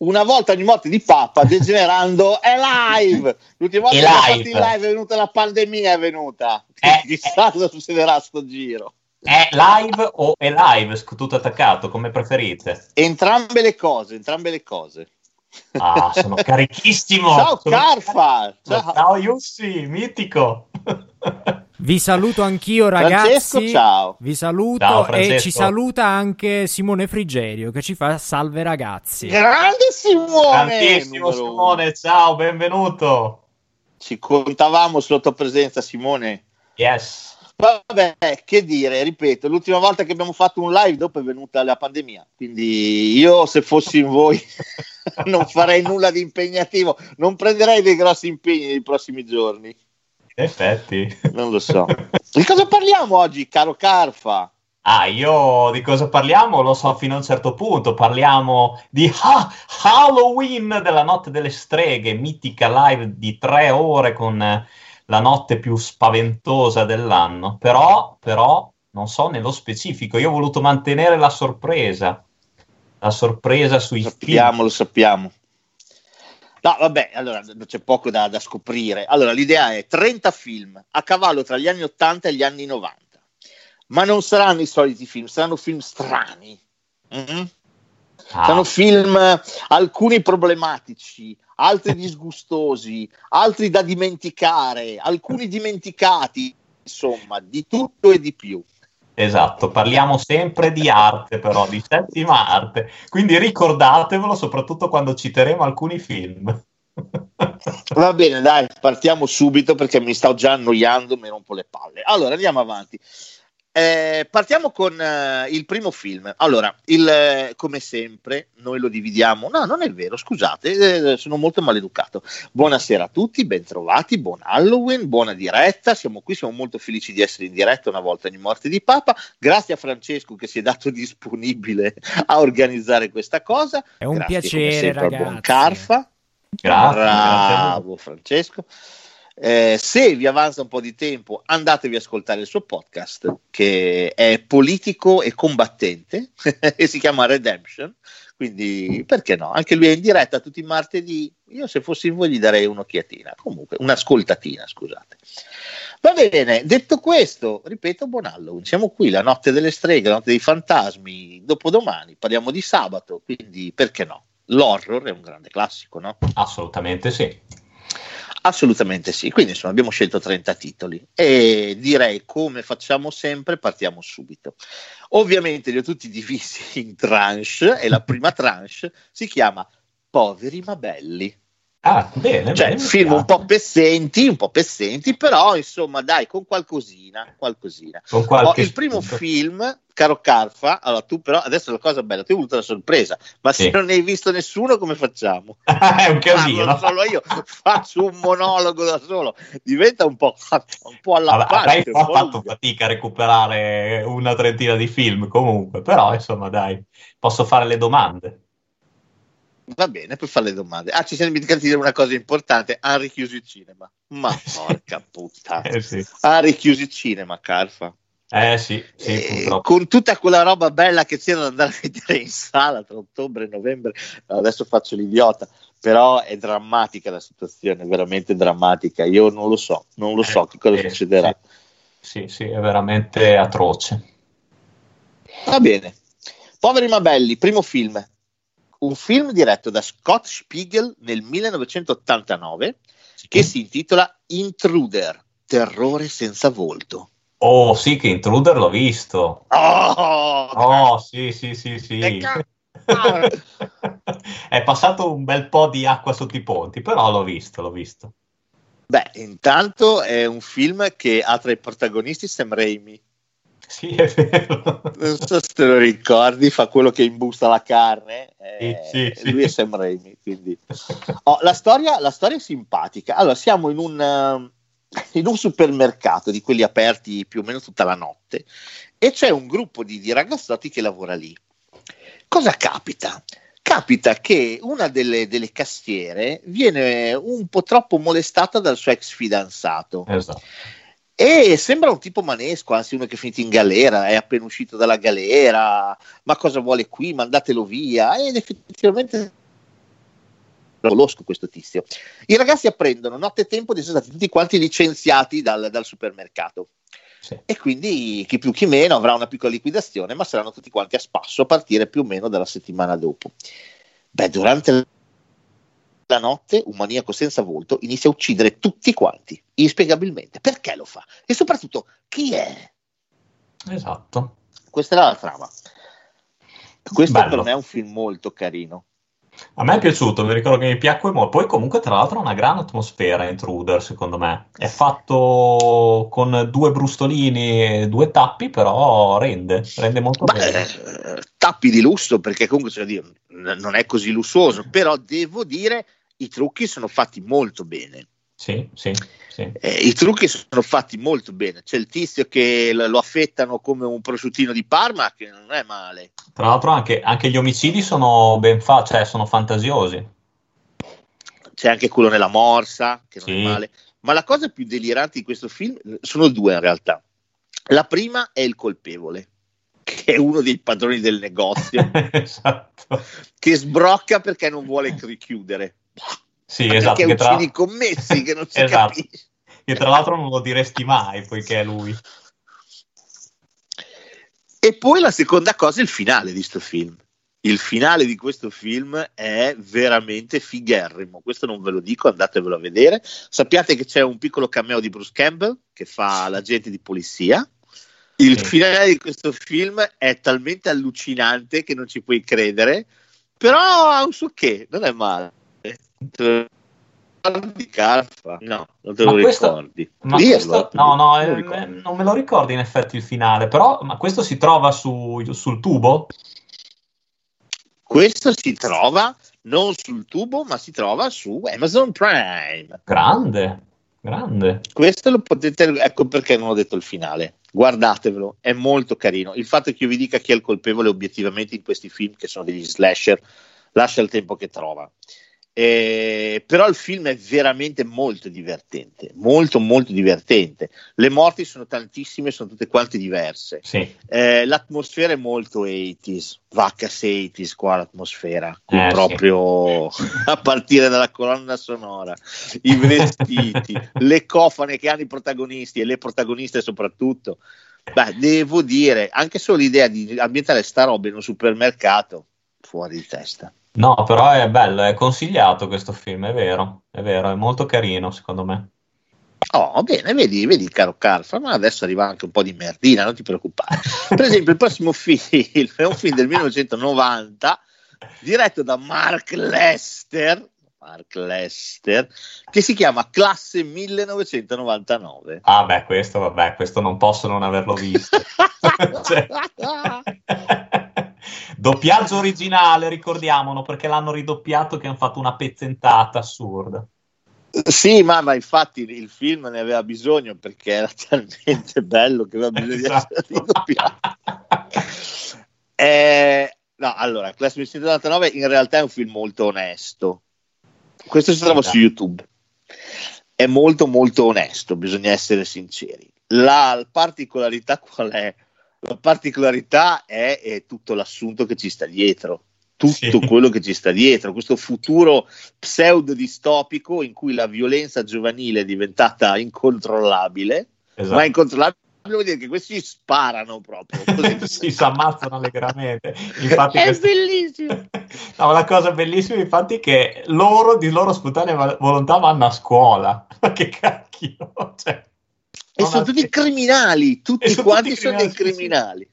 Una volta ogni morte di Papa, degenerando è live. L'ultima volta È che live. in live è venuta la pandemia, è venuta. Eh, Chissà cosa succederà a sto giro. È live o è live, tutto attaccato, come preferite? Entrambe le cose, entrambe le cose. Ah, sono carichissimo. Ciao Sono Carfa! Ciao. Ciao Yussi, mitico. Vi saluto anch'io Francesco, ragazzi. ciao. Vi saluto Ciao, e Francesco. ci saluta anche Simone Frigerio che ci fa salve ragazzi. Grande Simone! Uno. Simone, ciao, benvenuto. Ci contavamo sulla tua presenza, Simone. Yes. Vabbè, che dire, ripeto, l'ultima volta che abbiamo fatto un live dopo è venuta la pandemia, quindi io se fossi in voi non farei nulla di impegnativo, non prenderei dei grossi impegni nei prossimi giorni, In effetti. non lo so. Di cosa parliamo oggi, caro Carfa? Ah, io di cosa parliamo? Lo so fino a un certo punto. Parliamo di Ha- Halloween della notte delle streghe, mitica live di tre ore con la notte più spaventosa dell'anno. Però, però, non so nello specifico. Io ho voluto mantenere la sorpresa. La sorpresa sui film. Sappiamo, lo sappiamo. No, vabbè, allora c'è poco da, da scoprire. Allora, l'idea è 30 film a cavallo tra gli anni 80 e gli anni 90. Ma non saranno i soliti film, saranno film strani. Mhm. Ah, Saranno film alcuni problematici, altri disgustosi, altri da dimenticare, alcuni dimenticati, insomma, di tutto e di più. esatto, parliamo sempre di arte, però di settima arte. Quindi ricordatevelo, soprattutto quando citeremo alcuni film. Va bene, dai, partiamo subito perché mi sto già annoiando, mi rompo le palle. Allora, andiamo avanti. Eh, partiamo con eh, il primo film. Allora, il, eh, come sempre, noi lo dividiamo. No, non è vero, scusate, eh, sono molto maleducato. Buonasera a tutti, bentrovati, buon Halloween, buona diretta. Siamo qui, siamo molto felici di essere in diretta una volta ogni morte di Papa. Grazie a Francesco che si è dato disponibile a organizzare questa cosa. È un Grazie, come piacere sempre, ragazzi. buon Carfa. Grazie, grazie. Bravo Francesco. Eh, se vi avanza un po' di tempo, andatevi ad ascoltare il suo podcast che è politico e combattente e si chiama Redemption. Quindi perché no? Anche lui è in diretta tutti i martedì. Io, se fossi voi, gli darei un'occhiatina. Comunque, un'ascoltatina, scusate. Va bene, detto questo, ripeto, buon Halloween. Siamo qui, la notte delle streghe, la notte dei fantasmi. Dopodomani parliamo di sabato, quindi perché no? L'horror è un grande classico, no? Assolutamente sì. Assolutamente sì, quindi insomma abbiamo scelto 30 titoli e direi come facciamo sempre partiamo subito. Ovviamente li ho tutti divisi in tranche e la prima tranche si chiama Poveri ma belli. Ah, bene, Cioè, bene, film un po' pezzenti, un po' pezzenti, però insomma dai, con qualcosina, qualcosina. Con Oh, il primo spunto. film, caro Carfa, allora tu però, adesso la cosa bella, tu hai avuto la sorpresa, ma se Sì. non ne hai visto nessuno come facciamo? È un casino. Parlo solo io, faccio un monologo da solo, diventa un po', un po' Vabbè, allappante. Avrei un po' fatto fatica a recuperare una trentina di film comunque, però insomma dai, posso fare le domande. Va bene, puoi fare le domande. Ah, ci siamo dimenticati di dire una cosa importante, ha richiuso il cinema. Ma porca puttana. Eh sì, Ha richiuso il cinema, Carfa. eh, sì, sì Eh, con tutta quella roba bella che c'era da andare a vedere in sala tra ottobre e novembre, no, adesso faccio l'idiota, però è drammatica la situazione, veramente drammatica. Io non lo so, non lo so che cosa Eh, succederà. Sì, sì, è veramente atroce. Va bene. Poveri ma belli, primo film. Un film diretto da Scott Spiegel nel 1989 che si intitola Intruder, terrore senza volto. Oh sì, che Intruder l'ho visto. Oh, Oh sì, sì, sì, sì. È passato un bel po' di acqua sotto i ponti, però l'ho visto, l'ho visto. Beh, intanto è un film che ha tra i protagonisti Sam Raimi. Sì, è vero. Non so se te lo ricordi, fa quello che imbusta la carne. eh, Sì, sì, lui sì. è Sam Raimi. Quindi. Oh, la, storia, la storia è simpatica. Allora, siamo in un, eh, in un supermercato di quelli aperti più o meno tutta la notte e c'è un gruppo di, di ragazzotti che lavora lì. Cosa capita? Capita che una delle, delle cassiere viene un po' troppo molestata dal suo ex fidanzato. Esatto. E sembra un tipo manesco, anzi uno che è finito in galera, è appena uscito dalla galera, ma cosa vuole qui? Mandatelo via. Ed effettivamente lo conosco questo tizio. I ragazzi apprendono nottetempo di essere stati tutti quanti licenziati dal, dal supermercato. Sì. E quindi chi più chi meno avrà una piccola liquidazione, ma saranno tutti quanti a spasso a partire più o meno dalla settimana dopo. Beh, durante la notte un maniaco senza volto inizia a uccidere tutti quanti, inspiegabilmente. Perché lo fa? E soprattutto, chi è? Esatto. Questa era la trama. Questo Bello. per me è un film molto carino. A me è piaciuto, mi ricordo che mi piacque molto. Poi comunque tra l'altro ha una gran atmosfera Intruder, secondo me. È fatto con due brustolini e due tappi, però rende, rende molto Beh, bene. eh, tappi di lusso, perché comunque cioè, non è così lussuoso, però devo dire i trucchi sono fatti molto bene. Sì, sì, sì. Eh, I trucchi sono fatti molto bene. C'è il tizio che lo affettano come un prosciuttino di Parma, che non è male. Tra l'altro anche, anche gli omicidi sono ben fatti, cioè sono fantasiosi. C'è anche quello nella morsa, che non Sì. è male. Ma la cosa più delirante di questo film sono due in realtà. La prima è il colpevole, che è uno dei padroni del negozio, esatto. che sbrocca perché non vuole richiudere. Sì, esatto. perché Che tra, uccidi i commessi che non si Esatto. capisce. che tra l'altro non lo diresti mai, poiché è lui. E poi la seconda cosa è il finale di questo film. Il finale di questo film è veramente figherrimo. Questo non ve lo dico, andatevelo a vedere. Sappiate che c'è un piccolo cameo di Bruce Campbell che fa l'agente di polizia. Il Sì. finale di questo film è talmente allucinante che non ci puoi credere, però ha un suo che, non è male. Ricordi, Carfa? No, non te lo Ma questo- ricordi. Ma Dirlo, questo, no, no, non eh, non me lo ricordo in effetti il finale, però ma questo si trova su- sul tubo? Questo si trova non sul tubo, ma si trova su Amazon Prime. Grande, grande. Questo lo potete, ecco perché non ho detto il finale. Guardatevelo, è molto carino. Il fatto che io vi dica chi è il colpevole obiettivamente in questi film che sono degli slasher lascia il tempo che trova. Eh, però il film è veramente molto divertente, molto molto divertente. Le morti sono tantissime, sono tutte quante diverse. Sì, Eh, l'atmosfera è molto 80s, vacas 80s qua l'atmosfera, Eh, proprio a partire dalla colonna sonora, i vestiti, le cofane che hanno i protagonisti e le protagoniste soprattutto. Beh, devo dire, anche solo l'idea di ambientare sta roba in un supermercato, fuori di testa. No, però è bello, è consigliato questo film, è vero, è vero, è molto carino secondo me. Oh, bene, vedi, vedi, caro Carfa, ma adesso arriva anche un po' di merdina, non ti preoccupare. Per esempio, il prossimo film è un film del 1990 diretto da Mark Lester, Mark Lester, che si chiama Classe 1999. Ah beh, questo, vabbè, questo non posso non averlo visto. Cioè- Doppiaggio originale, ricordiamolo, perché l'hanno ridoppiato che hanno fatto una pezzentata assurda. Sì, ma, ma infatti il film ne aveva bisogno perché era talmente bello che aveva bisogno Esatto. di essere ridoppiato. Eh, no, allora, Class 1999 in realtà è un film molto onesto. Questo si trova Esatto. su YouTube. È molto molto onesto, bisogna essere sinceri. La particolarità qual è? La particolarità è, è tutto l'assunto che ci sta dietro, tutto Sì. quello che ci sta dietro, questo futuro pseudo distopico in cui la violenza giovanile è diventata incontrollabile, Esatto. ma incontrollabile vuol dire che questi sparano proprio. così. si ammazzano allegramente. Infatti è questo- bellissimo. No, la cosa bellissima infatti è che loro di loro spontanea vo- volontà vanno a scuola. Ma che cacchio? Cioè, E sono tutti criminali, tutti E quanti sono dei criminali.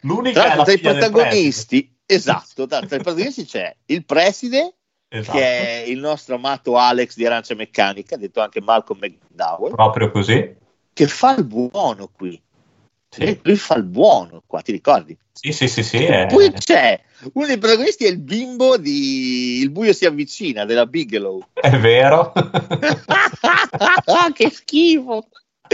L'unica Tra i protagonisti, esatto, tra, i protagonisti c'è il preside, preside. che Esatto. è il nostro amato Alex di Arancia Meccanica, detto anche Malcolm McDowell, Proprio così. che fa il buono qui. Sì. Lui fa il buono qua, ti ricordi? Sì, sì, sì, sì. È... Poi c'è uno dei protagonisti è il bimbo di Il buio si avvicina della Bigelow. È vero. che schifo.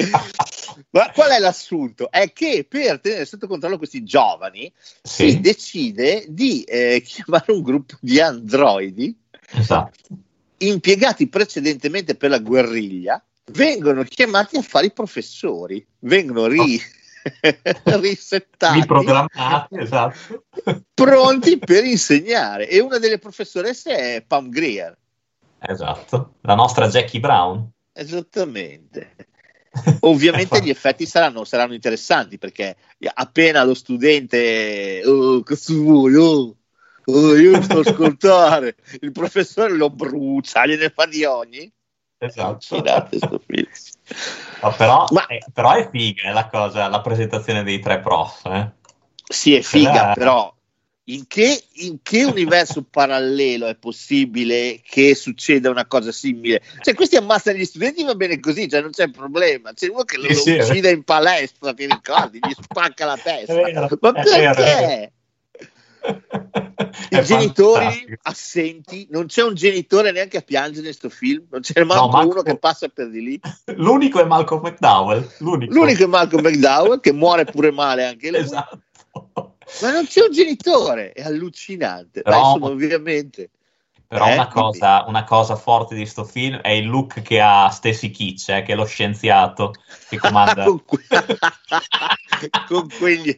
Ma qual è l'assunto? È che per tenere sotto controllo questi giovani sì. si decide di eh, chiamare un gruppo di androidi esatto. impiegati precedentemente per la guerriglia, vengono chiamati a fare i professori, vengono ri, oh. risettati, riprogrammati, esatto. pronti per insegnare. E una delle professoresse è Pam Greer. Esatto, la nostra Jackie Brown. Esattamente. Ovviamente gli effetti saranno, saranno, interessanti perché appena lo studente, oh, cosa vuoi? Oh, oh, io sto ascoltare, il professore lo brucia, gliene fa di ogni. Esatto. No, però, Ma, è, però, è figa è la cosa, la presentazione dei tre prof. Eh? Sì, è figa, però in che, in che, universo parallelo è possibile che succeda una cosa simile? Cioè, questi ammazzano gli studenti, va bene così, cioè non c'è problema. C'è uno che lo, sì, lo uccide in palestra, ti ricordi? Gli spacca la testa. Vero, Ma perché? I genitori fantastico. assenti, non c'è un genitore neanche a piangere in questo film, non c'è manco no, Malcolm... uno che passa per di lì. L'unico è Malcolm McDowell. L'unico, l'unico è Malcolm McDowell che muore pure male anche lui. Esatto. Ma non c'è un genitore, è allucinante. Però, insomma, ovviamente. Però eh, una, cosa, una, cosa, forte di questo film è il look che ha Stacy Kitsch, eh, che è lo scienziato che comanda. con, que- con quegli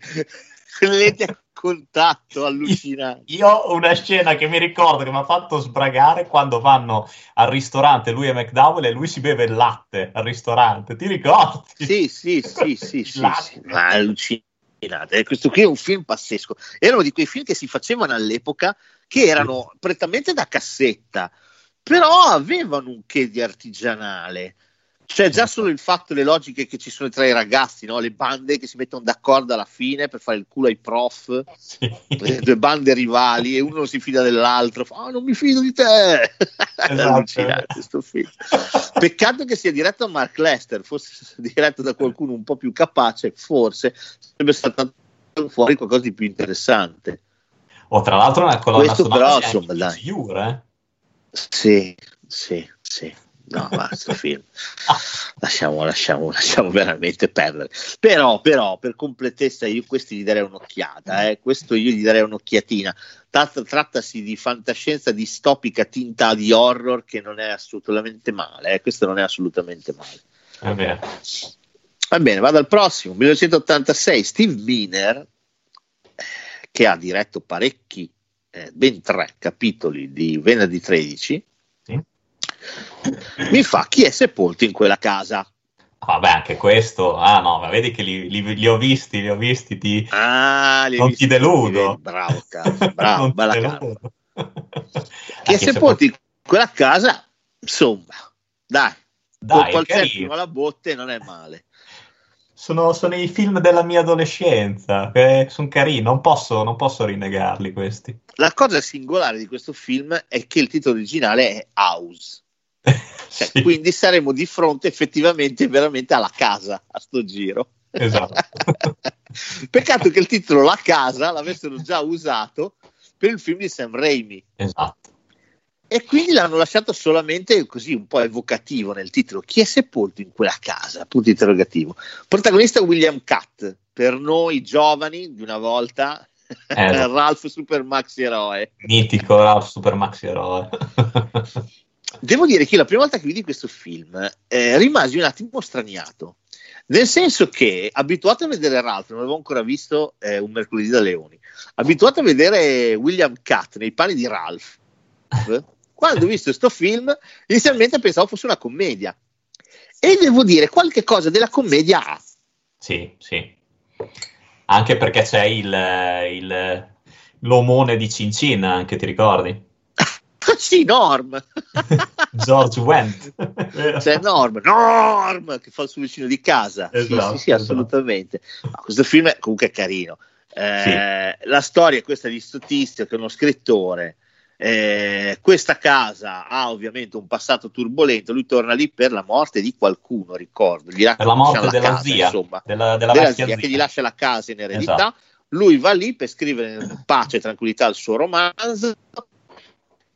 contatto allucinante. Io ho una scena che mi ricordo che mi ha fatto sbragare quando vanno al ristorante lui e McDowell e lui si beve il latte al ristorante. Ti ricordi? Sì, sì, sì, sì, sì, sì. Ma allucinante questo qui è un film pazzesco. Erano di quei film che si facevano all'epoca che erano prettamente da cassetta, però avevano un che di artigianale. Cioè, già solo il fatto, le logiche che ci sono tra i ragazzi, no? le bande che si mettono d'accordo alla fine per fare il culo ai prof, sì. due bande rivali, e uno si fida dell'altro, fa, oh, non mi fido di te. Esatto. Peccato che sia diretto da Mark Lester, fosse diretto da qualcuno un po' più capace, forse sarebbe stato fuori qualcosa di più interessante. O tra l'altro una colonna Questo però, insomma, dai. Eh? Sì, sì, sì. No, basta film. Lasciamo, lasciamo, lasciamo veramente perdere. Però, però, per completezza, io questi gli darei un'occhiata. Eh. Questo io gli darei un'occhiatina. Tratt- trattasi di fantascienza distopica tinta di horror che non è assolutamente male. Eh. Questo non è assolutamente male. Va bene, vado al prossimo. 1986, Steve Miner, che ha diretto parecchi, eh, ben tre capitoli di Venerdì 13 mi fa chi è sepolto in quella casa. Vabbè, anche questo, ah no, ma vedi che li, li, li ho visti, li ho visti, ti... Ah, li non ti deludo. bravo, cazzo, bravo, bella casa. Chi è sepolto in quella casa, insomma, dai, dai col settimo alla botte non è male. Sono, sono, i film della mia adolescenza, che sono carini, non posso, non posso rinegarli questi. La cosa singolare di questo film è che il titolo originale è House. Cioè, sì. Quindi saremo di fronte effettivamente veramente alla casa a sto giro. Esatto. Peccato che il titolo La casa l'avessero già usato per il film di Sam Raimi. Esatto. E quindi l'hanno lasciato solamente così un po' evocativo nel titolo. Chi è sepolto in quella casa? Punto interrogativo. Protagonista William Catt, per noi giovani di una volta, eh, Ralph Super Maxi Eroe. Mitico Ralph Super Maxi Eroe. Devo dire che la prima volta che vidi questo film eh, rimasi un attimo straniato, nel senso che abituato a vedere Ralph, non avevo ancora visto eh, un mercoledì da Leoni, abituato a vedere William Catt nei panni di Ralph, quando ho visto questo film inizialmente pensavo fosse una commedia e devo dire qualche cosa della commedia ha. Sì, sì. Anche perché c'è il, il l'omone di Cincin, anche ti ricordi? sì, Norm. George Wendt. C'è Norm, Norm, che fa il suo vicino di casa. Esatto, sì, sì, sì, esatto. assolutamente. No, questo film è comunque carino. Eh, sì. La storia è questa di sto tizio che è uno scrittore Eh, questa casa ha ovviamente un passato turbolento, lui torna lì per la morte di qualcuno, ricordo, gli per la morte la della casa, zia, insomma, della, della della zia, zia. che gli lascia la casa in eredità. Esatto. Lui va lì per scrivere in pace e tranquillità il suo romanzo,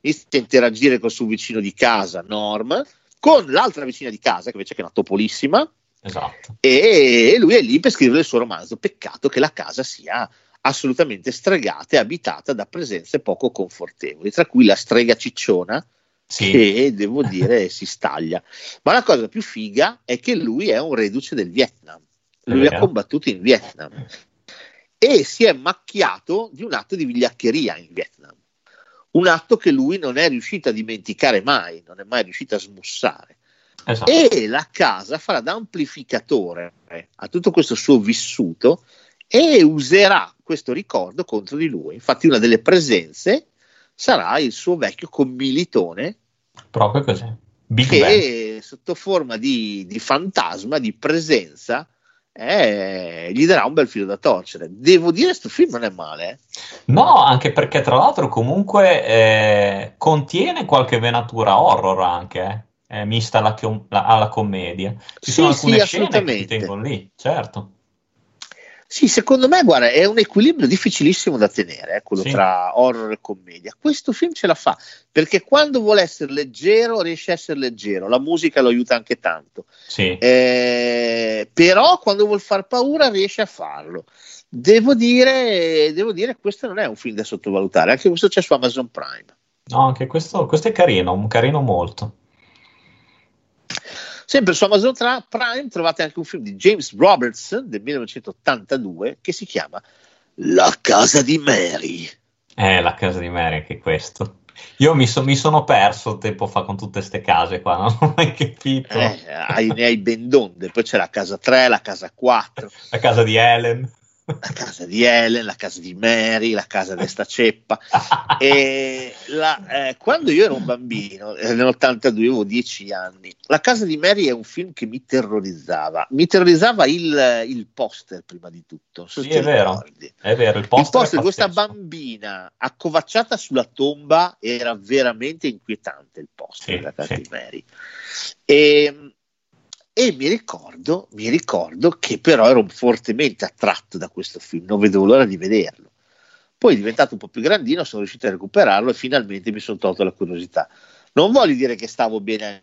inizia a interagire col suo vicino di casa, Norm, con l'altra vicina di casa, che invece è una topolissima, Esatto. e lui è lì per scrivere il suo romanzo. Peccato che la casa sia assolutamente stregata e abitata da presenze poco confortevoli, tra cui la strega cicciona, Sì. che devo dire si staglia. Ma la cosa più figa è che lui è un reduce del Vietnam. Lui ha combattuto in Vietnam e si è macchiato di un atto di vigliaccheria in Vietnam. Un atto che lui non è riuscito a dimenticare mai, non è mai riuscito a smussare. Esatto. E la casa farà da amplificatore a tutto questo suo vissuto e userà questo ricordo contro di lui. Infatti, una delle presenze sarà il suo vecchio commilitone Proprio così. Big Bang. che sotto forma di, di fantasma, di presenza, eh, gli darà un bel filo da torcere. Devo dire, questo film non è male. eh. No, anche perché tra l'altro comunque eh, contiene qualche venatura horror anche, eh, eh, mista alla, alla commedia. Ci Sì, sono sì, alcune scene che ti tengono lì, certo. Sì, secondo me, guarda, è un equilibrio difficilissimo da tenere, eh, quello Sì. tra horror e commedia. Questo film ce la fa, perché quando vuole essere leggero riesce a essere leggero, la musica lo aiuta anche tanto, Sì. Eh, però quando vuol far paura riesce a farlo. Devo dire, devo dire, questo non è un film da sottovalutare, anche questo c'è su Amazon Prime. No, anche questo, questo è carino, carino molto. Sempre su Amazon Prime trovate anche un film di James Robertson del 1982 che si chiama La casa di Mary. Eh, la casa di Mary, anche questo. Io mi, so- mi sono perso tempo fa con tutte queste case qua, non ho mai capito. Eh, hai- ne hai ben donde. Poi c'è la casa 3, la casa 4, La casa di Helen. La casa di Helen, la casa di Mary, la casa di sta ceppa. E la- eh, quando io ero un bambino, eh, nell'82, avevo 10 anni, La casa di Mary è un film che mi terrorizzava. Mi terrorizzava il, il poster prima di tutto. So Sì, è vero. È vero, il Il poster, poster è di questa bambina accovacciata sulla tomba era veramente inquietante. Il poster Sì, della casa sì. di Mary. E, e mi ricordo, mi ricordo che però ero fortemente attratto da questo film, non vedevo l'ora di vederlo. Poi diventato un po' più grandino, sono riuscito a recuperarlo e finalmente mi sono tolto la curiosità. Non voglio dire che stavo bene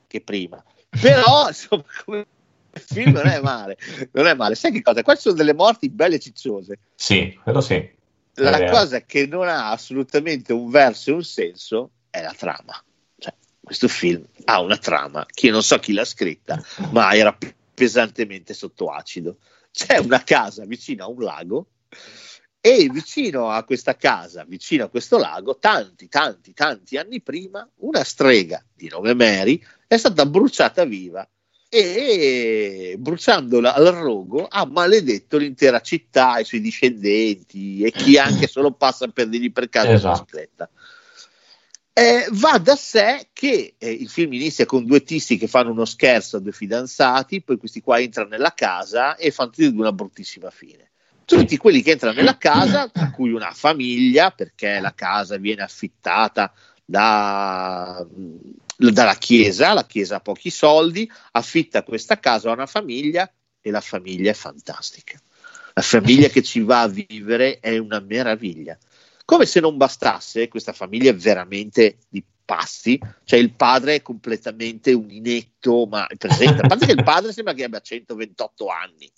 anche prima, però insomma, come film non è male, non è male. Sai che cosa? Qua ci sono delle morti belle e cicciose. Sì, quello sì. La vero. cosa che non ha assolutamente un verso e un senso è la trama. Questo film ha una trama che io non so chi l'ha scritta, ma era pesantemente sotto acido. C'è una casa vicino a un lago e vicino a questa casa, vicino a questo lago, tanti, tanti, tanti anni prima, una strega di nome Mary è stata bruciata viva e bruciandola al rogo ha maledetto l'intera città, i suoi discendenti e chi anche solo passa per lì per caso Esatto. bicicletta. Eh, va da sé che eh, il film inizia con due tizi che fanno uno scherzo a due fidanzati, poi questi qua entrano nella casa e fanno tutti una bruttissima fine. Tutti quelli che entrano nella casa, tra cui una famiglia, perché la casa viene affittata da- dalla chiesa, la chiesa ha pochi soldi, affitta questa casa a una famiglia e la famiglia è fantastica. La famiglia che ci va a vivere è una meraviglia. Come se non bastasse, questa famiglia è veramente di pazzi, cioè il padre è completamente un inetto, ma presente, a parte che il padre sembra che abbia 128 anni.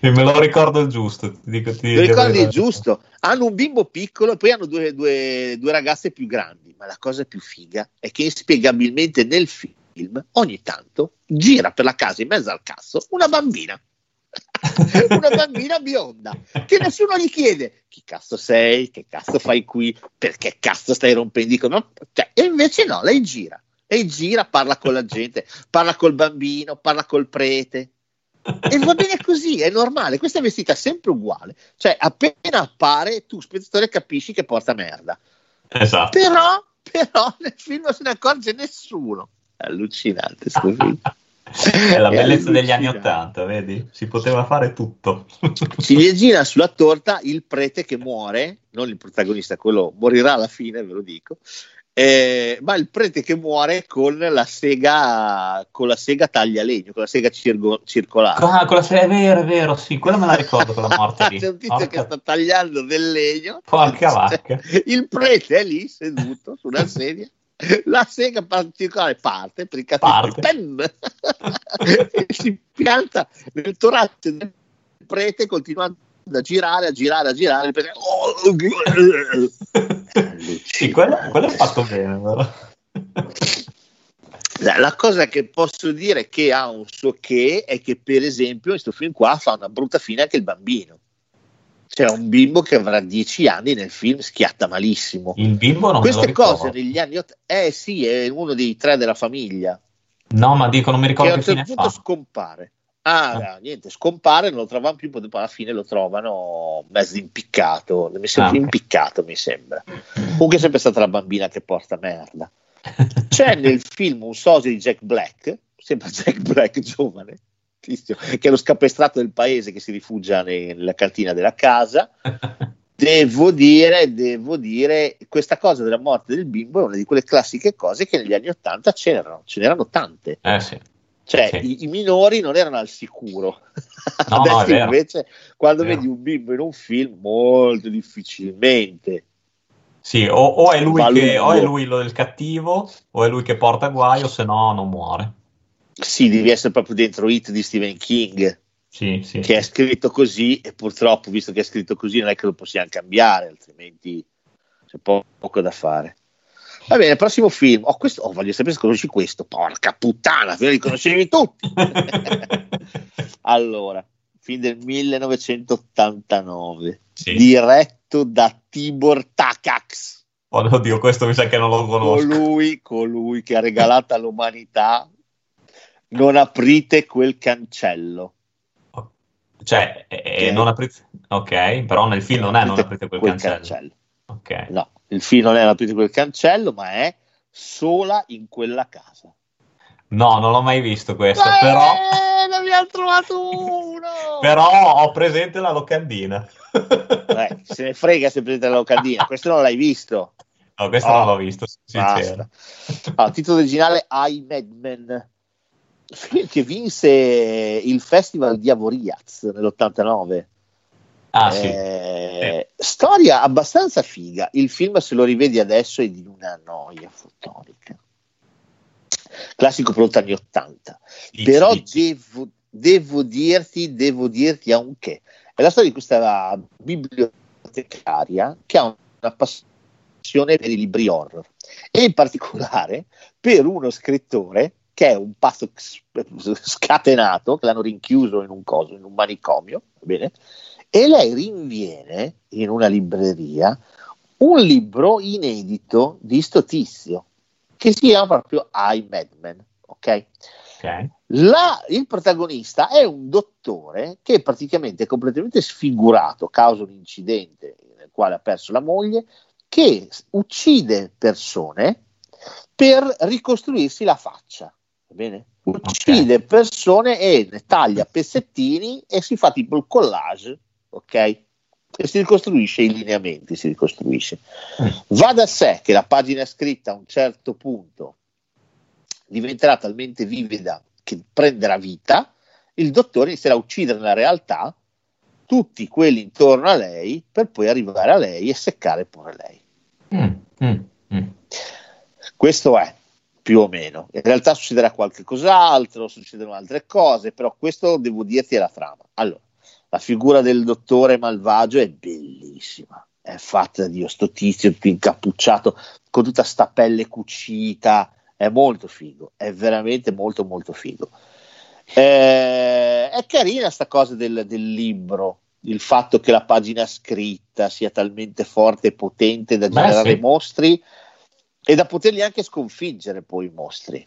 E me lo ricordo giusto. Ti dico, ti Lo ricordi dire- giusto? Hanno un bimbo piccolo e poi hanno due, due- due ragazze più grandi, ma la cosa più figa è che inspiegabilmente nel film ogni tanto gira per la casa in mezzo al cazzo una bambina. una bambina bionda che nessuno gli chiede chi cazzo sei, che cazzo fai qui, perché cazzo stai rompendo i coglioni? Cioè, e invece no, lei gira, lei gira, parla con la gente, parla col bambino, parla col prete, e va bene così, è normale. Questa è vestita sempre uguale, cioè appena appare, tu spettatore capisci che porta merda. Esatto. Però, però nel film non se ne accorge nessuno. Allucinante sto film. È la bellezza degli anni. Ottanta, vedi? Si poteva fare tutto. Ciliegina sulla torta, il prete che muore, non il protagonista, quello morirà alla fine, ve lo dico. eh, ma il prete che muore con la sega con la sega taglialegno, con la sega cirgo- circolare. Ah, quella se- è vero, è vero, sì, quella me la ricordo quella morte lì. C'è un tizio che Porca- sta tagliando del legno. Porca vacca. Il prete è lì seduto su una sedia. La sega particolare parte per il pem! e si pianta nel torace del prete continuando a girare, a girare, a girare. prete- sì, quello, quello è fatto bene, però. La la cosa che posso dire che ha un suo che è che, per esempio, in questo film qua fa una brutta fine anche il bambino. C'è un bimbo che avrà 10 anni nel film, schiatta malissimo. Il bimbo non Queste cose negli anni 80, eh sì, è uno dei tre della famiglia No, ma dico, non mi che ricordo a che un certo punto fa. scompare. Ah, no, niente, scompare, non lo trovano più, poi alla fine lo trovano mezzo impiccato, mi sembra Ah, impiccato, mi sembra. Comunque è sempre stata la bambina che porta merda. C'è nel film un sosia di Jack Black, sembra Jack Black giovane, tizio, che è lo scapestrato del paese che si rifugia nella cantina della casa. Devo dire, devo dire, questa cosa della morte del bimbo è una di quelle classiche cose che negli anni Ottanta c'erano, ce n'erano tante. eh sì. Cioè, Sì. i, i minori non erano al sicuro. No, no, Adesso vero. invece, quando vedi un bimbo in un film, molto difficilmente. Sì, o, o è lui che, o è lui lo del cattivo, o è lui che porta guaio, se no non muore. Sì, devi essere proprio dentro Hit di Stephen King, Sì, sì. che è scritto così, e purtroppo, visto che è scritto così, non è che lo possiamo cambiare, altrimenti c'è po- poco da fare. Va bene, prossimo film. Oh, questo, oh, voglio sapere se conosci questo. Porca puttana, ve li conoscevi tutti. allora, film del 1989, Sì. diretto da Tibor Takacs, Oh, oddio, questo mi sa che non lo conosco. colui, colui che ha regalato all'umanità Non aprite quel cancello. Cioè, eh, Ok. non aprite... Ok, però nel film non è non aprite quel, cancello. Ok. No, il film non è non aprite quel cancello, ma è sola in quella casa. No, non l'ho mai visto questo, Eh, però... ne abbiamo trovato uno! Però ho presente la locandina. Eh, se ne frega se prendete la locandina, questo non l'hai visto. No, questo Oh, non l'ho visto, sincero. Basta. Ah, titolo originale I Madman, film che vinse il festival di Avoriaz nell'89. Ah, sì. Eh, Storia abbastanza figa. Il film, se lo rivedi adesso, è di una noia fotonica. Classico prodotto anni 80. Dici, Però dici. devo, devo dirti, devo dirti anche. È la storia di questa bibliotecaria che ha una passione per i libri horror e in particolare per uno scrittore che è un pazzo scatenato, che l'hanno rinchiuso in un coso, in un manicomio, bene? E lei rinviene in una libreria un libro inedito di sto tizio che si chiama proprio I Madman, ok? Ok. La- il protagonista è un dottore che praticamente è completamente sfigurato causa un incidente nel quale ha perso la moglie, che uccide persone per ricostruirsi la faccia. Bene? Uccide persone e ne taglia pezzettini e si fa tipo il collage, ok? E si ricostruisce i lineamenti, si ricostruisce. Va da sé che la pagina scritta a un certo punto diventerà talmente vivida che prenderà vita, il dottore inizierà a uccidere nella realtà tutti quelli intorno a lei per poi arrivare a lei e seccare pure lei. Mm, mm, mm. Questo è più o meno. In realtà succederà qualche cos'altro, succedono altre cose, però questo devo dirti è la trama. Allora, la figura del dottore malvagio è bellissima. È fatta di sto tizio tutto incappucciato con tutta sta pelle cucita. È molto figo, è veramente molto molto figo. Eh, è carina sta cosa del, del libro, il fatto che la pagina scritta sia talmente forte e potente da Beh, generare sì. mostri e da poterli anche sconfiggere poi i mostri.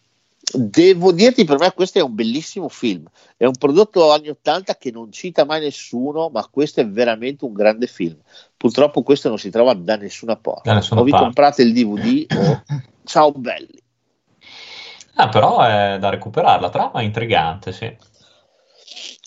Devo dirti, per me questo è un bellissimo film, è un prodotto anni 80 che non cita mai nessuno, ma questo è veramente un grande film. Purtroppo questo non si trova da nessuna parte. Da nessuna o vi parte. comprate il DVD o ciao belli. Ah, però è da recuperare, la trama è intrigante, sì.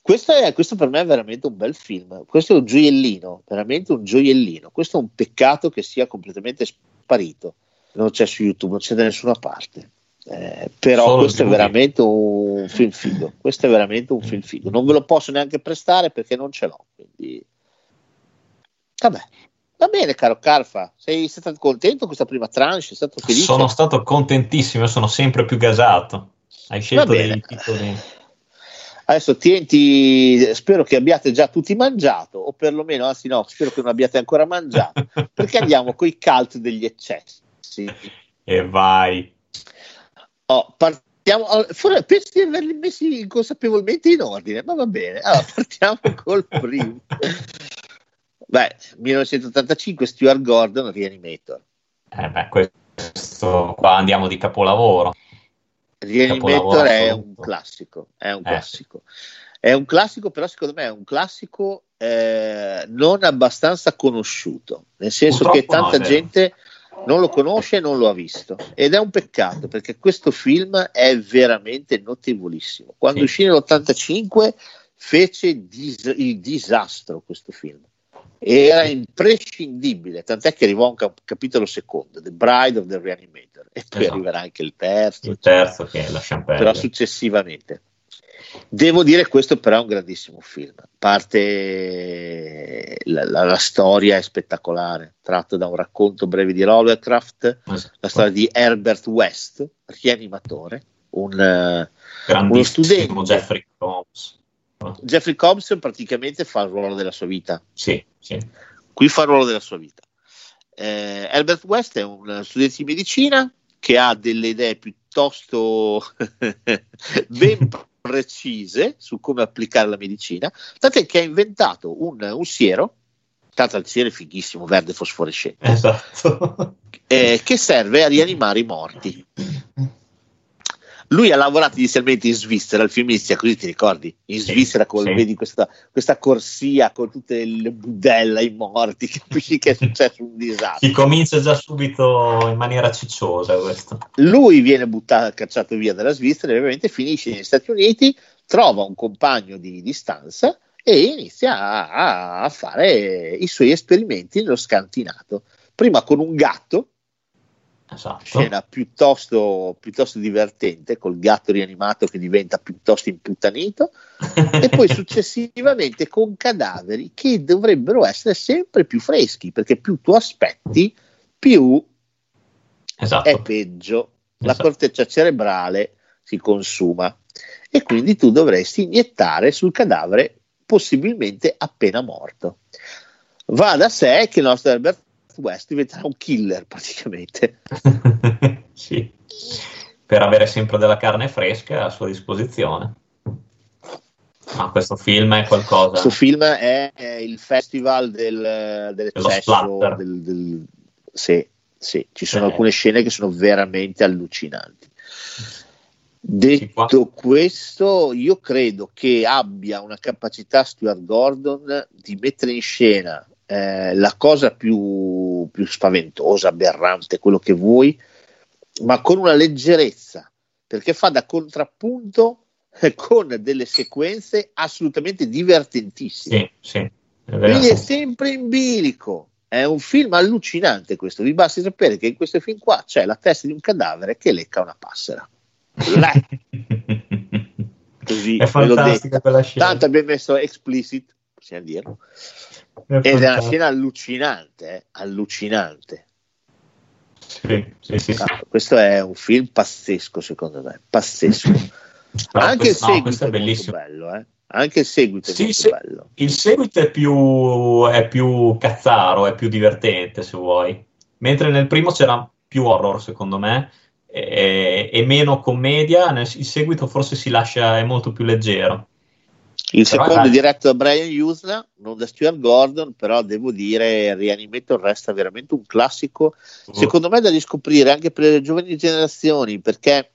Questo, è, questo, per me è veramente un bel film. Questo è un gioiellino, veramente un gioiellino. Questo è un peccato che sia completamente sparito. Non c'è su YouTube, non c'è da nessuna parte. Eh, però Solo questo è veramente un film figo. Questo è veramente un film figo. Non ve lo posso neanche prestare perché non ce l'ho. Quindi, vabbè. Va bene, caro Carfa, sei stato contento con questa prima tranche? Sei stato felice? Sono stato contentissimo, sono sempre più gasato. Hai scelto dei titoli Adesso tienti, spero che abbiate già tutti mangiato, o perlomeno, anzi no, spero che non abbiate ancora mangiato, perché andiamo con i cult degli eccessi. E vai. Oh, partiamo, oh, penso di averli messi consapevolmente in ordine, ma va bene. Allora, partiamo col primo. Beh, 1985, Stuart Gordon, Reanimator. Eh beh, questo qua andiamo di capolavoro. Reanimator è un classico, è un eh. classico. È un classico, però secondo me è un classico eh, non abbastanza conosciuto, nel senso Purtroppo che tanta no, gente non lo conosce e non lo ha visto. Ed è un peccato perché questo film è veramente notevolissimo. Quando sì. uscì nell'85 fece dis- il disastro questo film. Era imprescindibile, tant'è che arrivò un cap- capitolo secondo, The Bride of the Reanimator e poi esatto. arriverà anche il terzo. Il terzo che lascia perdere. Però successivamente. Devo dire questo però è un grandissimo film. Parte la, la, la, storia è spettacolare, tratto da un racconto breve di Lovecraft, esatto. la storia di Herbert West, rianimatore, un, uh, uno studente. Jeffrey Combs. Jeffrey Combs praticamente fa il ruolo della sua vita. Sì, sì. Qui fa il ruolo della sua vita. Eh, Herbert West è un studente di medicina che ha delle idee piuttosto ben precise su come applicare la medicina, tant'è che ha inventato un, un siero, tanto il siero è fighissimo, verde fosforescente, esatto. eh, che serve a rianimare i morti. Lui ha lavorato inizialmente in Svizzera, il film inizia così, ti ricordi? In Svizzera, con, sì. vedi questa, questa, corsia con tutte le budelle, i morti, capisci che è successo un disastro. Si comincia già subito in maniera cicciosa questo. Lui viene buttato, cacciato via dalla Svizzera e ovviamente finisce negli Stati Uniti, trova un compagno di, di stanza e inizia a, a fare i suoi esperimenti nello scantinato. Prima con un gatto, esatto. scena piuttosto, piuttosto, divertente col gatto rianimato che diventa piuttosto imputtanito e poi successivamente con cadaveri che dovrebbero essere sempre più freschi perché più tu aspetti più esatto. è peggio la esatto. corteccia cerebrale si consuma e quindi tu dovresti iniettare sul cadavere possibilmente appena morto va da sé che il nostro Herbert West diventerà un killer praticamente. sì, per avere sempre della carne fresca a sua disposizione. Ma questo film è qualcosa. Questo film è, è il festival del, dell'eccesso. Del, del, sì, sì, ci sono eh. alcune scene che sono veramente allucinanti. Detto questo, io credo che abbia una capacità Stuart Gordon di mettere in scena eh, la cosa più, più spaventosa, aberrante, quello che vuoi, ma con una leggerezza, perché fa da contrappunto con delle sequenze assolutamente divertentissime. Sì, sì, è Quindi è sempre in bilico. È un film allucinante questo. Vi basti sapere che in questo film qua c'è la testa di un cadavere che lecca una passera. Così è fantastica quella scena. Tanto abbiamo messo explicit, possiamo dirlo. Ed è una scena allucinante, eh? allucinante. Sì, sì, sì, ah, questo è un film pazzesco, secondo me, pazzesco. No, Anche questo, il seguito no, è, è bellissimo. bello, eh? Anche il seguito è molto se, bello. Il seguito è più, è più cazzaro, è più divertente, se vuoi. Mentre nel primo c'era più horror, secondo me, e, e meno commedia. Nel, il seguito forse si lascia, è molto più leggero. Il però secondo è diretto da Brian Usna, non da Stuart Gordon, però devo dire Reanimator resta veramente un classico, uh. secondo me da riscoprire anche per le giovani generazioni, perché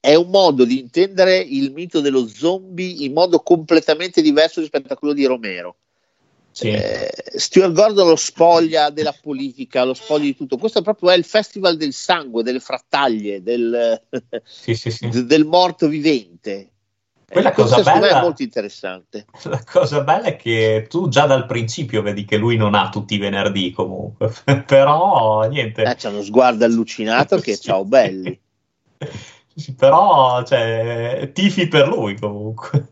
è un modo di intendere il mito dello zombie in modo completamente diverso rispetto a quello di Romero. Sì. Eh, Stuart Gordon lo spoglia della politica, lo spoglia di tutto. Questo proprio è il festival del sangue, delle frattaglie, del, Sì, sì, del morto vivente. Quella Eh, cosa bella- è molto interessante. La cosa bella è che tu già dal principio vedi che lui non ha tutti i venerdì comunque, però niente. Eh, c'ha uno sguardo allucinato che Sì. ciao belli. Però cioè, tifi per lui comunque.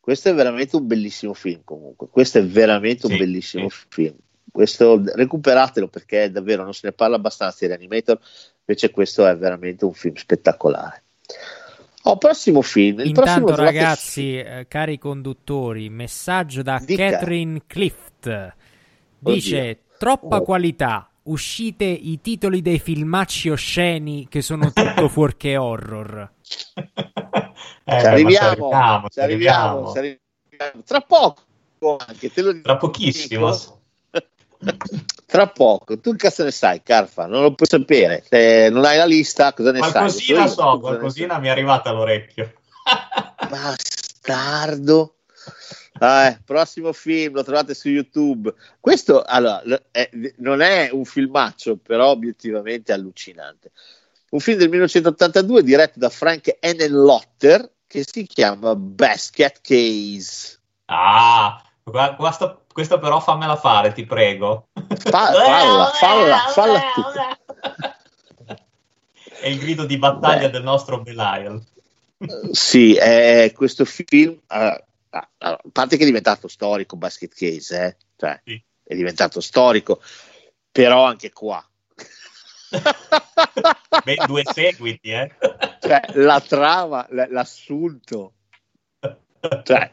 Questo è veramente un bellissimo film comunque. Questo è veramente un Sì, bellissimo sì. film. Questo recuperatelo perché davvero non se ne parla abbastanza di Reanimator, invece questo è veramente un film spettacolare. Oh, prossimo film. Il prossimo Intanto, trovate ragazzi, eh, cari conduttori, messaggio da Dica. Catherine Clift. Dice: Oddio. Troppa Oh. qualità. Uscite i titoli dei filmacci osceni che sono tutto fuorché horror. Eh, ci ma arriviamo, ci ci arriviamo, ci arriviamo. Tra poco anche, te lo dico. Tra pochissimo. Tra poco, tu che cazzo ne sai, Carfa? Non lo puoi sapere. Se non hai la lista, cosa ne Qualcosina sai? so, cosa ne qualcosina mi è arrivata all'orecchio. Bastardo. Ah, eh, prossimo film, lo trovate su YouTube. Questo allora, è- non è un filmaccio, però obiettivamente allucinante. Un film del 1982 diretto da Frank Lotter che si chiama Basket Case. Ah, gu- questa, questa però fammela fare, ti prego. Fa- falla, falla, falla. È il grido di battaglia Beh. del nostro Belial. Sì, è questo film, eh, a parte che è diventato storico Basket Case, eh, cioè, Sì. è diventato storico, però anche qua. Ben due seguiti, eh. Cioè, la trama, l- l'assunto. Cioè,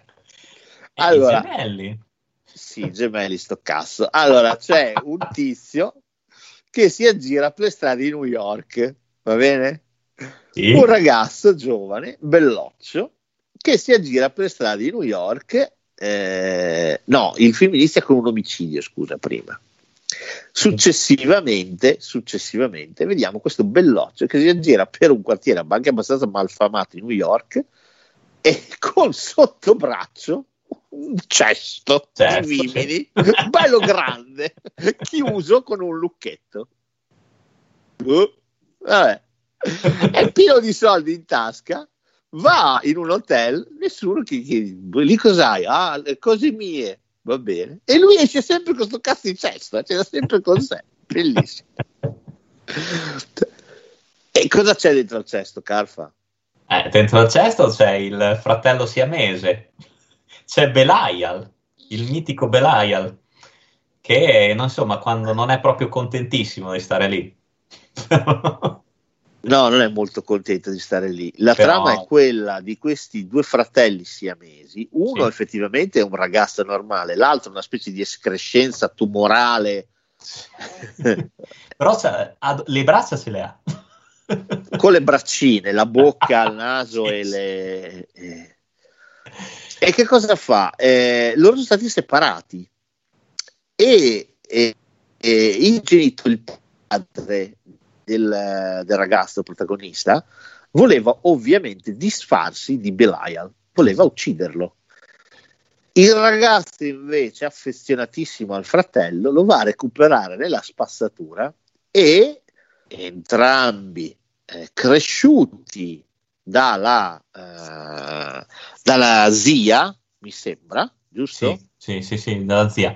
allora, I gemelli. Sì, gemelli sto cazzo. Allora, c'è un tizio che si aggira per le strade di New York, va bene? Sì. un ragazzo giovane, belloccio, che si aggira per le strade di New York. eh, no, il film inizia con un omicidio, scusa, prima. Successivamente, successivamente, vediamo questo belloccio che si aggira per un quartiere anche abbastanza malfamato di New York e col sottobraccio un cesto Certo, di vimini, bello grande, chiuso con un lucchetto. Uh, vabbè è pieno di soldi in tasca, va in un hotel, nessuno che chiede, lì cos'hai? Ah, cose mie, va bene. E lui esce sempre con questo cazzo di cesto, ce l'ha sempre con sé, bellissimo. E cosa c'è dentro il cesto, Carfa? Eh, dentro al cesto c'è il fratello siamese, c'è Belial, il mitico Belial, che non, insomma quando non è proprio contentissimo di stare lì. No, non è molto contento di stare lì. La Però- trama è quella di questi due fratelli siamesi. Uno Sì. effettivamente è un ragazzo normale, l'altro una specie di escrescenza tumorale Però c'ha- ha- le braccia ce le ha. con le braccine, la bocca, il naso e le... E, e che cosa fa? Eh, loro sono stati separati e, e- e il genitore, il padre del, del ragazzo protagonista, voleva ovviamente disfarsi di Belial, voleva ucciderlo. Il ragazzo invece, affezionatissimo al fratello, lo va a recuperare nella spazzatura e entrambi eh, cresciuti dalla, eh, dalla zia, mi sembra, giusto? Sì, sì, sì, sì, dalla zia.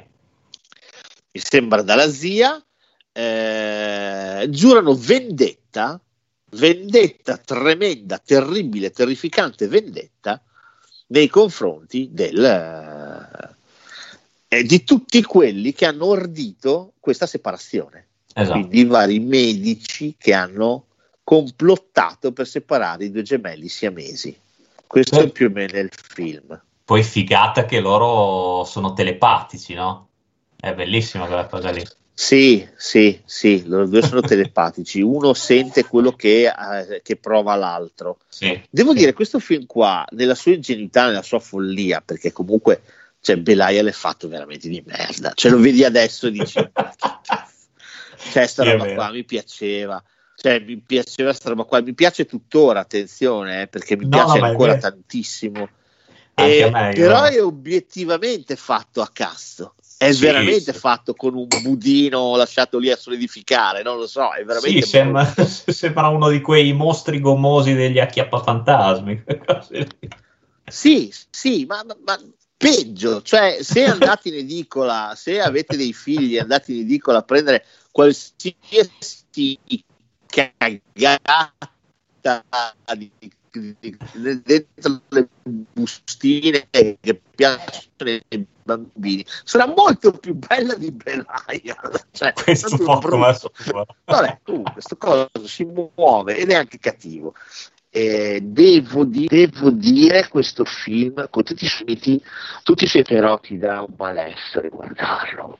Mi sembra dalla zia, eh, giurano vendetta, vendetta tremenda, terribile, terrificante vendetta nei confronti del, eh, di tutti quelli che hanno ordito questa separazione Esatto. quindi i vari medici che hanno complottato per separare i due gemelli siamesi. Questo Sì. è più o meno il film. Poi figata che loro sono telepatici, no? È bellissima quella cosa lì. Sì, sì, sì, loro due sono telepatici, uno sente quello che, eh, che prova l'altro. Sì. Devo Sì. dire, questo film qua, nella sua ingenuità, nella sua follia, perché comunque cioè, Belial è fatto veramente di merda, cioè lo vedi adesso e dici, cioè sta roba qua mi piaceva, cioè mi piaceva sta roba qua, mi piace tuttora, attenzione, eh, perché mi No, piace no, ancora tantissimo. Anche Eh, me, però io- è obiettivamente fatto a cazzo. È Sì, veramente sì. fatto con un budino lasciato lì a solidificare, non lo so, è veramente Sì, sembra, sembra uno di quei mostri gommosi degli acchiappafantasmi. Sì, sì, ma, ma- ma peggio, cioè se andate in edicola, se avete dei figli, andate in edicola a prendere qualsiasi cagata di, di- dentro le bustine che piacciono ai bambini, sarà molto più bella di Belaia. Cioè, Questo poco ma. Vabbè, comunque, questo coso si muove ed è anche cattivo. Eh, devo, di- devo dire questo film con tutti i suoi tutti i suoi però ti dà un malessere guardarlo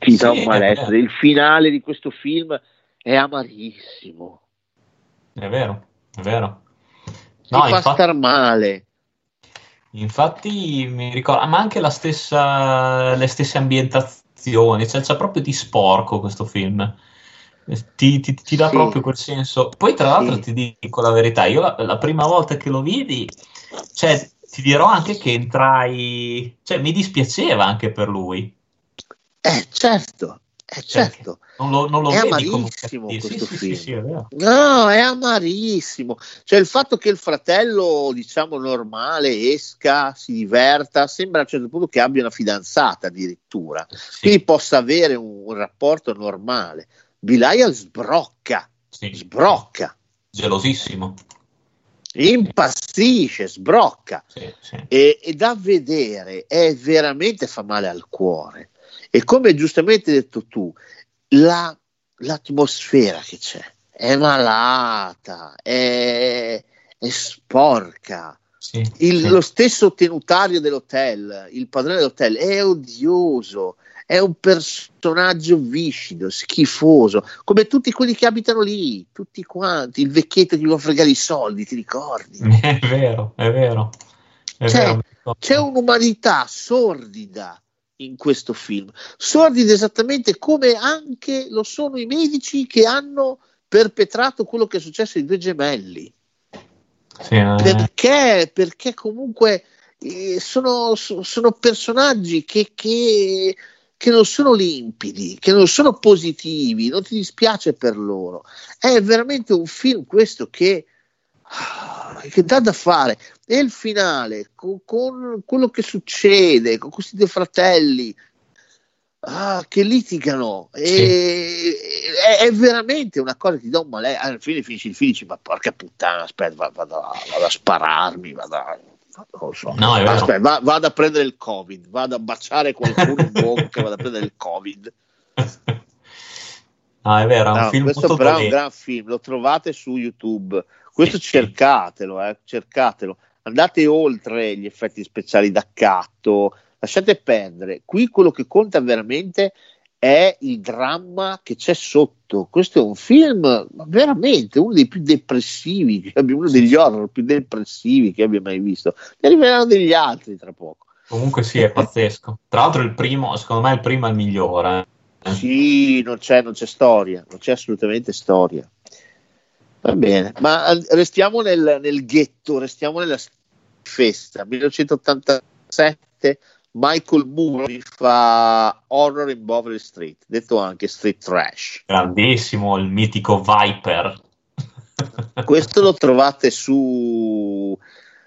ti dà Sì, un malessere il finale di questo film è amarissimo È vero, è vero. ti No, fa infatti, star male infatti mi ricordo, ma anche la stessa, le stesse ambientazioni, cioè c'è proprio di sporco questo film. Ti, ti- ti dà Sì. proprio quel senso. Poi, tra l'altro, Sì. ti dico la verità: io la, la prima volta che lo vidi, cioè, ti dirò anche che entrai, cioè, mi dispiaceva anche per lui. eh certo eh certo Non lo, non lo È come amarissimo. Sì, questo sì, film. sì, sì, è. No, è amarissimo. Cioè, il fatto che il fratello, diciamo, normale esca, si diverta, sembra a un certo punto che abbia una fidanzata addirittura, Sì, quindi possa avere un, un rapporto normale. Belial sbrocca, sì. sbrocca, Gelosissimo. impazzisce, sbrocca. Sì, sì. E, e da vedere è veramente fa male al cuore. E come giustamente hai detto tu, la- l'atmosfera che c'è è malata, è, è sporca. Sì, Il- sì. Lo stesso tenutario dell'hotel, il padrone dell'hotel, è odioso, è un personaggio viscido, schifoso, come tutti quelli che abitano lì, tutti quanti. Il vecchietto che gli vuole fregare i soldi, ti ricordi? È vero, è vero. È Cioè, vero. C'è un'umanità sordida in questo film, sordida esattamente come anche lo sono i medici che hanno perpetrato quello che è successo ai due gemelli. Sì, eh, Perché? Perché comunque eh, sono, so- sono personaggi che, che- che non sono limpidi, che non sono positivi, non ti dispiace per loro. È veramente un film questo che, ah, che dà da fare. E il finale, con, con quello che succede, con questi due fratelli ah, che litigano, e- è, è veramente una cosa che ti dà un male. Alla fine finisci il film dici, ma porca puttana, aspetta, va- vado, a- vado a spararmi, vado a... Non lo so. No. Aspetta, va- vado a prendere il covid, vado a baciare qualcuno in bocca, vado a prendere il covid. No, è vero, è un No, film questo molto però è un gran film, lo trovate su YouTube. Questo Sì, sì. cercatelo, eh, cercatelo. Andate oltre gli effetti speciali d'accatto, lasciate perdere. Qui quello che conta veramente è il dramma che c'è sotto. Questo è un film veramente uno dei più depressivi, uno degli horror più depressivi che abbia mai visto. Ne arriveranno degli altri tra poco. Comunque sì, è pazzesco. Tra l'altro il primo, secondo me il primo è il migliore. eh. Sì, non c'è, non c'è storia, non c'è assolutamente storia. Va bene, ma eh, restiamo nel, nel ghetto, restiamo nella festa. 1987, Michael Moore fa Horror in Bowery Street, detto anche Street Trash. Grandissimo, il mitico Viper. Questo lo trovate su,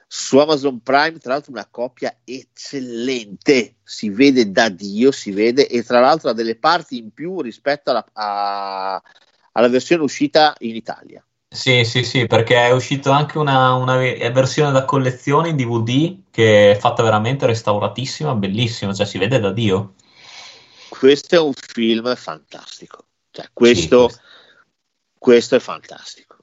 su Amazon Prime, tra l'altro una copia eccellente, si vede da Dio, si vede e tra l'altro ha delle parti in più rispetto alla, a- alla versione uscita in Italia. Sì, sì, sì, perché è uscita anche una, una ve- versione da collezione in DVD che è fatta veramente restauratissima, bellissima, cioè si vede da Dio. Questo è un film fantastico, cioè, questo, Sì, questo è fantastico.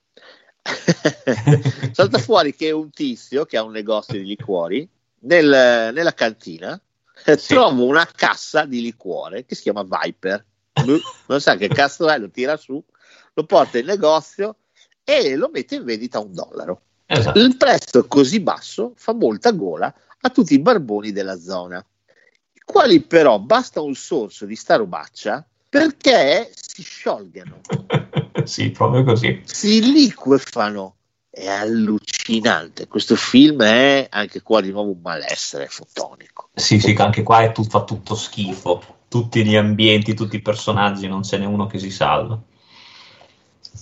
Salta fuori che un tizio che ha un negozio di liquori nel- nella cantina eh, Sì. trova una cassa di liquore che si chiama Viper. Non sa che cazzo è, lo tira su, lo porta in negozio e lo mette in vendita a un dollaro. Esatto. Il prezzo così basso fa molta gola a tutti i barboni della zona, i quali però basta un sorso di sta robaccia perché si sciolgano, Sì, proprio così. si liquefano è allucinante. Questo film è anche qua di nuovo un malessere fotonico. Sì, sì, anche qua è tu- fa tutto schifo. Tutti gli ambienti, tutti i personaggi, non ce n'è uno che si salva.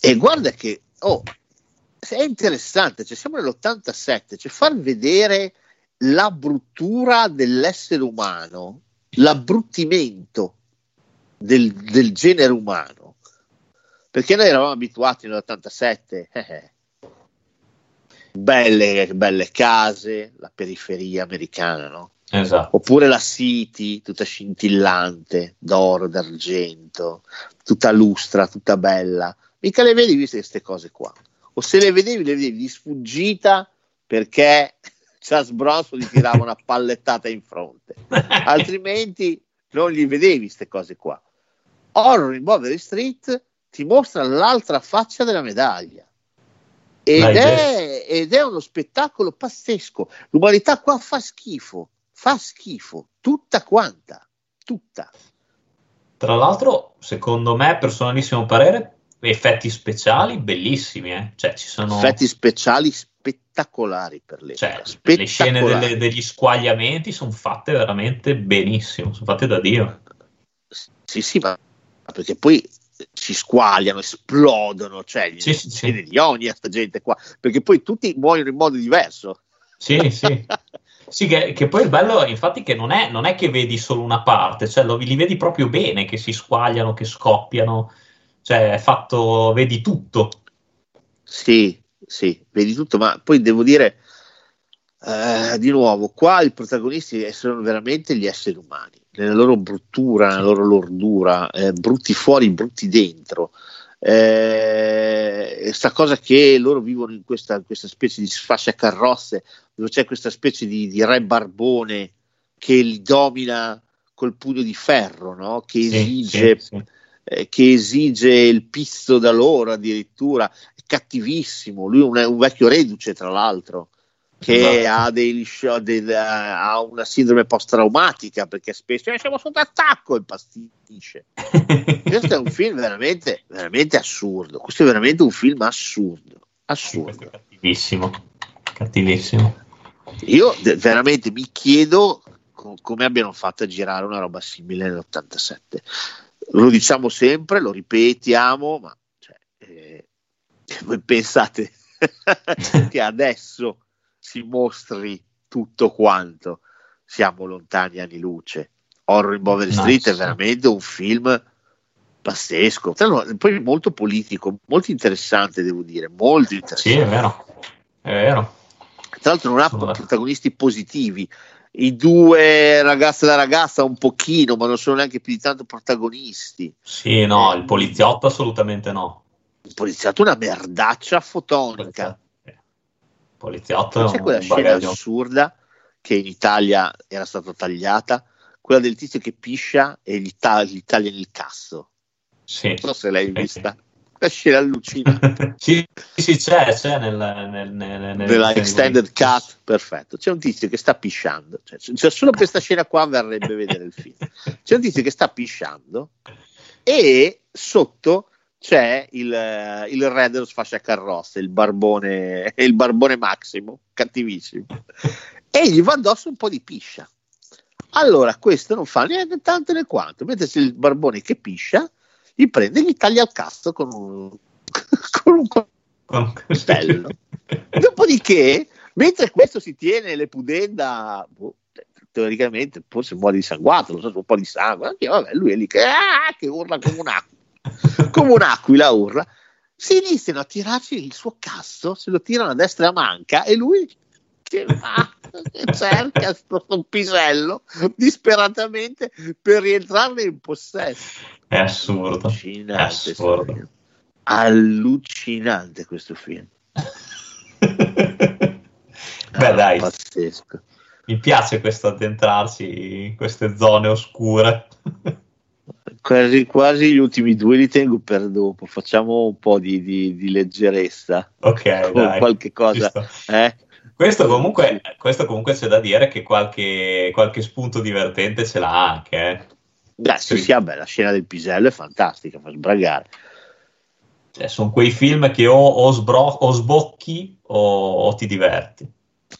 E guarda che oh, è interessante, cioè siamo nell'87, cioè far vedere la bruttura dell'essere umano, l'abbruttimento del, del genere umano, perché noi eravamo abituati nell'87, eh, eh, belle, belle case, la periferia americana, no? Esatto. Oppure la City, tutta scintillante, d'oro, d'argento, tutta lustra, tutta bella. Mica le vedi viste queste cose qua. O se le vedevi, le vedevi di sfuggita perché Charles Bronson gli tirava una pallettata in fronte. Altrimenti non gli vedevi queste cose qua. Horror in Bowery Street ti mostra l'altra faccia della medaglia. Ed è, ed è uno spettacolo pazzesco. L'umanità qua fa schifo, fa schifo, tutta quanta, tutta. Tra l'altro, secondo me, personalissimo parere, effetti speciali bellissimi, eh? Cioè, ci sono Effetti speciali spettacolari per l'epoca. cioè, le scene delle- degli squagliamenti sono fatte veramente benissimo, sono fatte da Dio. Sì, sì, ma perché poi si squagliano, esplodono, cioè gli Sì, sì, di ogni a sta gente qua, perché poi tutti muoiono in modo diverso. Sì, sì. Sì, che, che poi il bello, infatti, che non è, non è che vedi solo una parte, cioè lo- li vedi proprio bene, che si squagliano, che scoppiano, cioè è fatto, vedi tutto. Sì, sì, vedi tutto, ma poi devo dire, eh, di nuovo, qua i protagonisti sono veramente gli esseri umani, nella loro bruttura, nella loro lordura, eh, brutti fuori, brutti dentro. Eh, sta cosa che loro vivono in questa, questa specie di sfasciacarrozze dove c'è questa specie di, di re barbone che li domina col pugno di ferro, no? che Sì, esige sì, sì. Eh, che esige il pizzo da loro addirittura, è cattivissimo, lui è un, è un vecchio reduce tra l'altro, che Esatto. ha, dei, del- eh, ha una sindrome post-traumatica perché spesso "Eh, siamo sotto attacco e pasticce. Questo è un film veramente, veramente assurdo, questo è veramente un film assurdo, assurdo. cattivissimo, cattivissimo. Io de- veramente mi chiedo co- come abbiano fatto a girare una roba simile nell'87. Lo diciamo sempre, lo ripetiamo, ma cioè, eh, voi pensate che adesso si mostri tutto quanto? Siamo lontani anni luce. Horror in Bowery No, Street è veramente un film pazzesco, Tra l'altro, poi molto politico, molto interessante, devo dire, molto interessante. Sì, è vero, è vero. Tra l'altro non ha protagonisti positivi. I due ragazza da ragazza un pochino, ma non sono neanche più di tanto protagonisti. Sì, no, il poliziotto assolutamente no. Il poliziotto è una merdaccia fotonica. Eh, Poliziotto C'è è quella scena bagaglio. assurda che in Italia era stata tagliata, quella del tizio che piscia e gli, ta- gli taglia il cazzo. Sì. Non so se l'hai Sì, La scena allucinante. sì, sì, c'è, c'è nel, nel, nel, nel- Nella nel- extended cut, perfetto. C'è un tizio che sta pisciando, cioè, cioè, solo questa scena qua verrebbe vedere il film. C'è un tizio che sta pisciando e sotto c'è il, eh, il re dello sfasciacarrozze, il barbone, il barbone Massimo, cattivissimo, e gli va addosso un po' di piscia. Allora questo non fa niente tanto né quanto, mentre c'è il barbone che piscia, gli prende e gli taglia il cazzo con un, con un coltello. Dopodiché, mentre questo si tiene le pudenda, boh, teoricamente forse muore dissanguato, non so, un po' di sangue, anche, vabbè, lui è lì che, ah, che urla come un'aquila, come un'aquila urla, si iniziano a tirarci il suo cazzo, se lo tirano a destra e a manca e lui che va, che cerca sto, sto pisello disperatamente per rientrarne in possesso. È assurdo. È Allucinante, sto assurdo. allucinante questo film. Beh, Ah, dai, pazzesco. mi piace questo addentrarsi in queste zone oscure. Quasi, quasi gli ultimi due li tengo per dopo. Facciamo un po' di, di- di leggerezza. Ok, dai. qualche cosa. Eh? Questo comunque, questo comunque c'è da dire che qualche, qualche spunto divertente ce l'ha anche. eh. Beh, sì, Sì. vabbè, la scena del pisello è fantastica, fa sbragare. Cioè, sono quei film che o, o, sbro- o sbocchi o, o ti diverti.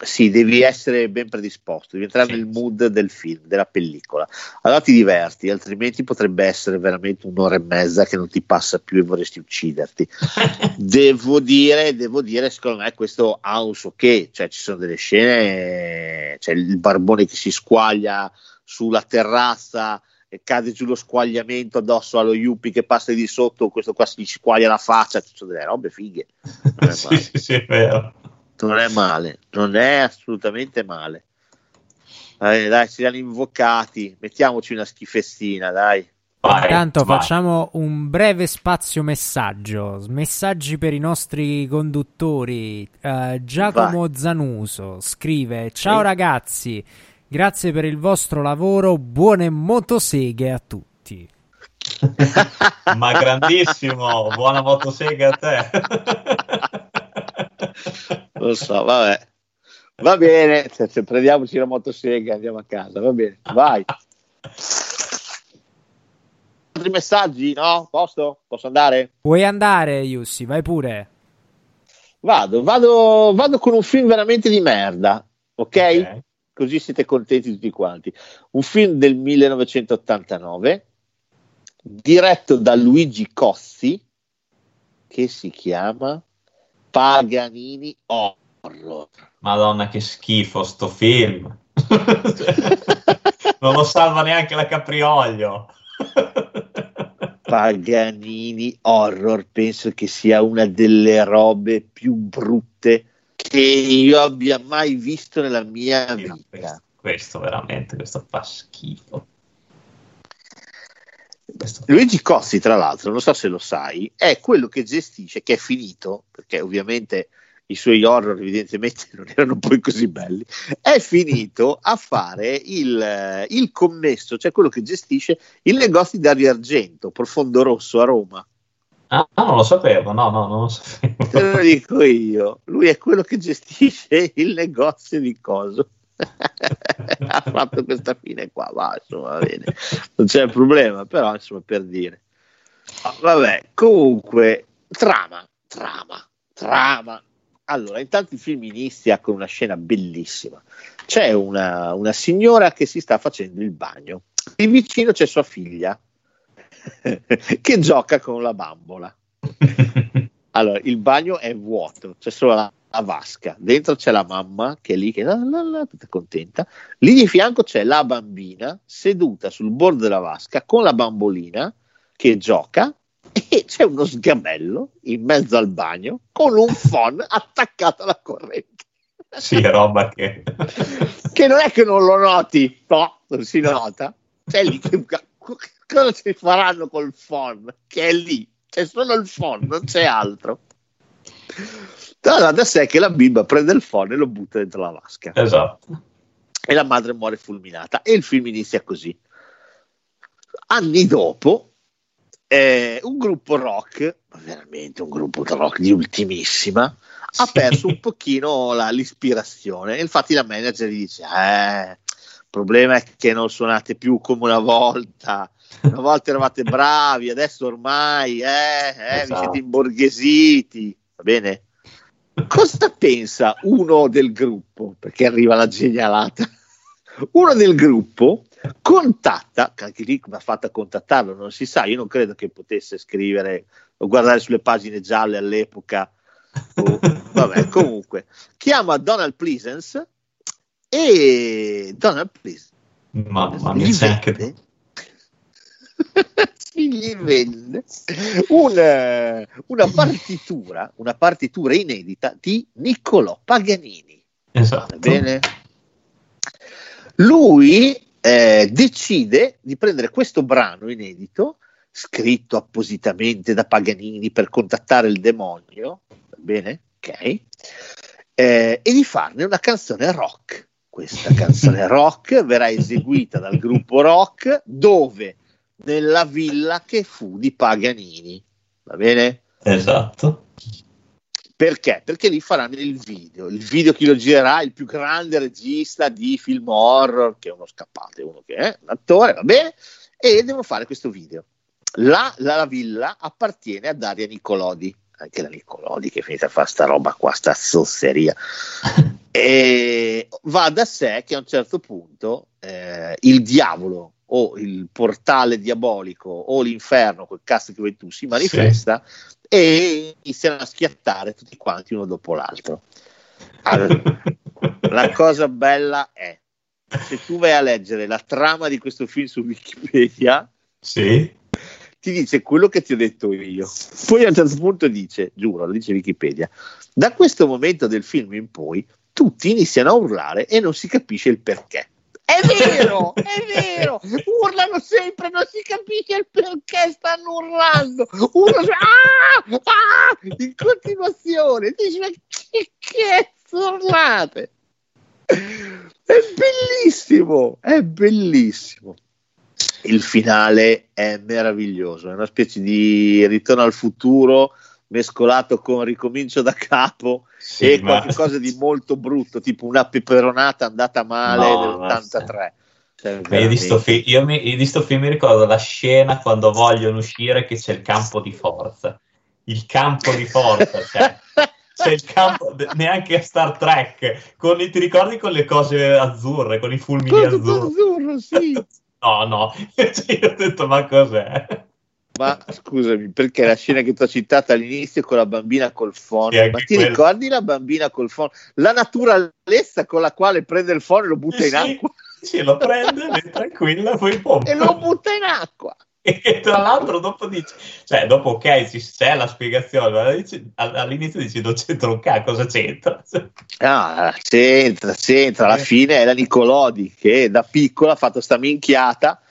Sì, devi essere ben predisposto, devi entrare Sì. nel mood del film, della pellicola. Allora ti diverti, altrimenti potrebbe essere veramente un'ora e mezza che non ti passa più e vorresti ucciderti. devo dire, devo dire, secondo me questo ha un suo che, cioè ci sono delle scene, c'è il barbone che si squaglia sulla terrazza cade giù lo squagliamento addosso allo Yuppie che passa di sotto, questo qua si squaglia la faccia, ci sono delle robe fighe. Non è sì, male. sì, sì, è vero. Non è male, non è assolutamente male. Dai, dai, ci siamo invocati, mettiamoci una schifezzina, dai. Vai, Intanto vai. facciamo un breve spazio messaggio. Messaggi per i nostri conduttori. Eh, Giacomo Zanuso scrive: Ciao Sì. ragazzi, grazie per il vostro lavoro. Buone motoseghe a tutti. Ma grandissimo, buona motosega a te. Lo so, vabbè. Va bene, se- se prendiamoci la motosega e andiamo a casa, va bene, vai. Altri messaggi, no? Posto? Posso andare? Puoi andare, Yussi, vai pure. Vado, vado, vado con un film veramente di merda, ok? Ok. Così siete contenti tutti quanti. Un film del 1989, diretto da Luigi Cossi, che si chiama Paganini Horror. Madonna, che schifo sto film. non lo salva neanche la Capriolio. Paganini Horror, penso che sia una delle robe più brutte che io abbia mai visto nella mia vita. questo, questo veramente, questo fa schifo. Questo- Luigi Cossi, tra l'altro, non so se lo sai, è quello che gestisce, che è finito, perché ovviamente i suoi horror evidentemente non erano poi così belli, è finito a fare il, il commesso, cioè quello che gestisce il negozio di Dario Argento, Profondo Rosso a Roma. Ah, non lo sapevo, no, no, non lo sapevo. Te lo dico io, lui è quello che gestisce il negozio di coso. ha fatto questa fine qua, va, insomma, va bene, non c'è problema, però insomma per dire. Vabbè, comunque, trama, trama, trama. Allora, intanto il film inizia con una scena bellissima. C'è una, una signora che si sta facendo il bagno. Di vicino c'è sua figlia che gioca con la bambola. Allora, il bagno è vuoto, c'è solo la, la vasca. Dentro c'è la mamma che è lì, che la, tutta contenta. Lì di fianco c'è la bambina seduta sul bordo della vasca con la bambolina che gioca e c'è uno sgabello in mezzo al bagno con un phon attaccato alla corrente. sì, è roba che... che non è che non lo noti, no, non si nota. C'è lì che cosa ci faranno col phon? Che è lì, c'è solo il phon, non c'è altro. Allora, da sé che la bimba prende il phon e lo butta dentro la vasca Esatto. e la madre muore fulminata e il film inizia così. Anni dopo, eh, un gruppo rock, veramente un gruppo rock di ultimissima, ha Sì. perso un pochino la- l'ispirazione. E infatti la manager gli dice: Eh, il problema è che non suonate più come una volta. Una volta eravate bravi, adesso ormai eh, eh, vi Esatto. siete imborghesiti. Va bene? Cosa pensa uno del gruppo? Perché arriva la genialata. Uno del gruppo contatta, che anche lì come ha fatto a contattarlo, non si sa, io non credo che potesse scrivere o guardare sulle pagine gialle all'epoca. o- vabbè, comunque, chiama Donald Pleasance e Donald Pleasance Mamma mia, c'è anche... si gli vende un, eh, una partitura, una partitura inedita di Niccolò Paganini. Esatto. Bene? Lui eh, decide di prendere questo brano inedito, scritto appositamente da Paganini per contattare il demonio, va bene? Ok. Eh, e di farne una canzone rock. Questa canzone rock verrà eseguita dal gruppo rock dove? Nella villa che fu di Paganini. Va bene? Esatto. Perché? Perché lì faranno il video. Il video chi lo girerà? Il più grande regista di film horror, che è uno scappato, è uno che è un attore, va bene, e devono fare questo video. la, la villa appartiene a Daria Nicolodi anche la Nicolodi che è finita a fare sta roba qua, sta zozzeria. e va da sé che a un certo punto eh, il diavolo o il portale diabolico o l'inferno, quel cazzo che vuoi tu, si manifesta sì. e iniziano a schiattare tutti quanti uno dopo l'altro. Allora, la cosa bella è se tu vai a leggere la trama di questo film su Wikipedia, sì ti dice quello che ti ho detto io. Poi a un certo punto dice, giuro, lo dice Wikipedia, da questo momento del film in poi tutti iniziano a urlare e non si capisce il perché. È vero, è vero, urlano sempre, non si capisce il perché stanno urlando, urlano ah, ah, in continuazione, dici ma che cazzo urlate? È bellissimo, è bellissimo. Il finale è meraviglioso, è una specie di ritorno al futuro mescolato con ricomincio da capo sì, e ma... qualcosa di molto brutto, tipo una peperonata andata male no, dell'83. Cioè, io, di sto fi- io, mi, io di sto film mi ricordo la scena quando vogliono uscire che c'è il campo di forza. Il campo di forza, cioè, c'è il campo, neanche a Star Trek. Con, ti ricordi con le cose azzurre, con i fulmini azzurri? azzurro, sì. No, no, cioè, io ho detto ma cos'è? Ma scusami, perché la scena che ti ho citato all'inizio con la bambina col phon, ma ti quello. ricordi la bambina col phon? La naturalezza con la quale prende il phon e lo butta sì, in acqua. Sì, lo prende, è tranquilla, poi pompa. E lo butta in acqua. E tra l'altro dopo dici, cioè dopo ok, c'è la spiegazione, ma dici, all'inizio dici non c'entra un cazzo, cosa c'entra? Ah, c'entra, c'entra, alla fine è la Nicolodi che da piccola ha fatto sta minchiata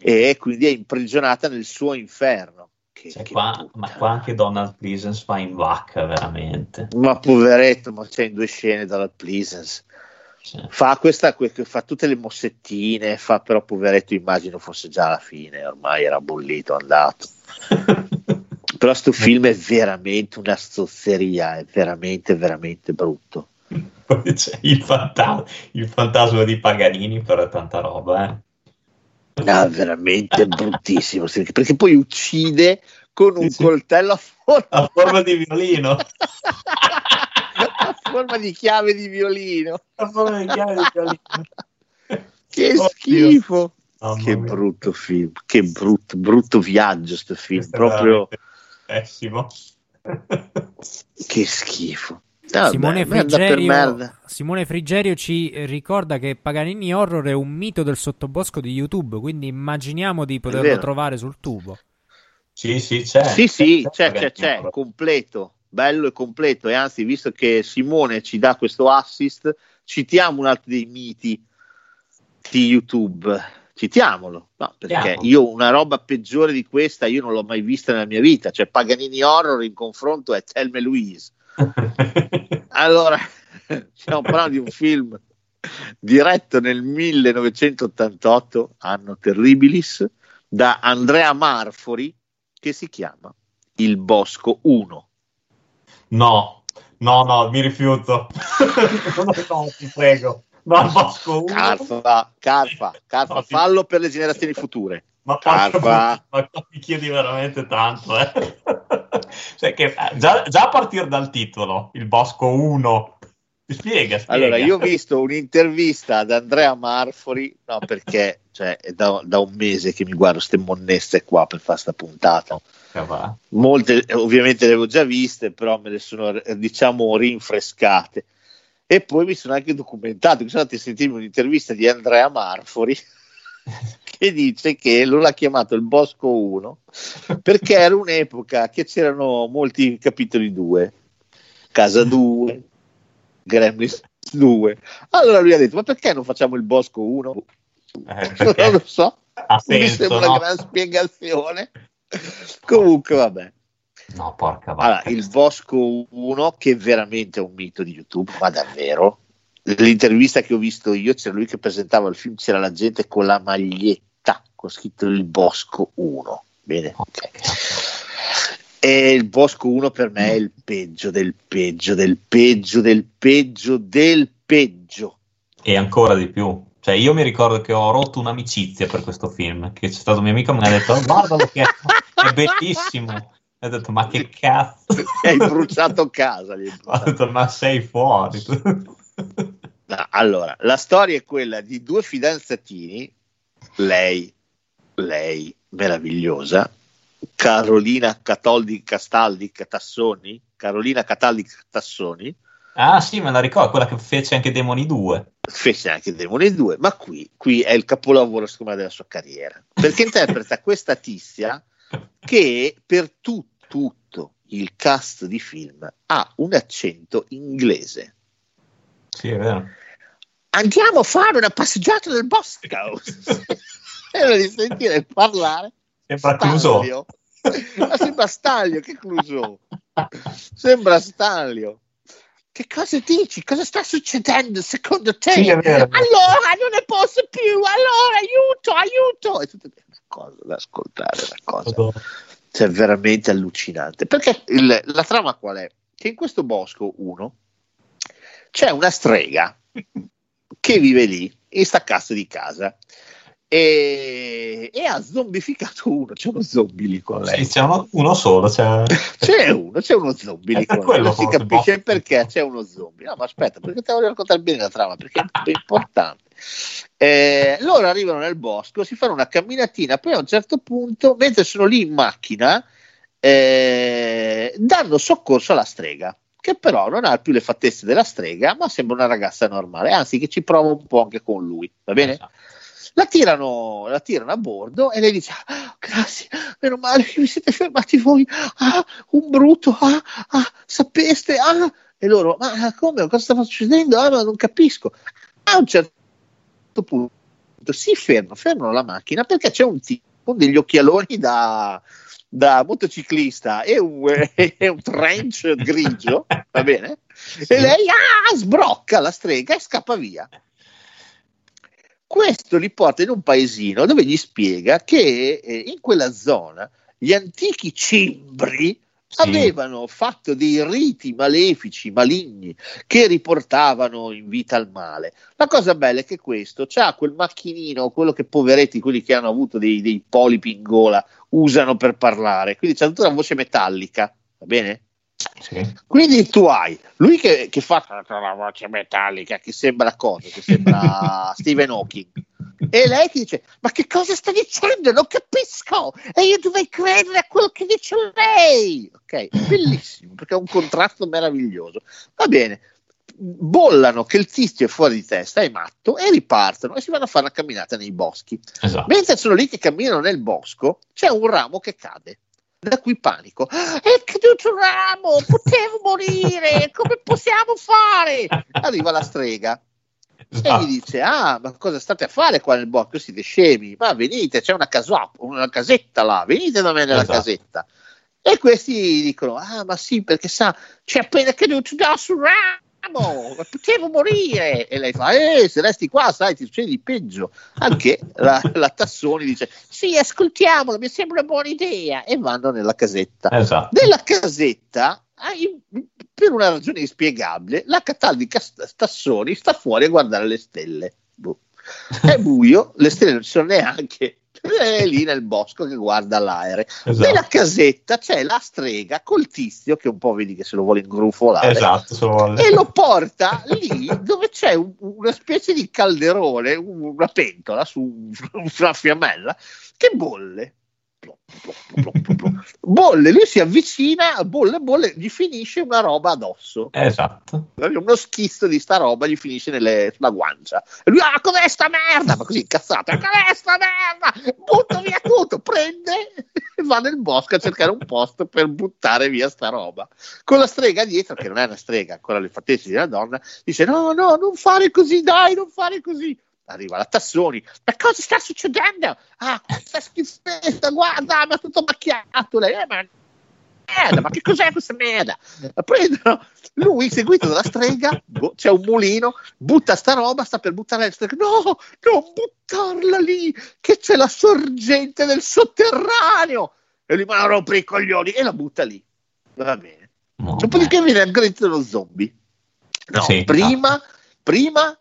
e quindi è imprigionata nel suo inferno. Che, cioè, che qua, ma qua anche Donald Pleasence fa in vacca veramente. Ma poveretto, ma c'è in due scene Donald Pleasence Fa, questa, fa tutte le mossettine, fa però poveretto immagino fosse già alla fine, ormai era bollito, andato. però sto film è veramente una stozzeria, è veramente, veramente brutto. Poi c'è il, fantasma, il fantasma di Paganini, però è tanta roba, eh. No, veramente bruttissimo, perché poi uccide con un sì, coltello a forma, a forma di violino. a forma di chiave di violino. A forma di chiave di violino. che oh, schifo. Oh, che mia. brutto film, che brutto, brutto viaggio sto film, Questo proprio pessimo. che schifo. Vabbè, Simone, Frigerio, Simone, Frigerio, ci ricorda che Paganini Horror è un mito del sottobosco di YouTube, quindi immaginiamo di poterlo trovare sul tubo. Sì, sì, c'è. Sì, sì, c'è, c'è, c'è, completo bello e completo. E anzi visto che Simone ci dà questo assist citiamo un altro dei miti di YouTube. Citiamolo. No, perché Andiamo. io una roba peggiore di questa io non l'ho mai vista nella mia vita. Cioè Paganini Horror in confronto è Thelma Louise allora stiamo parlando di un film diretto nel 1988 anno terribilis da Andrea Marfori che si chiama Il Bosco 1 No, no, no, mi rifiuto. no, ti prego. No, Bosco Carfa, Carfa, Carfa, no, fallo per le generazioni future. Ma, Carfa. ma mi chiedi veramente tanto, eh? cioè che, eh, già, già, a partire dal titolo, il Bosco 1, spiega, spiega. Allora, io ho visto un'intervista ad Andrea Marfori, no, perché cioè, è da, da un mese che mi guardo queste monnesse qua per fare sta puntata. Molte ovviamente le avevo già viste, però me le sono diciamo rinfrescate. E poi mi sono anche documentato, mi sono andato a sentirmi un'intervista di Andrea Marfori che dice che lui l'ha chiamato il Bosco 1 perché era un'epoca che c'erano molti capitoli 2, Casa 2, Gremlins 2. Allora lui ha detto: Ma perché non facciamo il Bosco 1? Eh, non lo so. Mi sembra no? una gran spiegazione. Comunque, vabbè. No, porca allora, il Bosco 1, che è veramente un mito di YouTube, ma davvero. L'intervista che ho visto io, c'era lui che presentava il film, c'era la gente con la maglietta con scritto il Bosco 1. Bene, ok. E il Bosco 1 per me è il peggio del peggio del peggio del peggio del peggio. E ancora di più. Cioè, io mi ricordo che ho rotto un'amicizia per questo film. Che c'è stato un mio amico che mi ha detto: oh, Guardalo, che è bellissimo. Ho detto, ma che cazzo? Hai bruciato casa. Ho detto, ma sei fuori. No, allora, la storia è quella di due fidanzatini, lei, lei meravigliosa, Carolina Cataldi Castaldi Tassoni, Carolina Cataldi Tassoni. Ah sì, me la ricordo, quella che fece anche Demoni 2. Fece anche Demoni 2, ma qui, qui è il capolavoro secondo me della sua carriera, perché interpreta questa tizia che per tu, tutto il cast di film ha un accento inglese. Sì, è vero. Andiamo a fare una passeggiata nel bosco. e di sentire parlare. Sembra Clouseau. Ma sembra Staglio, che Clouseau? Sembra Staglio. Che cosa dici? Cosa sta succedendo secondo te? Sì, allora non ne posso più, allora aiuto, aiuto. È tutta una cosa da ascoltare, una cosa. Cioè, veramente allucinante. Perché il, la trama qual è? Che in questo bosco, uno, c'è una strega che vive lì in sta cazzo di casa e, e, ha zombificato uno. C'è uno zombie lì con lei. Sì, c'è uno, uno solo. C'è... c'è... uno, c'è uno zombie lì con lei. Non si capisce boh. perché c'è uno zombie. No, ma aspetta, perché te voglio raccontare bene la trama? Perché è importante. Eh, loro arrivano nel bosco, si fanno una camminatina, poi a un certo punto, mentre sono lì in macchina, eh, danno soccorso alla strega che però non ha più le fattezze della strega, ma sembra una ragazza normale, anzi che ci prova un po' anche con lui, va bene? Esatto. La tirano, la tirano a bordo e lei dice: ah, Grazie, meno male che vi siete fermati voi. Ah, un brutto, ah, ah, sapeste, ah. E loro, ma come? Cosa sta succedendo? Ah, ma non capisco. A un certo punto si fermano, fermano la macchina perché c'è un tipo con degli occhialoni da, da motociclista e un, e un trench grigio, va bene? E lei ah, sbrocca la strega e scappa via. Questo li porta in un paesino dove gli spiega che eh, in quella zona gli antichi cimbri sì. avevano fatto dei riti malefici, maligni, che riportavano in vita al male. La cosa bella è che questo ha quel macchinino, quello che poveretti, quelli che hanno avuto dei, dei polipi in gola, usano per parlare, quindi c'è tutta una voce metallica, va bene? Sì. Quindi tu hai lui che, che fa la voce metallica, che sembra cosa? Che sembra Stephen Hawking e lei ti dice: Ma che cosa sta dicendo? Non capisco! E io dovrei credere a quello che dice lei. Ok, bellissimo perché è un contrasto meraviglioso. Va bene, bollano che il tizio è fuori di testa, è matto, e ripartono e si vanno a fare una camminata nei boschi. Esatto. Mentre sono lì che camminano nel bosco, c'è un ramo che cade. Da qui panico. È caduto un ramo, potevo morire, come possiamo fare? Arriva la strega Esatto. E gli dice: Ah, ma cosa state a fare qua nel bosco? Siete scemi? Ma venite, c'è una, casa, una casetta là, venite da me nella esatto. casetta. E questi dicono: Ah, ma sì, perché sa, c'è appena caduto da sul ramo, potevo morire. E lei fa: Eh, se resti qua, sai, ti succede di peggio. Anche la, la Tassoni dice: Sì, ascoltiamolo, mi sembra una buona idea. E vanno nella casetta. Esatto. Nella casetta per una ragione inspiegabile, la Cataldi Tassoni sta fuori a guardare le stelle. Boh. È buio, le stelle non ci sono neanche. È lì nel bosco che guarda l'aereo. Esatto. Nella casetta c'è la strega col tizio che un po' vedi che se lo vuole ingrufolare esatto, e lo porta lì dove c'è un, una specie di calderone, una pentola su una fiammella che bolle bolle, lui si avvicina, bolle, bolle, gli finisce una roba addosso. Esatto. Uno schizzo di sta roba gli finisce nelle, sulla guancia. E lui, ah, cos'è sta merda? Ma così incazzato, cos'è sta merda? Butto via tutto, prende e va nel bosco a cercare un posto per buttare via sta roba. Con la strega dietro, che non è una strega, ancora le fattezze di una donna, dice, no, no, non fare così, dai, non fare così arriva la Tassoni, ma cosa sta succedendo? Ah, questa schifezza, guarda, ma tutto macchiato, lei, eh, ma merda, ma che cos'è questa merda? Prendono lui seguito dalla strega, boh, c'è un mulino, butta sta roba, sta per buttare la strega, no, non buttarla lì, che c'è la sorgente del sotterraneo, e lui ma rompere i coglioni, e la butta lì, va bene. Oh, Dopodiché viene aggredito lo zombie. No, sì, prima, no. prima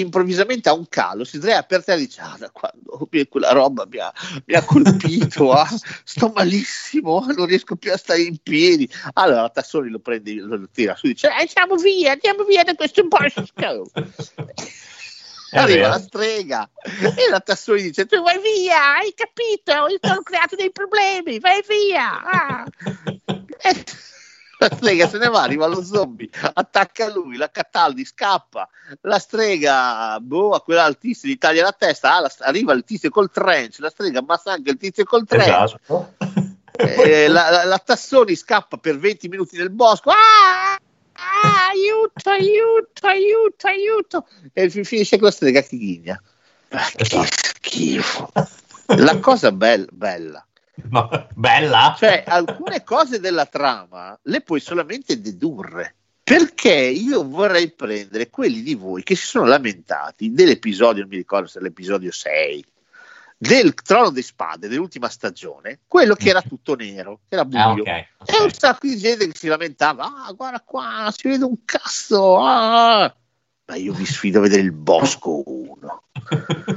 improvvisamente ha un calo, si sdraia per terra e dice: Ah, da quando quella roba mi ha, mi ha colpito, ah, sto malissimo, non riesco più a stare in piedi. Allora Tassoni lo prende, lo tira su e dice: eh, Andiamo via, andiamo via da questo bosco. Arriva la strega e la Tassoni dice: Tu vai via, hai capito? Io ho creato dei problemi, vai via. Ah. La strega se ne va, arriva lo zombie, attacca lui, la Cataldi scappa, la strega, boh, a quella altissima, gli taglia la testa, ah, la, arriva il tizio col trench, la strega ammazza anche il tizio col trench. Esatto. Eh, la, la, la, Tassoni scappa per 20 minuti nel bosco, ah, ah, aiuto, aiuto, aiuto, aiuto, e finisce con la strega che ghigna. Ah, che esatto. schifo. La cosa be- bella No, bella. Cioè, alcune cose della trama le puoi solamente dedurre. Perché io vorrei prendere quelli di voi che si sono lamentati dell'episodio, non mi ricordo se è l'episodio 6, del Trono di Spade dell'ultima stagione, quello che era tutto nero, era buio. Ah, okay, okay. E un sacco di gente che si lamentava, ah, guarda qua, si vede un cazzo, ah. Ma io vi sfido a vedere il Bosco 1.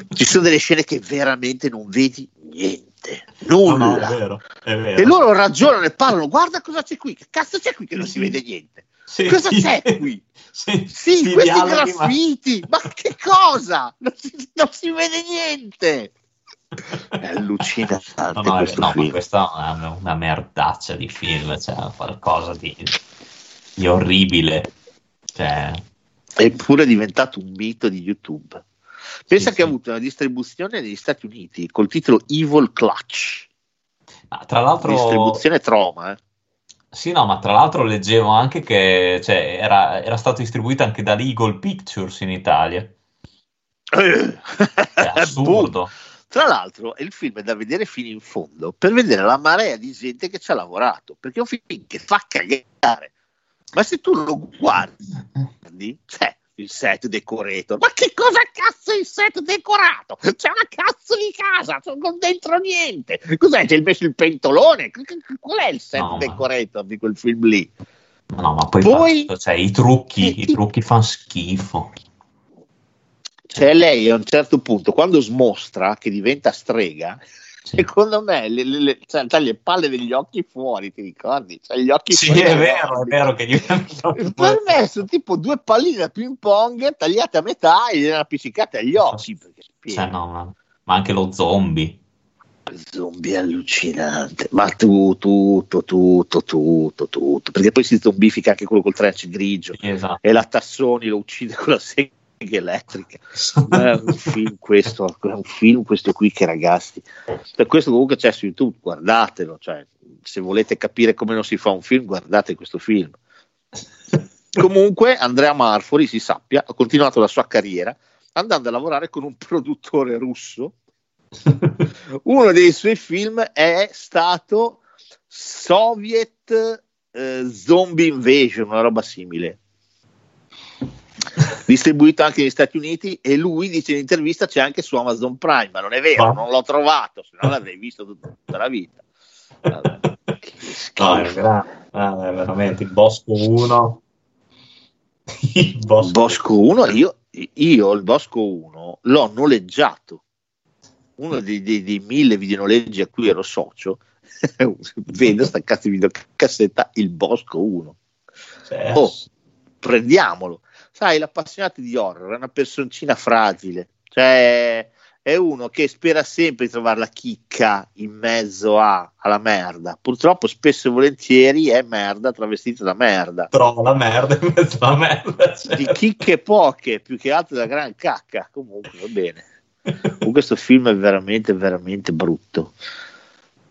Ci sono delle scene che veramente non vedi niente niente, nulla. No, no, è vero, è vero. E loro ragionano e parlano, guarda cosa c'è qui, che cazzo c'è qui che non si vede niente? Sì, cosa c'è qui? Sì, sì questi graffiti, ma... ma... che cosa? Non si, non si vede niente. È allucinante no, questo no, ma questa è una, una, merdaccia di film, cioè qualcosa di, di orribile. Cioè... Eppure è diventato un mito di YouTube. Pensa sì, che sì. ha avuto una distribuzione negli Stati Uniti col titolo Evil Clutch. Ma tra l'altro... Distribuzione Troma, eh. Sì, no, ma tra l'altro leggevo anche che cioè, era, era, stato distribuito anche da Eagle Pictures in Italia. è assurdo. Tra l'altro, il film è da vedere fino in fondo per vedere la marea di gente che ci ha lavorato, perché è un film che fa cagare. Ma se tu lo guardi, cioè, il set decorator. Ma che cosa cazzo è il set decorato? C'è una cazzo di casa, non dentro niente. Cos'è? C'è invece il pentolone? Qual è il set no, decorator ma... di quel film lì? No, ma poi, poi... Basta, cioè, i trucchi, i trucchi fanno schifo. Cioè, lei a un certo punto, quando smostra che diventa strega, secondo me le, le, le, cioè, le, palle degli occhi fuori, ti ricordi? Cioè, gli occhi sì, è vero, è vero che per me sono tipo due palline da ping pong tagliate a metà e gliene appiccicate agli occhi. Cioè, no, ma, ma, anche lo zombie. Zombie allucinante, ma tutto, tutto, tutto, tutto, tutto, perché poi si zombifica anche quello col trench grigio esatto. e la Tassoni lo uccide con la sega elettrica. è un film questo, è un film questo qui che ragazzi. Per questo comunque c'è su YouTube, guardatelo, cioè, se volete capire come non si fa un film, guardate questo film. Comunque Andrea Marfori, si sappia, ha continuato la sua carriera andando a lavorare con un produttore russo. Uno dei suoi film è stato Soviet eh, Zombie Invasion, una roba simile distribuito anche negli Stati Uniti e lui dice in intervista c'è anche su Amazon Prime, ma non è vero, no. non l'ho trovato, se no l'avrei visto tutta la vita. Vabbè, no, è, ah, è, veramente il Bosco 1. il Bosco, Bosco 1, io, io, il Bosco 1 l'ho noleggiato. Uno dei, dei, dei mille videonoleggi a cui ero socio, vedo sta cazzo di videocassetta il Bosco 1. Certo. Oh, prendiamolo sai, l'appassionato di horror è una personcina fragile, cioè è uno che spera sempre di trovare la chicca in mezzo a, alla merda. Purtroppo spesso e volentieri è merda travestita da merda. Trova la merda in mezzo alla merda. Cioè. Di chicche poche, più che altro da gran cacca. Comunque va bene. Comunque questo film è veramente, veramente brutto.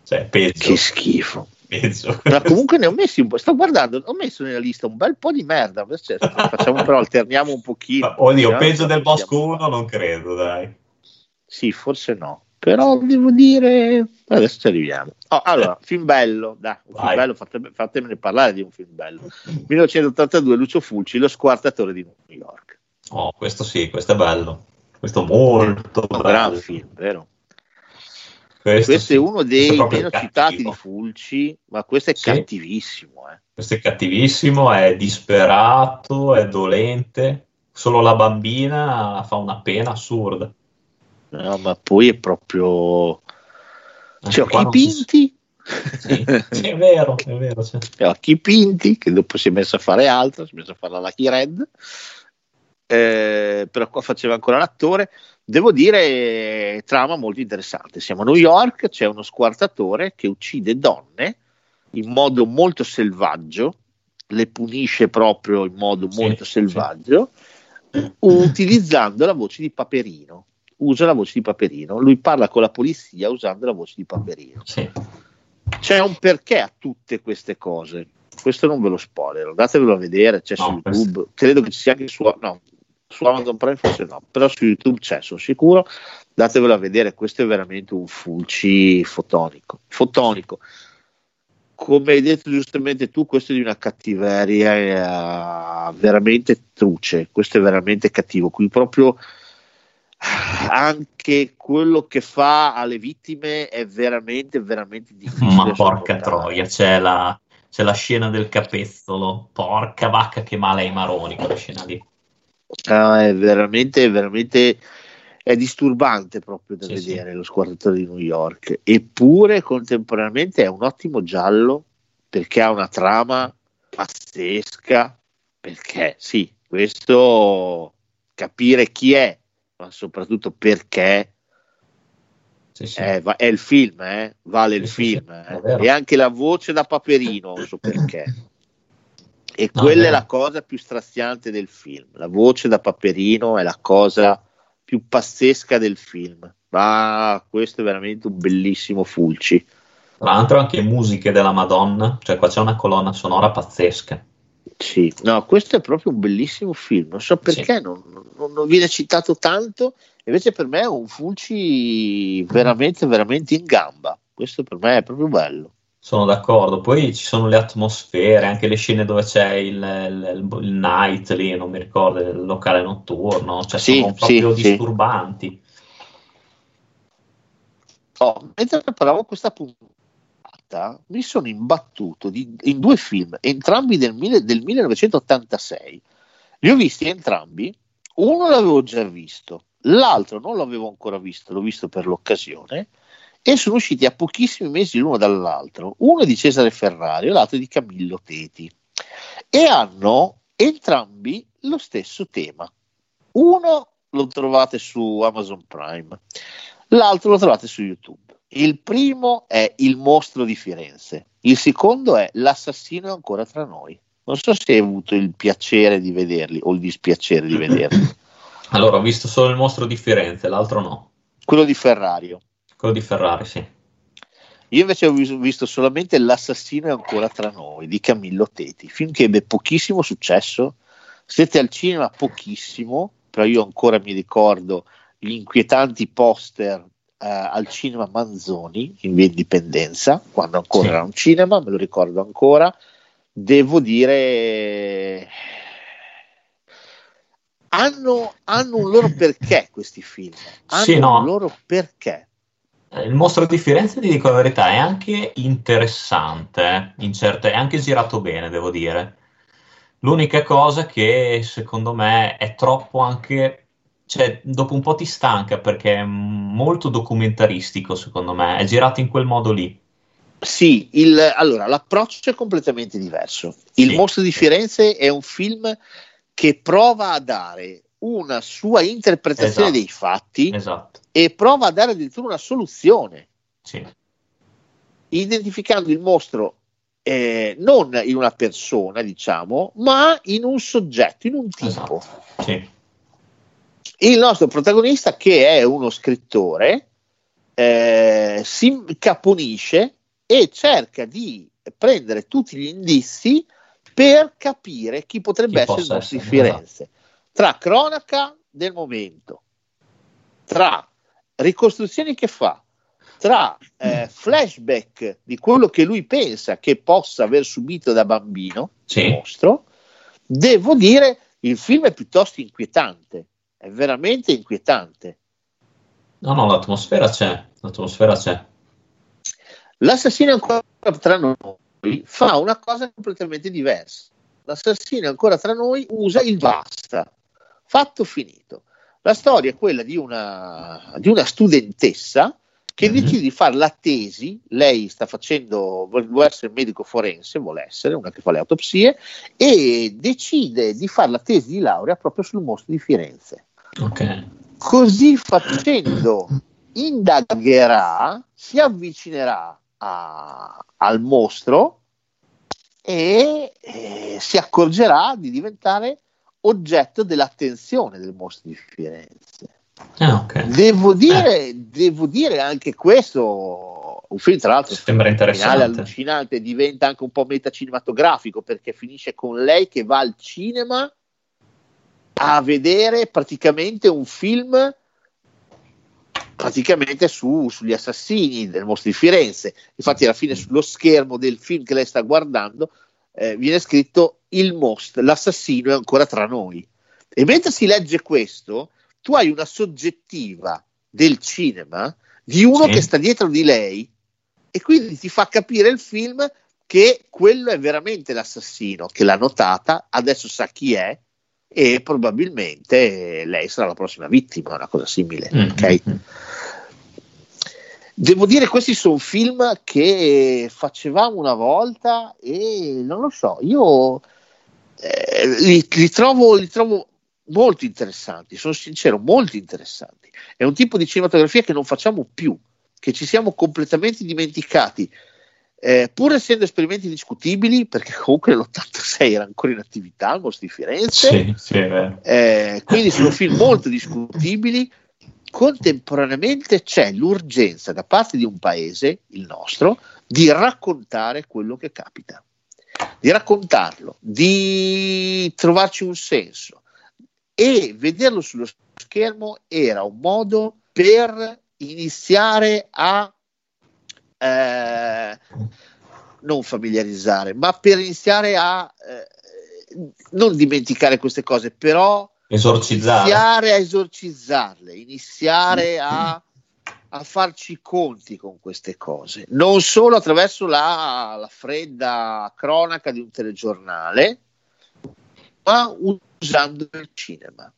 Cioè. Che schifo peggio. Ma comunque ne ho messi un po'. Sto guardando, ho messo nella lista un bel po' di merda. Cioè, facciamo però, alterniamo un pochino. Ma, oddio, peggio del Bosco 1 non credo, dai. Sì, forse no. Però devo dire, adesso ci arriviamo. Oh, allora, film bello, dai, un film bello, fatemi, fatemene parlare di un film bello. 1982, Lucio Fulci, Lo squartatore di New York. Oh, questo sì, questo è bello. Questo molto un bello. gran film, vero? Questo, questo sì. è uno dei è meno citati di Fulci, ma questo è sì. cattivissimo. Eh. Questo è cattivissimo, è disperato, è dolente. solo la bambina fa una pena assurda. No, ma poi è proprio... Cioè, occhi pinti... Sì, sì, è vero, è vero. Cioè. Occhi pinti, che dopo si è messo a fare altro, si è messo a fare la Lucky Red. Eh, però qua faceva ancora l'attore. Devo dire, trama molto interessante. Siamo a New York, c'è uno squartatore che uccide donne in modo molto selvaggio, le punisce proprio in modo sì, molto selvaggio, sì. utilizzando la voce di Paperino. Usa la voce di Paperino. Lui parla con la polizia usando la voce di Paperino. Sì. C'è un perché a tutte queste cose. Questo non ve lo spoiler, andatevelo a vedere, c'è no, su YouTube, questo... credo che ci sia anche su, no, su Amazon Prime forse no, però su YouTube c'è, sono sicuro, datevelo a vedere, questo è veramente un fulci fotonico, fotonico. Come hai detto giustamente tu, questo è di una cattiveria uh, veramente truce, questo è veramente cattivo, qui proprio anche quello che fa alle vittime è veramente, veramente difficile. Ma porca troia, c'è la, c'è la scena del capezzolo, porca vacca che male ai maroni quella scena lì. Ah, è veramente, veramente è disturbante proprio da sì, vedere sì. lo squartatore di New York, eppure contemporaneamente è un ottimo giallo perché ha una trama pazzesca, perché sì, questo capire chi è, ma soprattutto perché sì, sì. È, è, il film, eh? vale il film, eh? e anche la voce da Paperino, non so perché. E no, quella è la cosa più straziante del film. La voce da Paperino è la cosa più pazzesca del film. Ma questo è veramente un bellissimo Fulci. Tra l'altro anche musiche della Madonna, cioè qua c'è una colonna sonora pazzesca. Sì, no, questo è proprio un bellissimo film. Non so perché sì. non, non, non, viene citato tanto, invece per me è un Fulci veramente, veramente in gamba. Questo per me è proprio bello. Sono d'accordo, poi ci sono le atmosfere, anche le scene dove c'è il, il, il night lì, non mi ricordo, il locale notturno, cioè sì, sono proprio sì, disturbanti. Oh, mentre preparavo questa puntata, mi sono imbattuto di, in due film, entrambi del, del 1986. Li ho visti entrambi, uno l'avevo già visto, l'altro non l'avevo ancora visto, l'ho visto per l'occasione e sono usciti a pochissimi mesi l'uno dall'altro. Uno di Cesare Ferrari e l'altro di Camillo Teti e hanno entrambi lo stesso tema. Uno lo trovate su Amazon Prime, l'altro lo trovate su YouTube. Il primo è Il mostro di Firenze, il secondo è L'assassino è ancora tra noi. Non so se hai avuto il piacere di vederli o il dispiacere di vederli. Allora, ho visto solo il mostro di Firenze, l'altro no. Quello di Ferrario. Quello di Ferrari, sì. Io invece ho visto solamente L'assassino è ancora tra noi di Camillo Teti, film che ebbe pochissimo successo. Siete al cinema pochissimo, però io ancora mi ricordo gli inquietanti poster eh, al cinema Manzoni in via Indipendenza, quando ancora sì. era un cinema, me lo ricordo ancora. Devo dire, hanno, hanno un loro perché questi film, hanno sì, no. un loro perché il mostro di Firenze, ti dico la verità, è anche interessante, in certe, è anche girato bene, devo dire. L'unica cosa che secondo me è troppo anche, cioè dopo un po' ti stanca perché è molto documentaristico, secondo me, è girato in quel modo lì. Sì, il, allora l'approccio è completamente diverso. Il sì. mostro di Firenze è un film che prova a dare una sua interpretazione esatto. dei fatti esatto. e prova a dare addirittura una soluzione. Sì. Identificando il mostro eh, non in una persona, diciamo, ma in un soggetto, in un tipo. Esatto. Sì. Il nostro protagonista, che è uno scrittore, eh, si incaponisce e cerca di prendere tutti gli indizi per capire chi potrebbe chi essere il mostro di Firenze. Esatto tra cronaca del momento, tra ricostruzioni che fa, tra eh, flashback di quello che lui pensa che possa aver subito da bambino, sì. mostro, devo dire il film è piuttosto inquietante, è veramente inquietante. No, no, l'atmosfera c'è, l'atmosfera c'è. L'assassino ancora tra noi fa una cosa completamente diversa. L'assassino ancora tra noi usa il basta Fatto finito. La storia è quella di una, di una studentessa che mm-hmm. decide di fare la tesi, lei sta facendo, vuole essere medico forense, vuole essere una che fa le autopsie, e decide di fare la tesi di laurea proprio sul mostro di Firenze. Okay. Così facendo indagherà, si avvicinerà a, al mostro e, e si accorgerà di diventare oggetto dell'attenzione del mostro di Firenze. Ah, okay. devo, dire, eh. devo dire anche questo, un film tra l'altro sembra interessante, allucinante, diventa anche un po' metacinematografico perché finisce con lei che va al cinema a vedere praticamente un film praticamente su, sugli assassini del mostro di Firenze. Infatti, alla fine, sullo schermo del film che lei sta guardando, eh, viene scritto il most, l'assassino è ancora tra noi. E mentre si legge questo, tu hai una soggettiva del cinema di uno sì. che sta dietro di lei e quindi ti fa capire il film che quello è veramente l'assassino che l'ha notata, adesso sa chi è e probabilmente lei sarà la prossima vittima, una cosa simile. Mm-hmm. Okay? Devo dire, questi sono film che facevamo una volta e non lo so, io eh, li, li, trovo, li trovo molto interessanti, sono sincero, molto interessanti. È un tipo di cinematografia che non facciamo più, che ci siamo completamente dimenticati. Eh, pur essendo esperimenti discutibili, perché comunque nell'86 era ancora in attività al Mostro di Firenze, sì, sì, eh, quindi sono film molto discutibili, contemporaneamente c'è l'urgenza da parte di un paese, il nostro, di raccontare quello che capita, di raccontarlo, di trovarci un senso. E vederlo sullo schermo era un modo per iniziare a eh, non familiarizzare, ma per iniziare a eh, non dimenticare queste cose, però esorcizzare. iniziare a esorcizzarle, iniziare a, a, farci conti con queste cose, non solo attraverso la, la fredda cronaca di un telegiornale, ma usando il cinema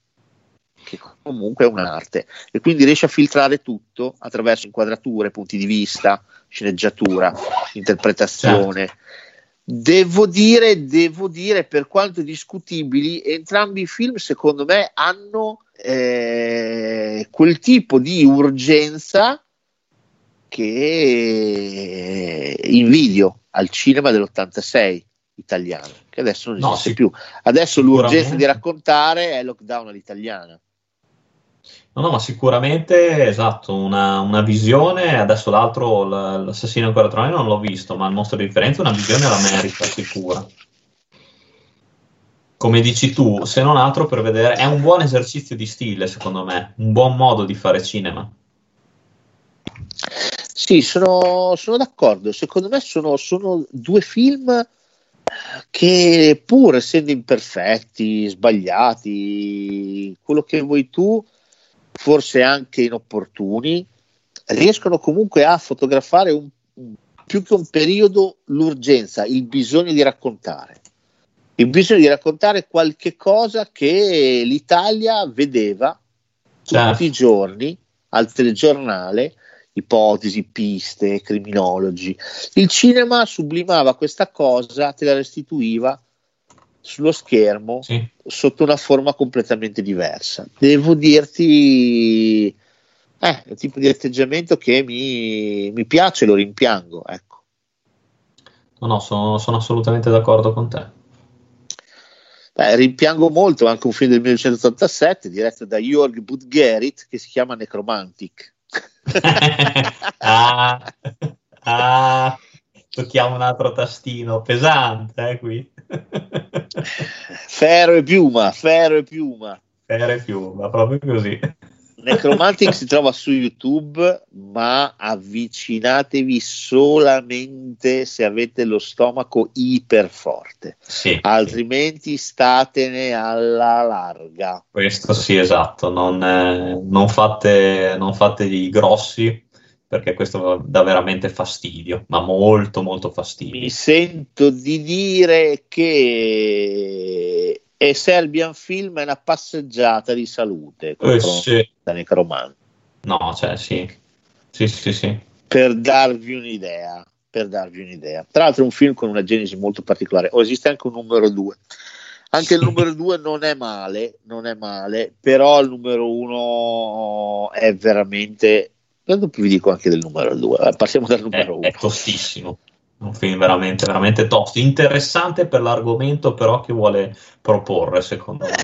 che comunque è un'arte e quindi riesce a filtrare tutto attraverso inquadrature, punti di vista, sceneggiatura, interpretazione. Certo. Devo dire, devo dire, per quanto discutibili, entrambi i film secondo me hanno eh, quel tipo di urgenza che invidio al cinema dell'86 italiano, che adesso non esiste no, più. Adesso l'urgenza di raccontare è lockdown all'italiana. No, no, ma sicuramente esatto, una, una visione, adesso l'altro, l'assassino ancora tra non l'ho visto, ma il mostro di differenza una visione la merita, sicura. Come dici tu, se non altro per vedere, è un buon esercizio di stile, secondo me, un buon modo di fare cinema. Sì, sono, sono d'accordo. Secondo me sono, sono due film che pur essendo imperfetti, sbagliati, quello che vuoi tu, forse anche inopportuni, riescono comunque a fotografare un, più che un periodo l'urgenza, il bisogno di raccontare. Il bisogno di raccontare qualche cosa che l'Italia vedeva certo. tutti i giorni al telegiornale, ipotesi, piste, criminologi. Il cinema sublimava questa cosa, te la restituiva sullo schermo sì. sotto una forma completamente diversa. Devo dirti, eh, è un tipo di atteggiamento che mi, mi piace, lo rimpiango. Ecco. No, no, sono, sono assolutamente d'accordo con te. Beh, rimpiango molto anche un film del 1987 diretto da Jörg Budgerit che si chiama Necromantic. ah, ah, tocchiamo un altro tastino pesante eh, qui. Ferro e piuma, ferro e piuma. Ferro e piuma, proprio così. Necromantic si trova su YouTube, ma avvicinatevi solamente se avete lo stomaco iperforte, sì, altrimenti sì. statene alla larga. Questo sì, esatto, non, eh, non, fate, non fate i grossi perché questo dà veramente fastidio, ma molto molto fastidio. Mi sento di dire che e Serbian Film è una passeggiata di salute eh, sì. da Necromante. No, cioè sì. Sì, sì, sì. Per darvi un'idea, per darvi un'idea. Tra l'altro è un film con una genesi molto particolare. O oh, esiste anche un numero 2. Anche il numero 2 non è male, non è male, però il numero 1 è veramente... Dopo vi dico anche del numero 2, passiamo dal numero 1. È, è tostissimo un film veramente, veramente tosto, interessante per l'argomento però che vuole proporre secondo me.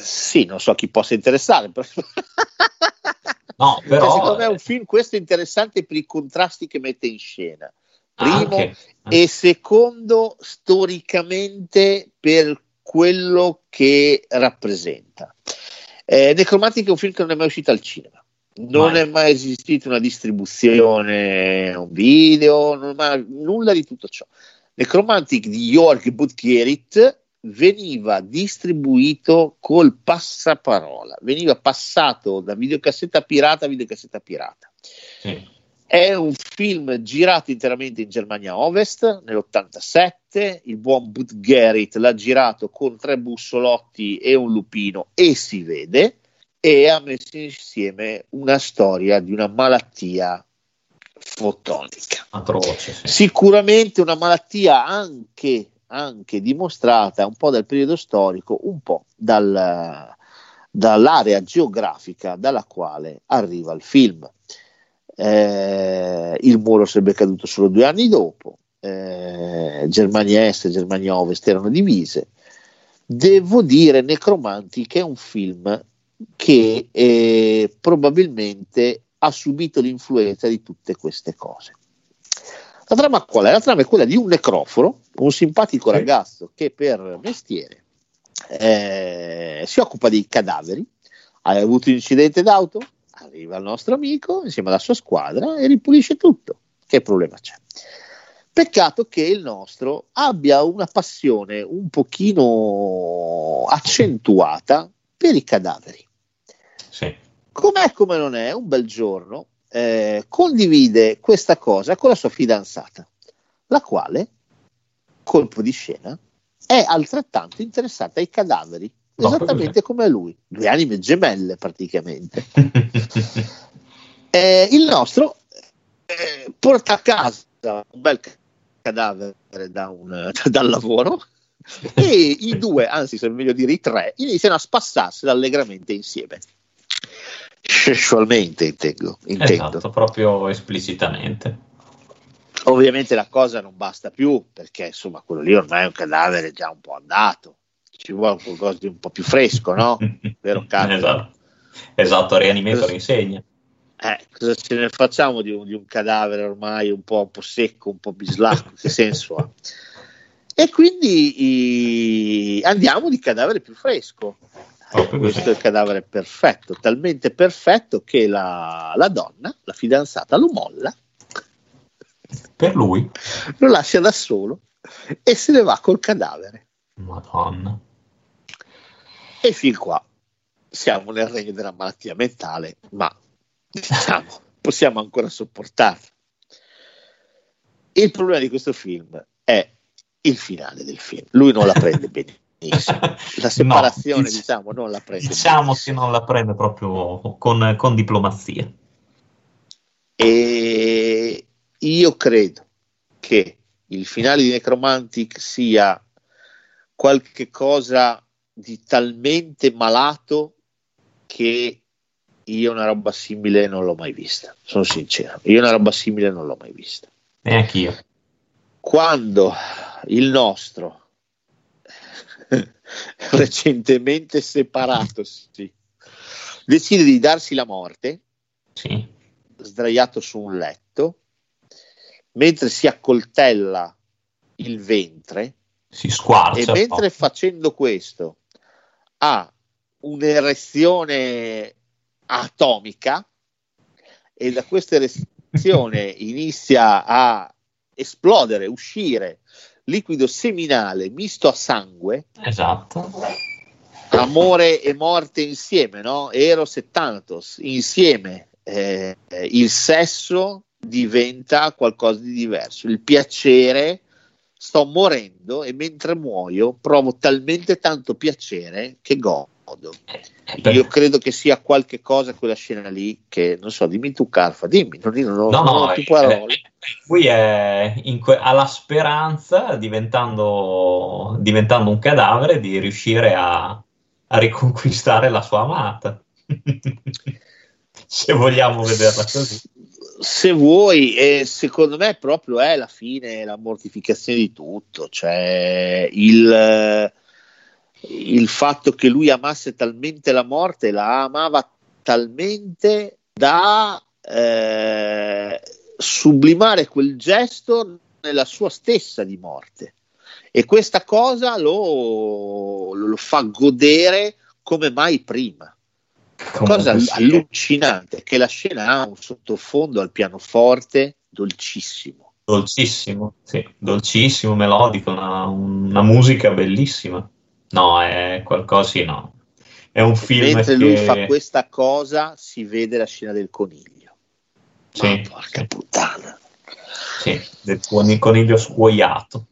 Sì, non so chi possa interessare, però... No, però... Cioè, secondo me è un film questo interessante per i contrasti che mette in scena. Primo Anche. e secondo storicamente per quello che rappresenta. Eh, Necromantic è un film che non è mai uscito al cinema non mai. è mai esistita una distribuzione, un video, mai, nulla di tutto ciò. Necromantic di Jorg Butkerit veniva distribuito col passaparola, veniva passato da videocassetta pirata a videocassetta pirata. Sì. È un film girato interamente in Germania Ovest nell'87. Il buon Butkerit l'ha girato con tre bussolotti e un lupino e si vede e ha messo insieme una storia di una malattia fotonica. Atroce, sì. Sicuramente una malattia anche, anche, dimostrata un po' dal periodo storico, un po' dal, dall'area geografica dalla quale arriva il film. Eh, il muro sarebbe caduto solo due anni dopo, eh, Germania Est e Germania Ovest erano divise. Devo dire, Necromanti, che è un film che eh, probabilmente ha subito l'influenza di tutte queste cose. La trama qual è? La trama è quella di un necroforo, un simpatico sì. ragazzo che per mestiere eh, si occupa dei cadaveri. Hai avuto un incidente d'auto? Arriva il nostro amico insieme alla sua squadra e ripulisce tutto. Che problema c'è? Peccato che il nostro abbia una passione un pochino accentuata per i cadaveri. Sì. Com'è come non è, un bel giorno eh, condivide questa cosa con la sua fidanzata, la quale, colpo di scena, è altrettanto interessata ai cadaveri, no, esattamente come lui, due anime gemelle praticamente. eh, il nostro eh, porta a casa un bel cadavere da un, dal lavoro e i due, anzi se meglio dire i tre, iniziano a spassarsi allegramente insieme. Sessualmente intendo, intendo. Esatto, proprio esplicitamente. Ovviamente la cosa non basta più perché insomma quello lì ormai è un cadavere già un po' andato, ci vuole qualcosa di un po' più fresco, no? Vero Carlo? esatto. esatto, Reanimator insegna. Eh, cosa ce ne facciamo di un, di un, cadavere ormai un po', un po', secco, un po' bislacco? Che senso ha? E quindi i, andiamo di cadavere più fresco. Eh, questo è il cadavere perfetto, talmente perfetto che la, la donna, la fidanzata, lo molla. Per lui? Lo lascia da solo e se ne va col cadavere. Madonna. E fin qua siamo nel regno della malattia mentale, ma diciamo, possiamo ancora sopportarlo. Il problema di questo film è il finale del film. Lui non la prende benissimo. La separazione, no, diciamo, non la prende. Diciamo benissimo. che non la prende proprio con, con diplomazia. E io credo che il finale di Necromantic sia qualche cosa di talmente malato che io una roba simile non l'ho mai vista. Sono sincero, io una roba simile non l'ho mai vista. Neanche io. Quando il nostro recentemente separato sì, decide di darsi la morte sì. sdraiato su un letto mentre si accoltella il ventre si squarcia e mentre facendo questo ha un'erezione atomica e da questa erezione inizia a esplodere, uscire liquido seminale misto a sangue. Esatto. Amore e morte insieme, no? Eros e Thanatos insieme. Eh, il sesso diventa qualcosa di diverso. Il piacere sto morendo e mentre muoio provo talmente tanto piacere che godo. Eh, Io credo che sia qualche cosa quella scena lì che non so, dimmi tu Carfa, dimmi, non, non, no, non no, ho più eh, parole. Lui è que- ha la speranza, diventando, diventando, un cadavere, di riuscire a, a riconquistare la sua amata. Se vogliamo vederla così se vuoi, eh, secondo me proprio è la fine, la mortificazione di tutto, cioè il, il fatto che lui amasse talmente la morte, la amava talmente da eh, sublimare quel gesto nella sua stessa di morte. E questa cosa lo, lo fa godere come mai prima. Cosa allucinante che la scena ha un sottofondo al pianoforte dolcissimo. Dolcissimo, sì, dolcissimo, melodico, una, una musica bellissima. No, è qualcosa, sì, no. È un film Mentre che... lui fa questa cosa si vede la scena del coniglio. Sì, Ma porca sì. puttana. Sì, del coniglio scuoiato.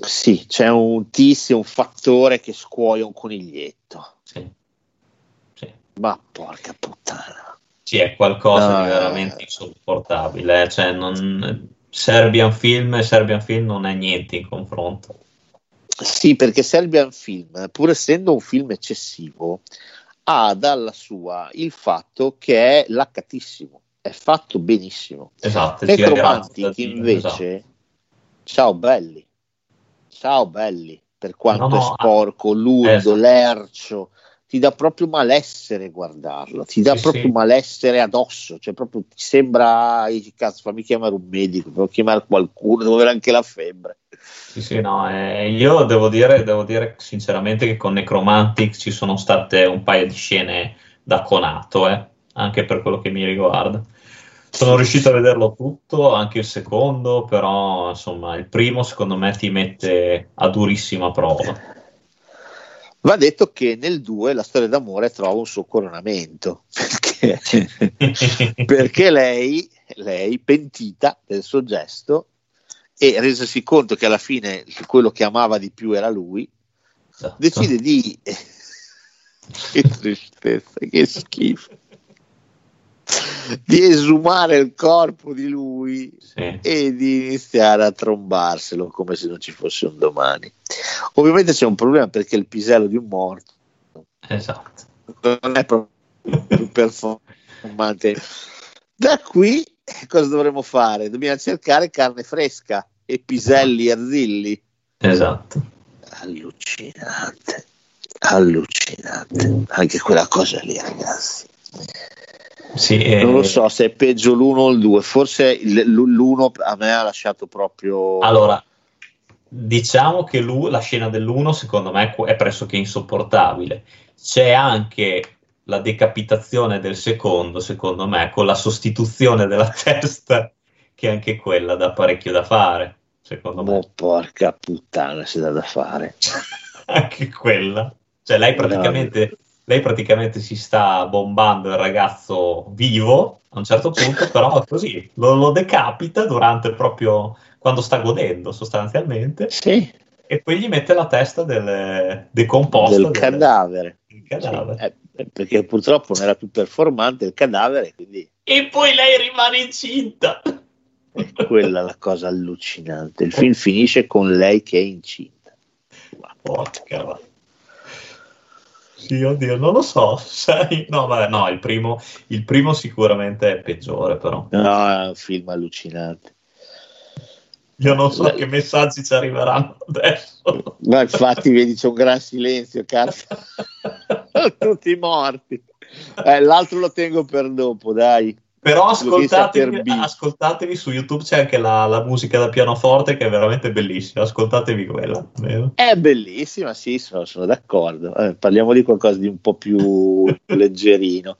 Sì, c'è un tizio, un fattore che scuoia un coniglietto. Sì. Ma porca puttana. Sì, è qualcosa no, di veramente insopportabile. Eh. Cioè, non... Serbian Film e Serbian Film non è niente in confronto. Sì, perché Serbian Film, pur essendo un film eccessivo, ha dalla sua il fatto che è laccatissimo, è fatto benissimo. Esatto. Necromantic invece, esatto. ciao belli, ciao belli, per quanto no, no, è sporco, ludo, esatto. lercio, ti dà proprio malessere guardarlo, ti dà sì, proprio sì. malessere addosso, cioè proprio ti sembra, cazzo fammi chiamare un medico, devo chiamare qualcuno, devo avere anche la febbre. Sì, sì, no, eh, io devo dire, devo dire sinceramente che con Necromantic ci sono state un paio di scene da conato, eh, anche per quello che mi riguarda. Sono riuscito a vederlo tutto, anche il secondo, però insomma il primo secondo me ti mette a durissima prova. Va detto che nel 2 la storia d'amore trova un suo coronamento perché, perché lei, lei, pentita del suo gesto e resasi conto che alla fine quello che amava di più era lui, esatto. decide di. che tristezza, che schifo di esumare il corpo di lui sì. e di iniziare a trombarselo come se non ci fosse un domani. Ovviamente c'è un problema perché il pisello di un morto esatto. non è proprio più performante. Da qui cosa dovremmo fare? Dobbiamo cercare carne fresca e piselli arzilli. Esatto. Allucinante, allucinante. Anche quella cosa lì, ragazzi. Sì, eh... Non lo so se è peggio l'uno o il due, forse l'uno a me ha lasciato proprio... Allora, diciamo che la scena dell'uno secondo me è pressoché insopportabile. C'è anche la decapitazione del secondo, secondo me, con la sostituzione della testa, che anche quella dà parecchio da fare, secondo me. Oh, porca puttana, si dà da fare. anche quella. Cioè, lei praticamente... No lei praticamente si sta bombando il ragazzo vivo a un certo punto, però così lo, lo decapita durante proprio quando sta godendo sostanzialmente. Sì. E poi gli mette la testa del decomposto del, del cadavere. Del cadavere. Sì, eh, perché purtroppo non era più performante il cadavere. Quindi... E poi lei rimane incinta. È quella la cosa allucinante. Il film finisce con lei che è incinta. Ma porca sì, oddio, non lo so. Sai? No, vabbè, no, il primo, il primo sicuramente è peggiore, però. No, è un film allucinante. Io non so Beh. che messaggi ci arriveranno adesso. Ma infatti, vedi, c'è un gran silenzio, cazzo. Tutti morti. Eh, l'altro lo tengo per dopo, dai. Però ascoltatevi, ascoltatevi, su YouTube, c'è anche la, la, musica da pianoforte che è veramente bellissima. Ascoltatevi quella. È bellissima, sì, sono, sono d'accordo. Eh, parliamo di qualcosa di un po' più leggerino.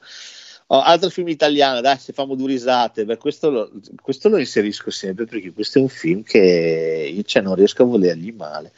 Oh, altro film italiano, dai, se famo due risate, beh, questo, lo, questo lo inserisco sempre perché questo è un film che io cioè, non riesco a volergli male.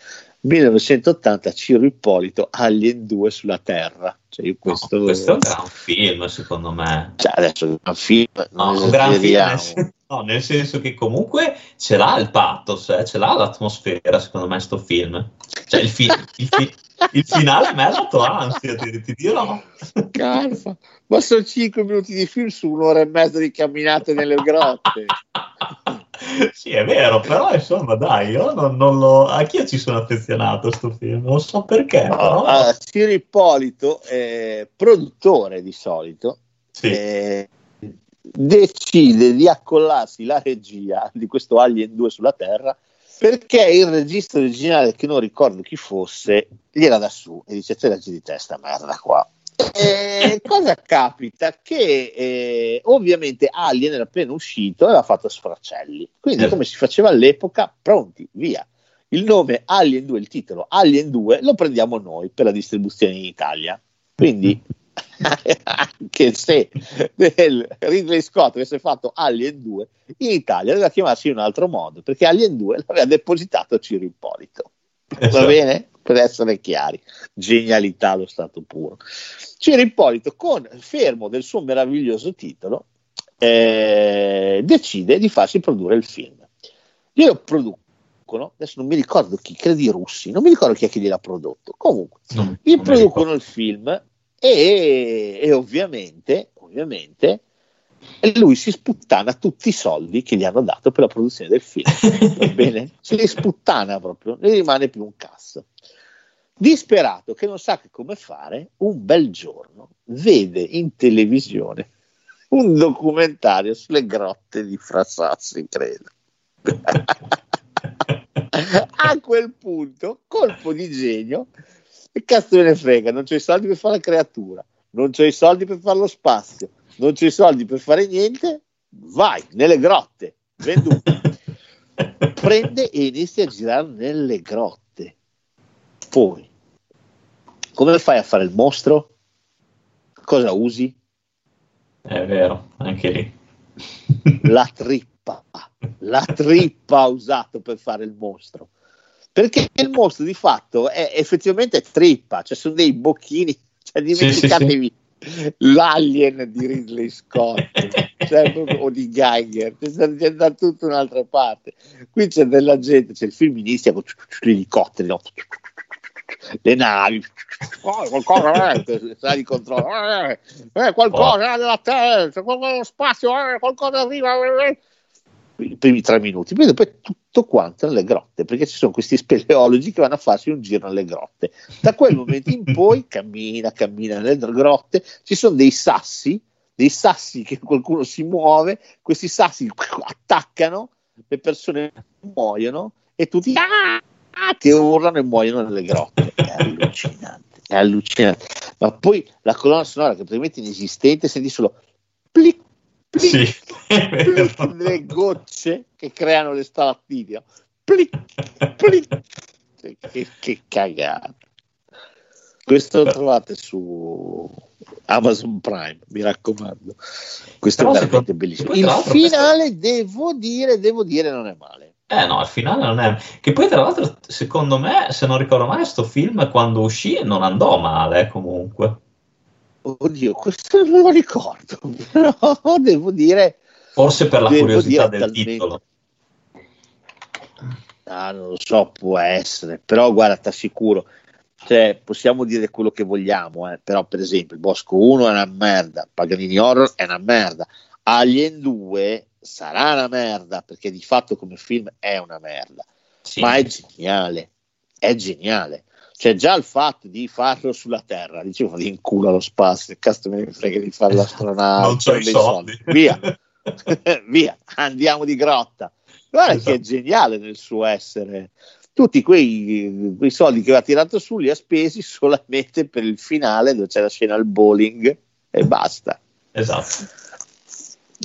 1980 Ciro Ippolito Alien 2 sulla Terra. Cioè questo... No, questo... è un gran film, secondo me. Cioè, adesso è un gran film, no, un gran film, No, nel senso che comunque ce l'ha il pathos, eh? ce l'ha l'atmosfera, secondo me, sto film. Cioè, il, fi- il, fi- il finale me ha dato ansia, ti, ti dirò. Calma, ma sono 5 minuti di film su un'ora e mezza di camminate nelle grotte. sì, è vero, però insomma, dai, io non, non lo... anch'io ci sono affezionato a questo film, non so perché. No, però... uh, Ciro Ippolito, eh, produttore di solito, sì. eh, decide di accollarsi la regia di questo Alien 2 sulla Terra perché il regista originale, che non ricordo chi fosse, gli era da su e dice: Te leggi di testa, merda qua. E cosa capita? Che eh, ovviamente Alien era appena uscito e aveva fatto sfracelli, quindi come si faceva all'epoca, pronti, via. Il nome Alien 2, il titolo Alien 2 lo prendiamo noi per la distribuzione in Italia. Quindi anche se Ridley Scott avesse fatto Alien 2 in Italia doveva chiamarsi in un altro modo perché Alien 2 l'aveva depositato a Ciro Ippolito va esatto. bene? Per essere chiari genialità allo stato puro Ciro Ippolito con fermo del suo meraviglioso titolo eh, decide di farsi produrre il film glielo producono adesso non mi ricordo chi, credo i russi non mi ricordo chi è che gliel'ha prodotto comunque no, gli producono il film e, e ovviamente, ovviamente lui si sputtana tutti i soldi che gli hanno dato per la produzione del film. Va bene? Se li sputtana proprio, ne rimane più un cazzo. Disperato che non sa che come fare, un bel giorno vede in televisione un documentario sulle grotte di Frassassi, credo. A quel punto, colpo di genio, che cazzo me ne frega, non c'ho i soldi per fare la creatura, non c'ho i soldi per fare lo spazio, non c'ho i soldi per fare niente, vai nelle grotte, venduto. Prende e inizia a girare nelle grotte. Poi, come fai a fare il mostro? Cosa usi? È vero, anche lì. La trippa, la trippa ha usato per fare il mostro perché il mostro di fatto è effettivamente trippa, cioè sono dei bocchini, cioè dimenticatevi sì, sì, sì. l'alien di Ridley Scott cioè, o di Geiger, c'è da tutta un'altra parte. Qui c'è della gente, c'è il film inizia con gli elicotteri, no? Le navi, oh, qualcosa eh, di controllo, eh, eh, qualcosa oh. nella terra, qualcosa spazio, eh, qualcosa arriva. I primi tre minuti, poi dopo è tutto quanto nelle grotte, perché ci sono questi speleologi che vanno a farsi un giro nelle grotte. Da quel momento in poi cammina, cammina nelle grotte, ci sono dei sassi, dei sassi che qualcuno si muove, questi sassi attaccano, le persone muoiono e tutti ah, che urlano e muoiono nelle grotte. È allucinante, è allucinante. Ma poi la colonna sonora che praticamente inesistente, senti solo plic, plic, sì, plic, le gocce che creano le stalattiti. Plic, plic. Che, che cagata. Questo lo trovate su Amazon Prime, mi raccomando. Questo Però è veramente bellissimo. Il finale, devo dire, devo dire, non è male. Eh no, il finale non è... Che poi tra l'altro, secondo me, se non ricordo male, questo film quando uscì non andò male comunque. Oddio, questo non lo ricordo, però devo dire... Forse per la curiosità del talmente... titolo. Ah, non lo so, può essere, però guarda, ti assicuro, cioè, possiamo dire quello che vogliamo, eh, però per esempio il Bosco 1 è una merda, Paganini Horror è una merda, Alien 2 sarà una merda, perché di fatto come film è una merda, sì. ma è geniale, è geniale. Cioè, già il fatto di farlo sulla Terra, dicevo, di inculo lo spazio, che cazzo me ne frega di fare l'astronauta, non c'ho i soldi. soldi. Via, via, andiamo di grotta. Guarda esatto. che è geniale nel suo essere. Tutti quei, quei, soldi che aveva tirato su li ha spesi solamente per il finale dove c'è la scena al bowling e basta. Esatto.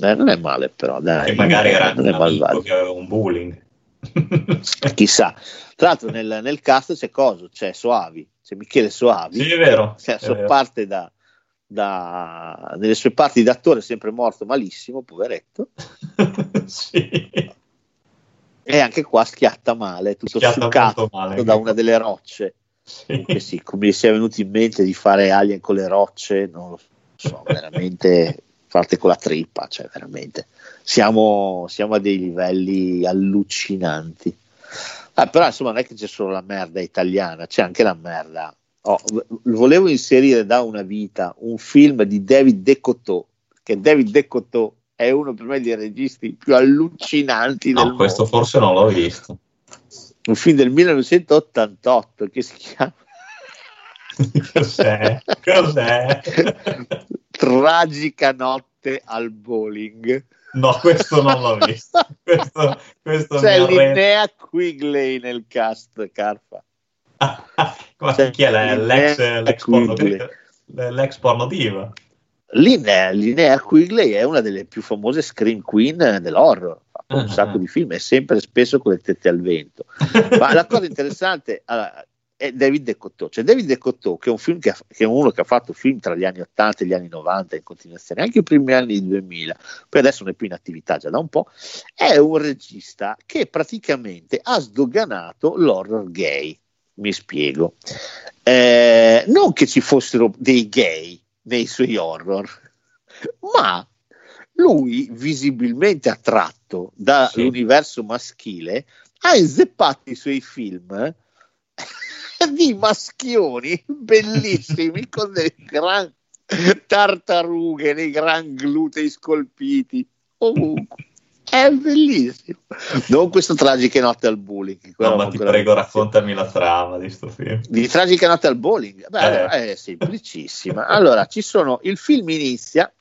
Eh, non è male però, dai. E magari era non un amico che aveva un bowling. Chissà. Tra l'altro nel, nel, cast c'è Coso, c'è Soavi, c'è Michele Soavi. Sì, è vero. Cioè, è vero. parte da, da, nelle sue parti d'attore sempre morto malissimo, poveretto. sì. E anche qua schiatta male, tutto schiatta succato male, da una delle rocce. Sì. sì, come gli sia venuto in mente di fare Alien con le rocce, non lo so, veramente parte con la trippa, cioè veramente siamo, siamo a dei livelli allucinanti. Ah, però insomma non è che c'è solo la merda italiana, c'è anche la merda. Oh, volevo inserire da una vita un film di David Decotto, che David Decotto è uno per me dei registi più allucinanti no, del questo mondo. forse non l'ho visto. Un film del 1988 che si chiama Cos'è? Cos'è? Tragica notte al bowling. No, questo non l'ho visto. Questo, questo C'è Linnea Quigley nel cast, Carfa. Ma chi è l'ex, l'ex, porno, l'ex porno diva? Linnea, Linnea Quigley è una delle più famose scream queen dell'horror. Fa un uh-huh. sacco di film, è sempre spesso con le tette al vento. Ma la cosa interessante, allora, è David Decotto. Cioè David Decotto, che è un film che, ha, che, è uno che ha fatto film tra gli anni 80 e gli anni 90 in continuazione, anche i primi anni 2000, poi adesso non è più in attività già da un po', è un regista che praticamente ha sdoganato l'horror gay. Mi spiego. Eh, non che ci fossero dei gay nei suoi horror, ma lui, visibilmente attratto dall'universo sì. maschile, ha inzeppato i suoi film di maschioni bellissimi con delle gran tartarughe, dei gran glutei scolpiti ovunque. È bellissimo. Non questo Tragiche notte al bowling. No, ma ti prego, raccontami la trama di questo film. Di Tragiche notte al bowling? Beh, eh. è semplicissima. Allora, ci sono, il film inizia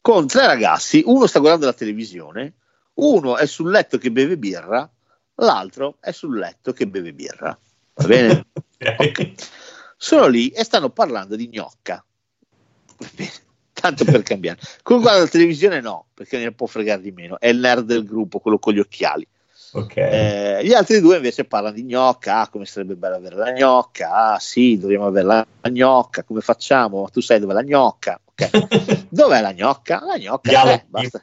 con tre ragazzi, uno sta guardando la televisione, uno è sul letto che beve birra, l'altro è sul letto che beve birra. Va bene? okay. Sono lì e stanno parlando di gnocca. Tanto per cambiare. Quello guarda la televisione no, perché ne può fregare di meno. È il nerd del gruppo, quello con gli occhiali. Okay. Eh, gli altri due invece parlano di gnocca, ah, come sarebbe bello avere la gnocca, ah sì, dobbiamo avere la, la gnocca, come facciamo? Tu sai dove è la gnocca? Okay. Dov'è la gnocca? La gnocca c'è, basta,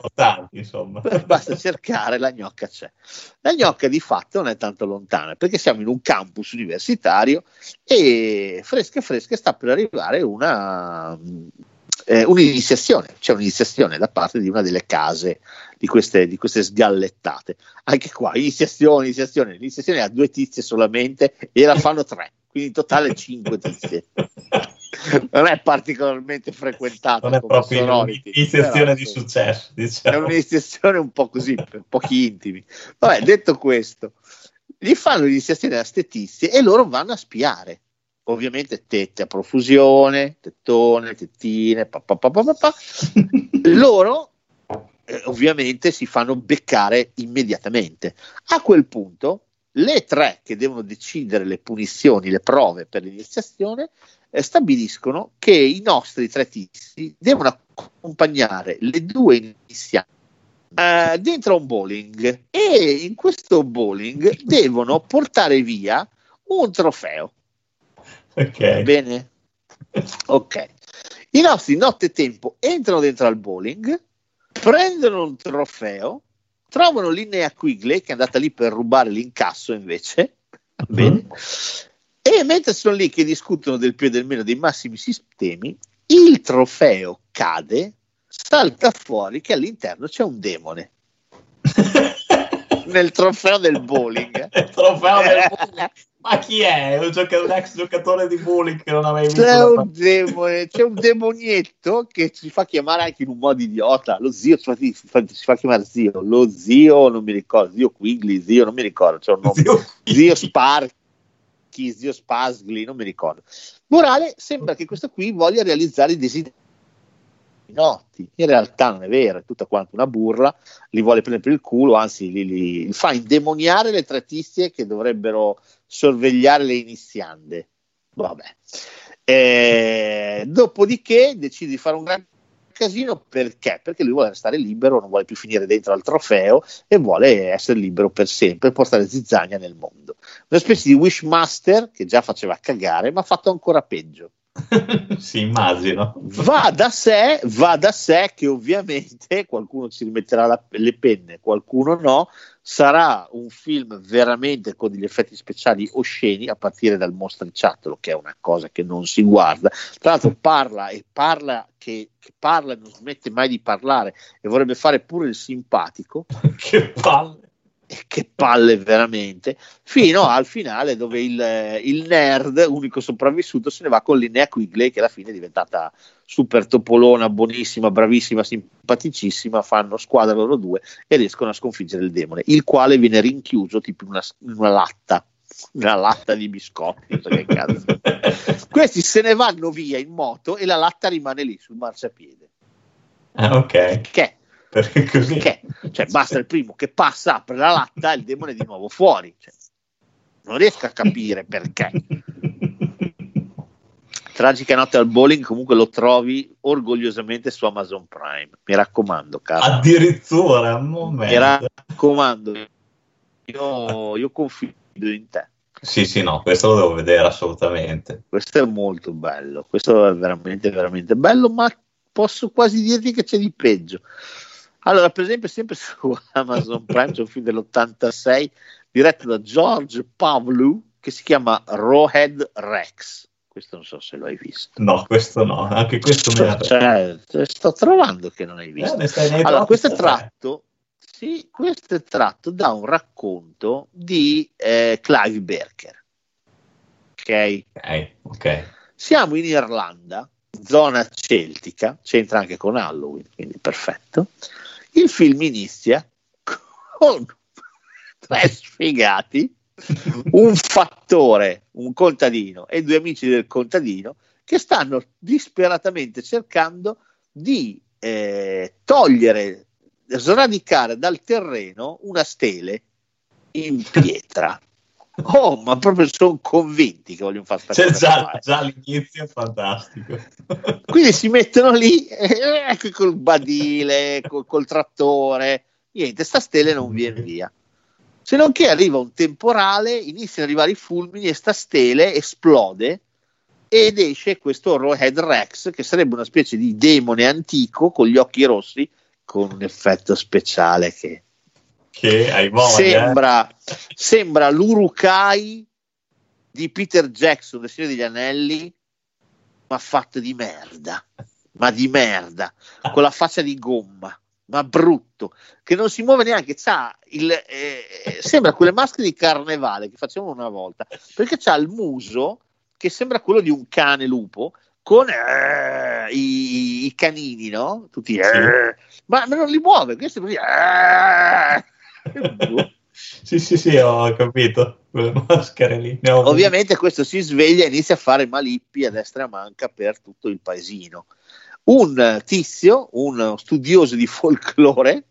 basta, cercare, la gnocca c'è. La gnocca di fatto non è tanto lontana perché siamo in un campus universitario e fresca fresca sta per arrivare una, eh, un'iniziazione, c'è un'iniziazione da parte di una delle case di queste, di queste sgallettate. Anche qua, iniziazione, iniziazione, l'iniziazione ha due tizie solamente e la fanno tre, quindi in totale cinque tizie. non è particolarmente frequentata non è proprio un'iniziazione di successo diciamo. è un'iniziazione un po' così per pochi intimi vabbè detto questo gli fanno l'iniziazione a ste tizie e loro vanno a spiare ovviamente tette a profusione tettone, tettine pa, pa, pa, loro eh, ovviamente si fanno beccare immediatamente. A quel punto, le tre che devono decidere le punizioni, le prove per l'iniziazione, eh, stabiliscono che i nostri tre tizi devono accompagnare le due inizianti Uh, dentro un bowling e in questo bowling devono portare via un trofeo. Ok. Bene? Ok. I nostri nottetempo entrano dentro al bowling prendono un trofeo, trovano Linnea Quigley che è andata lì per rubare l'incasso invece, mm-hmm. E mentre sono lì che discutono del più e del meno dei massimi sistemi, il trofeo cade, salta fuori che all'interno c'è un demone. Nel trofeo del bowling. Il trofeo del bowling. Ma chi è? Un, gioca- un ex giocatore di bowling che non avevi visto? C'è un, demone, c'è un demonietto che si fa chiamare anche in un modo idiota. Lo zio si fa, si fa, chiamare zio. Lo zio, non mi ricordo, zio Quigley, zio, non mi ricordo. C'è un nome. Zio, zio Sparky, zio Spasgli, non mi ricordo. Morale, sembra che questo qui voglia realizzare i desideri notti. In realtà non è vero, è tutta quanto una burla, li vuole prendere per il culo, anzi li, li, li fa indemoniare le tre tizie che dovrebbero sorvegliare le iniziande. Vabbè. Eh, dopodiché decide di fare un gran casino perché? Perché lui vuole restare libero, non vuole più finire dentro al trofeo e vuole essere libero per sempre, portare zizzania nel mondo. Una specie di wishmaster che già faceva cagare, ma fatto ancora peggio. sì, immagino. Va da, sé, va da sé che ovviamente qualcuno ci rimetterà la, le penne, qualcuno no. Sarà un film veramente con degli effetti speciali osceni, a partire dal mostriciattolo, che è una cosa che non si guarda. Tra l'altro, parla e parla che, che parla e non smette mai di parlare e vorrebbe fare pure il simpatico. che palle! Che palle veramente, fino al finale dove il, il, nerd, unico sopravvissuto, se ne va con Linnea Quigley che alla fine è diventata super topolona, buonissima, bravissima, simpaticissima, fanno squadra loro due e riescono a sconfiggere il demone, il quale viene rinchiuso tipo in una, in una latta, una latta di biscotti, questi se ne vanno via in moto e la latta rimane lì sul marciapiede. Ah, ok. Che perché così? Perché? Cioè, basta il primo che passa, apre la latta e il demone è di nuovo fuori. Cioè, non riesco a capire perché. Tragica notte al bowling, comunque lo trovi orgogliosamente su Amazon Prime. Mi raccomando, caro. Addirittura, un momento. Mi raccomando, io, io confido in te. Sì, sì, no, questo lo devo vedere assolutamente. Questo è molto bello, questo è veramente, veramente bello, ma posso quasi dirti che c'è di peggio. Allora, per esempio, sempre su Amazon Prime c'è un film dell'86 diretto da George Pavlou che si chiama Rawhead Rex. Questo non so se lo hai visto. No, questo no, anche questo cioè, cioè, cioè, sto trovando che non hai eh, visto. Eh, allora, questo è tratto, sì, questo è tratto da un racconto di eh, Clive Berker. Ok, ok. Siamo in Irlanda, zona celtica, c'entra anche con Halloween, quindi perfetto. Il film inizia con tre sfigati, un fattore, un contadino e due amici del contadino che stanno disperatamente cercando di eh, togliere, sradicare dal terreno una stele in pietra. Oh, ma proprio sono convinti che vogliono fare cioè, già, già l'inizio è fantastico. Quindi si mettono lì eh, col badile, col, col trattore, niente, sta stele non viene via. Se non che arriva un temporale, iniziano ad arrivare i fulmini e sta stele esplode ed esce questo Rawhead Rex che sarebbe una specie di demone antico con gli occhi rossi con un effetto speciale che che hai voglia. Sembra, sembra l'Urukai di Peter Jackson, del Signore degli Anelli, ma fatto di merda, ma di merda, con la faccia di gomma, ma brutto, che non si muove neanche, c'ha il, eh, sembra quelle maschere di carnevale che facevano una volta, perché c'ha il muso che sembra quello di un cane lupo, con eh, i, i, canini, no? Tutti, eh, sì. ma, ma, non li muove, questo è così. Eh, sì, sì, sì, ho capito. Quelle maschere lì. Ovviamente questo si sveglia e inizia a fare malippi a destra e a manca per tutto il paesino. Un tizio, uno studioso di folklore,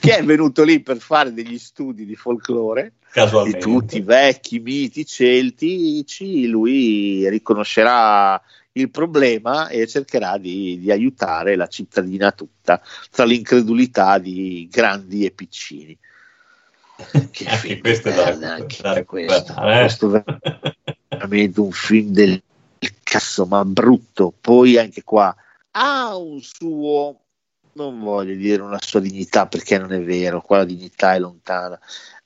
che è venuto lì per fare degli studi di folklore di tutti i vecchi miti celtici, lui riconoscerà il problema e cercherà di, di, aiutare la cittadina tutta tra l'incredulità di grandi e piccini. Che anche questo è da, anche da questo, eh? questo è veramente un film del cazzo, ma brutto. Poi anche qua ha un suo, non voglio dire una sua dignità perché non è vero, qua la dignità è lontana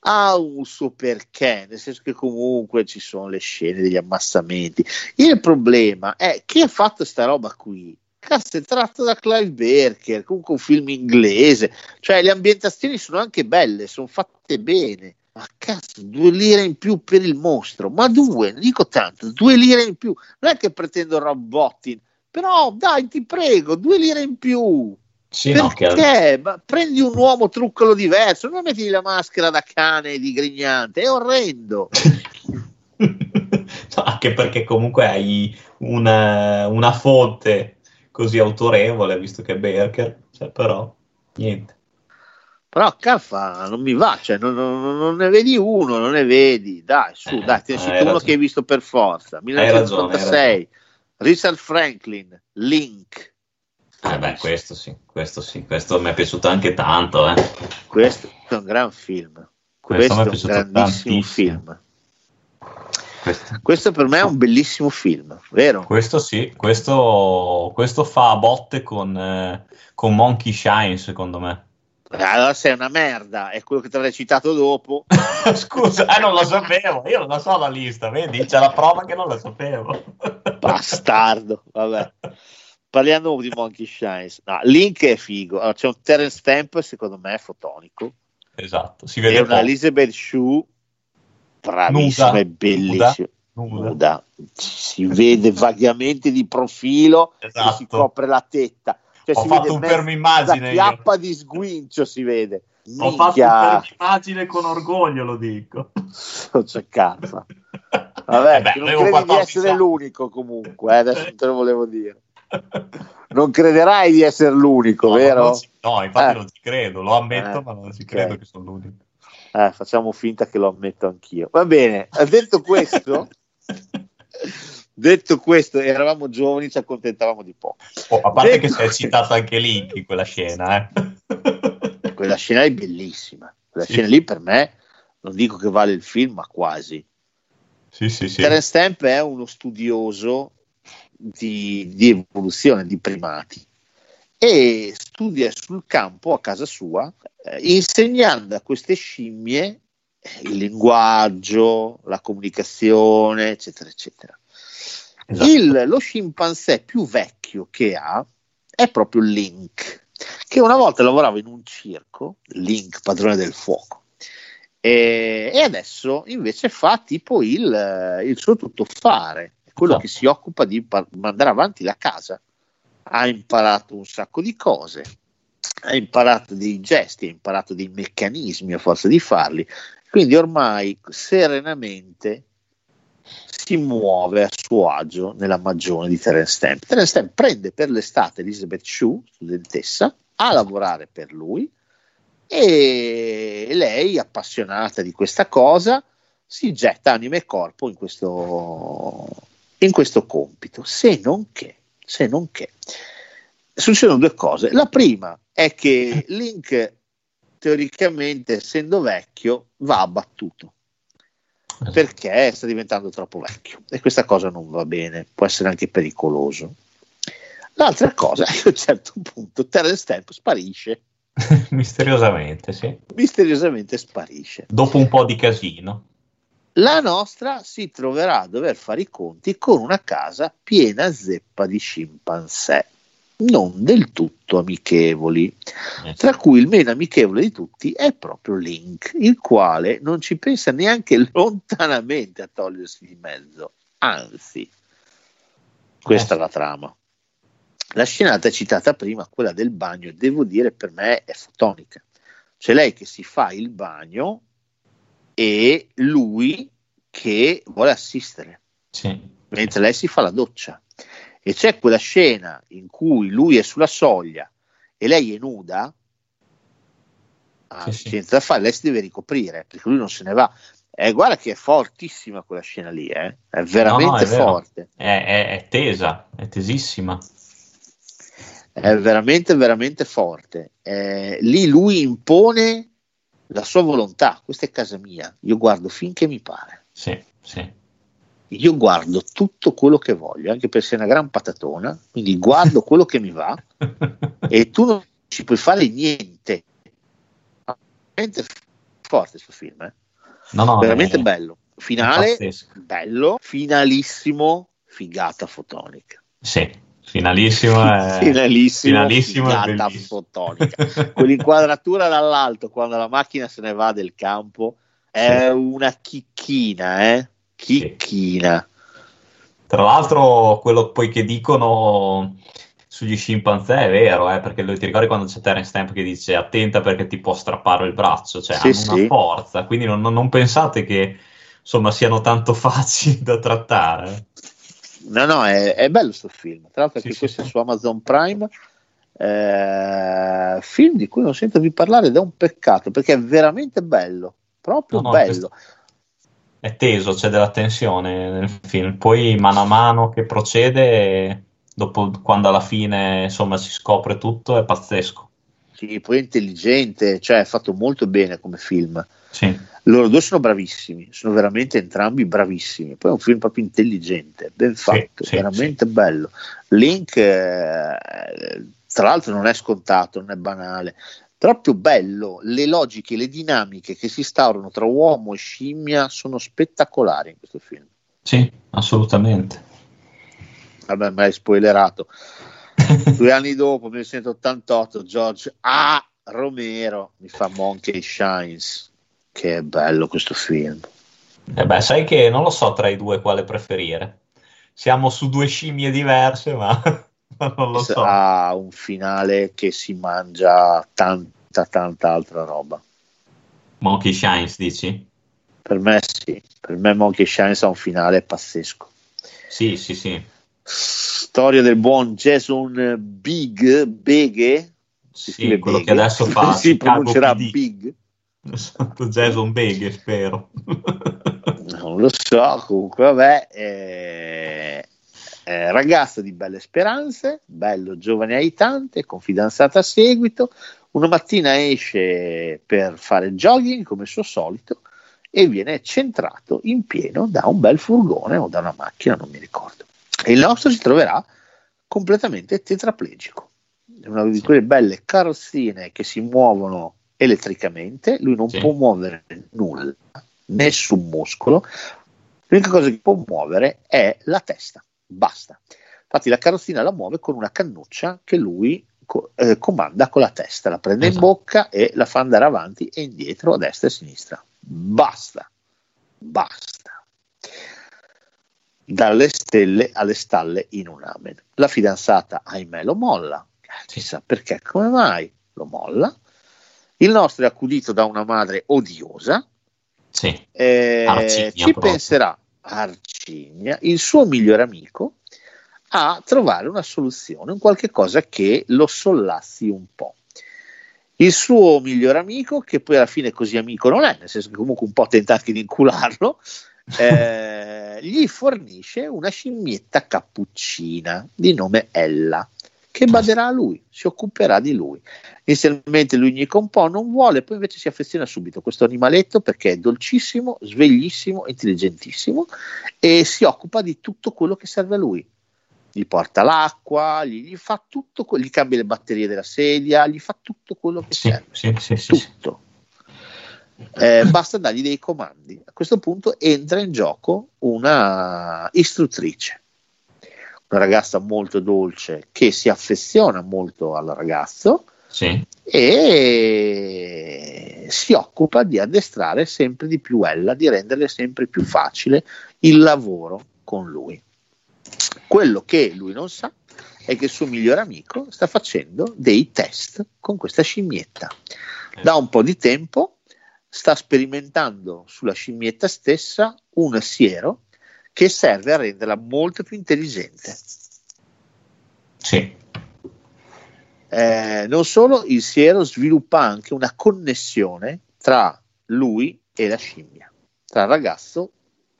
ha un suo perché, nel senso che comunque ci sono le scene degli ammassamenti. Il problema è chi ha fatto sta roba qui. Cazzo, è tratto da Clive Berker, comunque un film inglese, cioè le ambientazioni sono anche belle, sono fatte bene. Ma cazzo, due lire in più per il mostro, ma due, ne dico tanto, due lire in più. Non è che pretendo Rob però dai, ti prego, due lire in più. Sì, Perché? No, prendi un uomo truccolo diverso, non metti la maschera da cane di grignante, è orrendo. no, anche perché comunque hai una, una, fonte così autorevole, visto che è Berker, cioè, però niente. Però Caffa non mi va, cioè, non, non, non, ne vedi uno, non ne vedi, dai, su, eh, dai, ti ne uno ragione. che hai visto per forza. 1986, Richard Franklin, Link. Eh beh, questo sì, questo sì, questo mi è piaciuto anche tanto. Eh. Questo è un gran film. Questo, questo è un grandissimo film. Questo. questo. per me è un bellissimo film, vero? Questo sì, questo, questo fa botte con, eh, con Monkey Shine, secondo me. Allora sei una merda, è quello che ti avrei citato dopo. Scusa, eh, non lo sapevo, io non la so la lista, vedi? C'è la prova che non la sapevo. Bastardo, vabbè. Parliamo di Monkey Shines. No, Link è figo. Allora, c'è un Terence Stamp, secondo me, è fotonico. Esatto, si vede. E una Elizabeth Shue, bravissima e bellissima. Nuda. Nuda. Si vede vagamente di profilo esatto. e si copre la tetta cioè, Ho fatto un fermo immagine. La chiappa di sguincio si vede. Minchia. Ho fatto un fermo immagine con orgoglio, lo dico. Non c'è cazzo. Vabbè, eh beh, non credi di essere anni. l'unico comunque, eh, adesso te lo volevo dire. Non crederai di essere l'unico, no, vero? Ci, no, infatti eh. non ci credo, lo ammetto, eh, ma non ci credo okay. che sono l'unico. Eh, facciamo finta che lo ammetto anch'io. Va bene, detto questo, Detto questo, eravamo giovani, ci accontentavamo di poco. Oh, a parte Detto che si è citato anche Link in quella scena, eh. quella scena è bellissima. Quella sì. scena lì per me, non dico che vale il film, ma quasi. Sì, sì, sì. Terence Stamp è uno studioso di, di evoluzione di primati e studia sul campo a casa sua, eh, insegnando a queste scimmie il linguaggio, la comunicazione, eccetera, eccetera. Esatto. Il, lo scimpanzé più vecchio che ha è proprio Link, che una volta lavorava in un circo, Link, padrone del fuoco, e, e adesso invece fa tipo il, il suo tuttofare, quello esatto. che si occupa di par- mandare avanti la casa. Ha imparato un sacco di cose, ha imparato dei gesti, ha imparato dei meccanismi a forza di farli, quindi ormai serenamente si muove a suo agio nella magione di Terence Stamp. Terence Stamp prende per l'estate Elizabeth Shue, studentessa, a lavorare per lui e lei, appassionata di questa cosa, si getta anima e corpo in questo, in questo compito. Se non che, se non che, succedono due cose. La prima è che Link, teoricamente, essendo vecchio, va abbattuto Esatto. perché sta diventando troppo vecchio e questa cosa non va bene, può essere anche pericoloso. L'altra cosa è che a un certo punto Terence Stamp sparisce. Misteriosamente, sì. Misteriosamente sparisce. Dopo un po' di casino. La nostra si troverà a dover fare i conti con una casa piena zeppa di scimpanzé non del tutto amichevoli, eh. tra cui il meno amichevole di tutti è proprio Link, il quale non ci pensa neanche lontanamente a togliersi di mezzo, anzi, questa è la trama. La scenata citata prima, quella del bagno, devo dire per me è fotonica. C'è lei che si fa il bagno e lui che vuole assistere, sì. mentre lei si fa la doccia e c'è quella scena in cui lui è sulla soglia e lei è nuda, ah, sì, senza sì. fare, lei si deve ricoprire perché lui non se ne va. Eh, guarda che è fortissima quella scena lì, eh? è veramente no, no, è forte. È, è, è, tesa, è tesissima. È veramente, veramente forte. Eh, lì lui impone la sua volontà. Questa è casa mia, io guardo finché mi pare. Sì, sì io guardo tutto quello che voglio, anche per essere una gran patatona, quindi guardo quello che mi va e tu non ci puoi fare niente. Veramente forte questo film, eh? no, no, veramente è, bello. Finale, bello, finalissimo, figata fotonica. Sì, finalissimo, è... finalissimo, finalissimo figata fotonica. Quell'inquadratura dall'alto quando la macchina se ne va del campo è sì. una chicchina, eh? Chicchina. Tra l'altro, quello poi che dicono sugli scimpanzé è vero, eh, perché ti ricordi quando c'è Terence Stamp che dice attenta perché ti può strappare il braccio, cioè sì, hanno sì. una forza, quindi non, non, pensate che insomma siano tanto facili da trattare. No, no, è, è bello questo film, tra l'altro anche sì, questo è su Amazon Prime, eh, film di cui non sento più parlare ed è un peccato perché è veramente bello, proprio no, no, bello. È teso, c'è della tensione nel film. Poi mano a mano che procede, dopo quando alla fine insomma si scopre tutto, è pazzesco. Sì, poi è intelligente, cioè è fatto molto bene come film. Sì. Loro due sono bravissimi, sono veramente entrambi bravissimi. Poi è un film proprio intelligente, ben fatto, sì, veramente sì. bello. Link, eh, tra l'altro, non è scontato, non è banale. Proprio bello, le logiche, le dinamiche che si instaurano tra uomo e scimmia sono spettacolari in questo film. Sì, assolutamente. Vabbè, mi hai spoilerato. Due anni dopo, 1988, George A. Romero mi fa Monkey Shines. Che bello questo film. Eh beh, sai che non lo so tra i due quale preferire. Siamo su due scimmie diverse, ma, non lo so. Ha un finale che si mangia tanta, tanta altra roba. Monkey Shines, dici? Per me sì, per me Monkey Shines ha un finale pazzesco. Sì, sì, sì. Storia del buon Jason Big, Beghe, si sì, quello Beghe. che adesso fa si pronuncerà. Big. Esatto, Jason Beghe, spero. non lo so, comunque vabbè, eh, eh, ragazzo di belle speranze, bello, giovane aitante, con fidanzata a seguito, una mattina esce per fare jogging come suo solito e viene centrato in pieno da un bel furgone o da una macchina, non mi ricordo. E il nostro si troverà completamente tetraplegico. Una di quelle belle carrozzine che si muovono elettricamente, lui non sì. può muovere nulla, nessun muscolo. L'unica cosa che può muovere è la testa, basta. Infatti la carrozzina la muove con una cannuccia che lui co- eh, comanda con la testa, la prende esatto. in bocca e la fa andare avanti e indietro, a destra e a sinistra. Basta, basta. Dalle stelle alle stalle in un amen. La fidanzata, ahimè, lo molla. Chissà perché, come mai lo molla. Il nostro è accudito da una madre odiosa. Sì. Eh, ci proprio. penserà Arcigna, il suo migliore amico, a trovare una soluzione, un qualche cosa che lo sollassi un po'. Il suo migliore amico, che poi alla fine così amico non è, nel senso che comunque un po' tenta anche di incularlo, eh, gli fornisce una scimmietta cappuccina di nome Ella che baderà a lui, si occuperà di lui. Inizialmente lui gnica un po', non vuole, poi invece si affeziona subito a questo animaletto perché è dolcissimo, sveglissimo, intelligentissimo e si occupa di tutto quello che serve a lui gli porta l'acqua, gli, gli, fa tutto, gli cambia le batterie della sedia, gli fa tutto quello che sì, serve. Sì, sì, tutto. Eh, basta dargli dei comandi. A questo punto entra in gioco una istruttrice, una ragazza molto dolce che si affeziona molto al ragazzo e si occupa di addestrare sempre di più ella, di renderle sempre più facile il lavoro con lui. Quello che lui non sa è che il suo migliore amico sta facendo dei test con questa scimmietta. Da un po' di tempo sta sperimentando sulla scimmietta stessa un siero che serve a renderla molto più intelligente. Sì. Eh, non solo, il siero sviluppa anche una connessione tra lui e la scimmia, tra il ragazzo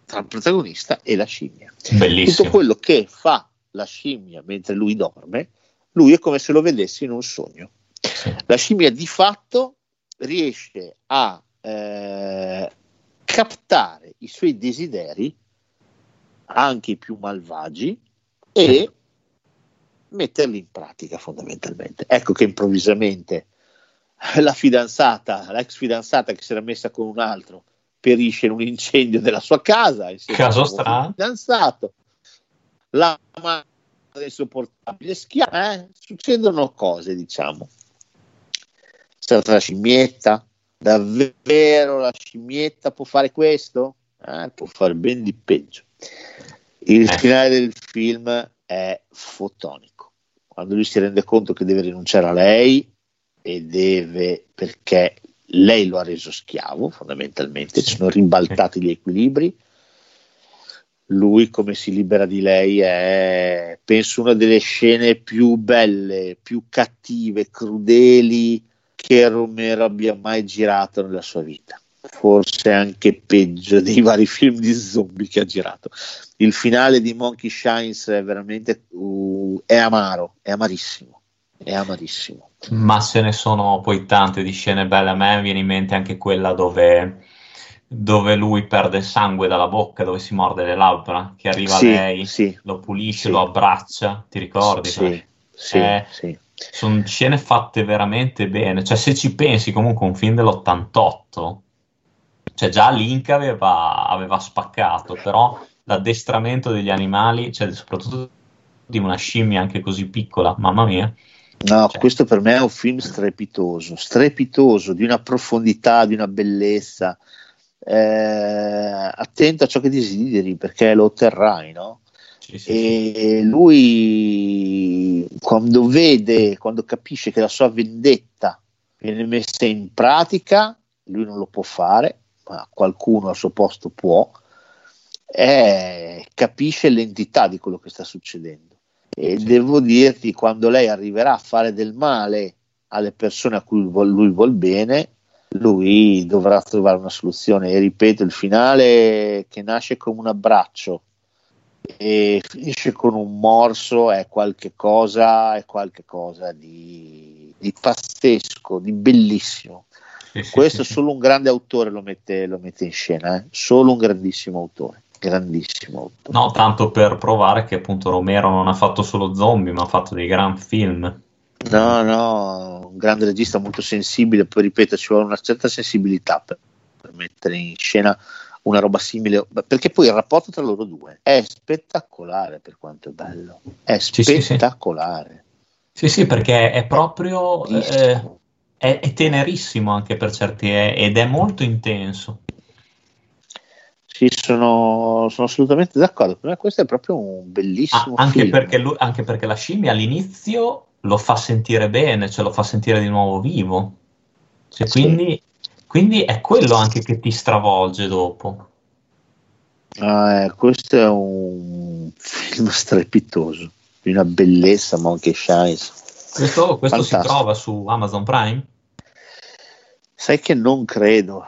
tra il protagonista e la scimmia. Bellissimo. Tutto quello che fa la scimmia mentre lui dorme, lui è come se lo vedesse in un sogno. Sì. La scimmia di fatto riesce a eh, captare i suoi desideri, anche i più malvagi, e metterli in pratica fondamentalmente. Ecco che improvvisamente la fidanzata, l'ex fidanzata che si era messa con un altro, perisce in un incendio della sua casa caso strano. fidanzato. La madre insopportabile schiava eh? succedono cose diciamo. È stata la scimmietta. Davvero la scimmietta può fare questo? Eh, può fare ben di peggio il eh. finale del film è fotonico quando lui si rende conto che deve rinunciare a lei e deve perché lei lo ha reso schiavo fondamentalmente, ci sono ribaltati gli equilibri. Lui come si libera di lei è, penso, una delle scene più belle, più cattive, crudeli che Romero abbia mai girato nella sua vita. Forse anche peggio dei vari film di zombie che ha girato. Il finale di Monkey Shines è veramente uh, è amaro, è amarissimo è amarissimo. Ma ce ne sono poi tante di scene belle. A me viene in mente anche quella dove, dove lui perde sangue dalla bocca, dove si morde le labbra, che arriva sì, lei, sì, lo pulisce, sì. lo abbraccia, ti ricordi? Sì, sì, eh, sì. Sono scene fatte veramente bene. Cioè, se ci pensi, comunque, un film dell'88, cioè già l'Inca aveva, aveva spaccato, però l'addestramento degli animali, cioè soprattutto di una scimmia anche così piccola, mamma mia. No, Cioè. questo per me è un film strepitoso, strepitoso, di una profondità, di una bellezza. Eh, attento a ciò che desideri perché lo otterrai, no? Sì, sì, sì. E lui, quando vede, quando capisce che la sua vendetta viene messa in pratica, lui non lo può fare, ma qualcuno al suo posto può, eh, capisce l'entità di quello che sta succedendo. E Sì. devo dirti, quando lei arriverà a fare del male alle persone a cui vuol- lui vuol bene, lui dovrà trovare una soluzione. E ripeto, il finale che nasce come un abbraccio e finisce con un morso è qualche cosa, è qualche cosa di, di pazzesco, di bellissimo. Sì, sì, Questo sì, sì. solo un grande autore lo mette, lo mette in scena, eh? solo un grandissimo autore, grandissimo autore. No, tanto per provare che appunto Romero non ha fatto solo zombie, ma ha fatto dei gran film. No, no, un grande regista molto sensibile, poi ripeto, ci vuole una certa sensibilità per, per mettere in scena una roba simile, perché poi il rapporto tra loro due è spettacolare per quanto è bello, è Sì, sì, sì. spettacolare. Sì, sì, perché è proprio... eh. È, è tenerissimo anche per certi... ed è molto intenso. Sì, sono, sono assolutamente d'accordo, per me questo è proprio un Ah, bellissimo anche, film. perché lui- anche perché la scimmia all'inizio lo fa sentire bene, cioè lo fa sentire di nuovo vivo. Cioè, Sì. quindi, quindi è quello anche che ti stravolge dopo. Ah, eh, questo è un film strepitoso, di una bellezza, Monkey Shines. Questo, questo si trova su Amazon Prime? Sai che non credo.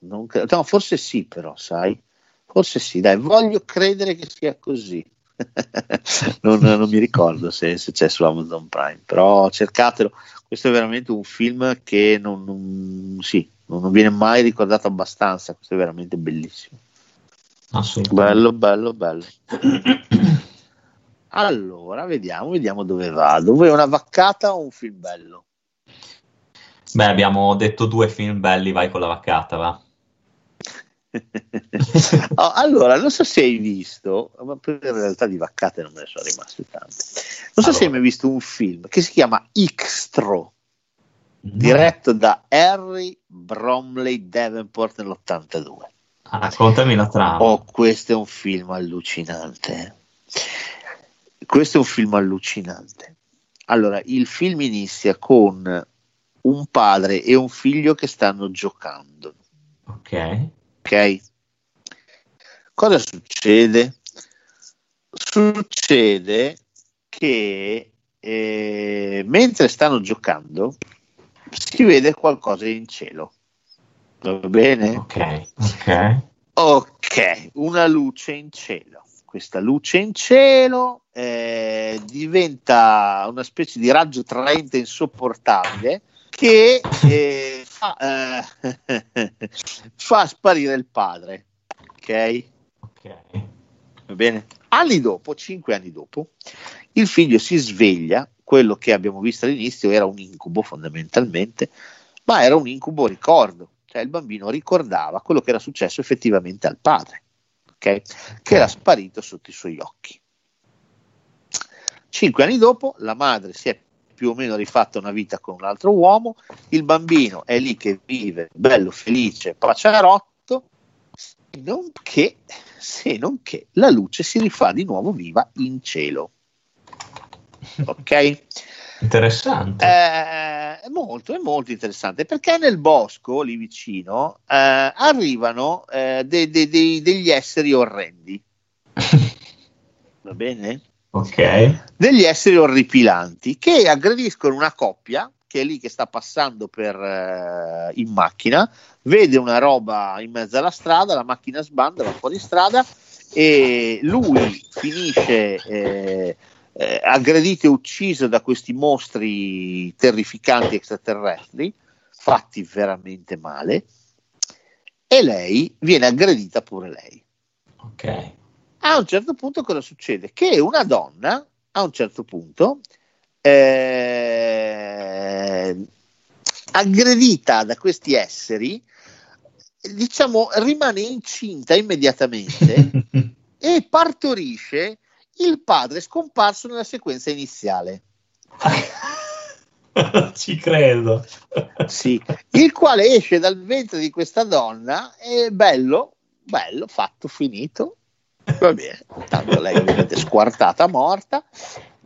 Non credo. No, forse sì, però, sai. Forse sì, dai, voglio credere che sia così. non, non mi ricordo se, se c'è su Amazon Prime, però cercatelo. Questo è veramente un film che non, non- sì, non non viene mai ricordato abbastanza. Questo è veramente bellissimo. Assolutamente. Bello, bello, bello. Allora, vediamo, vediamo dove vado. Vuoi una vaccata o un film bello? Beh, abbiamo detto due film belli, vai con la vaccata, va. Oh, allora, non so se hai visto, ma in realtà di vaccate non me ne sono rimaste tante. Non so se hai Allora. mai visto un film che si chiama Xtro, diretto da Harry Bromley Davenport nell'82. Ah, raccontami la trama. Oh, questo è un film allucinante. Questo è un film allucinante. Allora, il film inizia con un padre e un figlio che stanno giocando. Ok. Ok? Cosa succede? Succede che eh, mentre stanno giocando si vede qualcosa in cielo. Va bene? Ok, ok. Ok, una luce in cielo. Questa luce in cielo eh, diventa una specie di raggio traente insopportabile che eh, fa, eh, fa sparire il padre. Ok? Ok. Va bene? Anni dopo, cinque anni dopo, il figlio si sveglia. Quello che abbiamo visto all'inizio era un incubo fondamentalmente, ma era un incubo ricordo. Cioè il bambino ricordava quello che era successo effettivamente al padre, ok? che era sparito sotto i suoi occhi. Cinque anni dopo, la madre si è più o meno rifatta una vita con un altro uomo, il bambino è lì che vive bello, felice, paciarotto, non che, se non che la luce si rifà di nuovo viva in cielo. Ok? Interessante. Eh, è molto, è molto interessante perché nel bosco lì vicino eh, arrivano eh, de- de- de- degli esseri orrendi. Va bene? ok. Degli esseri orripilanti che aggrediscono una coppia che è lì che sta passando per, eh, in macchina, vede una roba in mezzo alla strada, la macchina sbanda, va fuori strada e lui finisce eh, aggredito e ucciso da questi mostri terrificanti extraterrestri, fatti veramente male, e lei viene aggredita pure lei. Ok. A un certo punto cosa succede? Che una donna, a un certo punto, eh, aggredita da questi esseri, diciamo, rimane incinta immediatamente e partorisce il padre scomparso nella sequenza iniziale. Ci credo. sì, il quale esce dal ventre di questa donna e bello, bello, fatto, finito. Va bene, tanto lei ovviamente squartata, morta,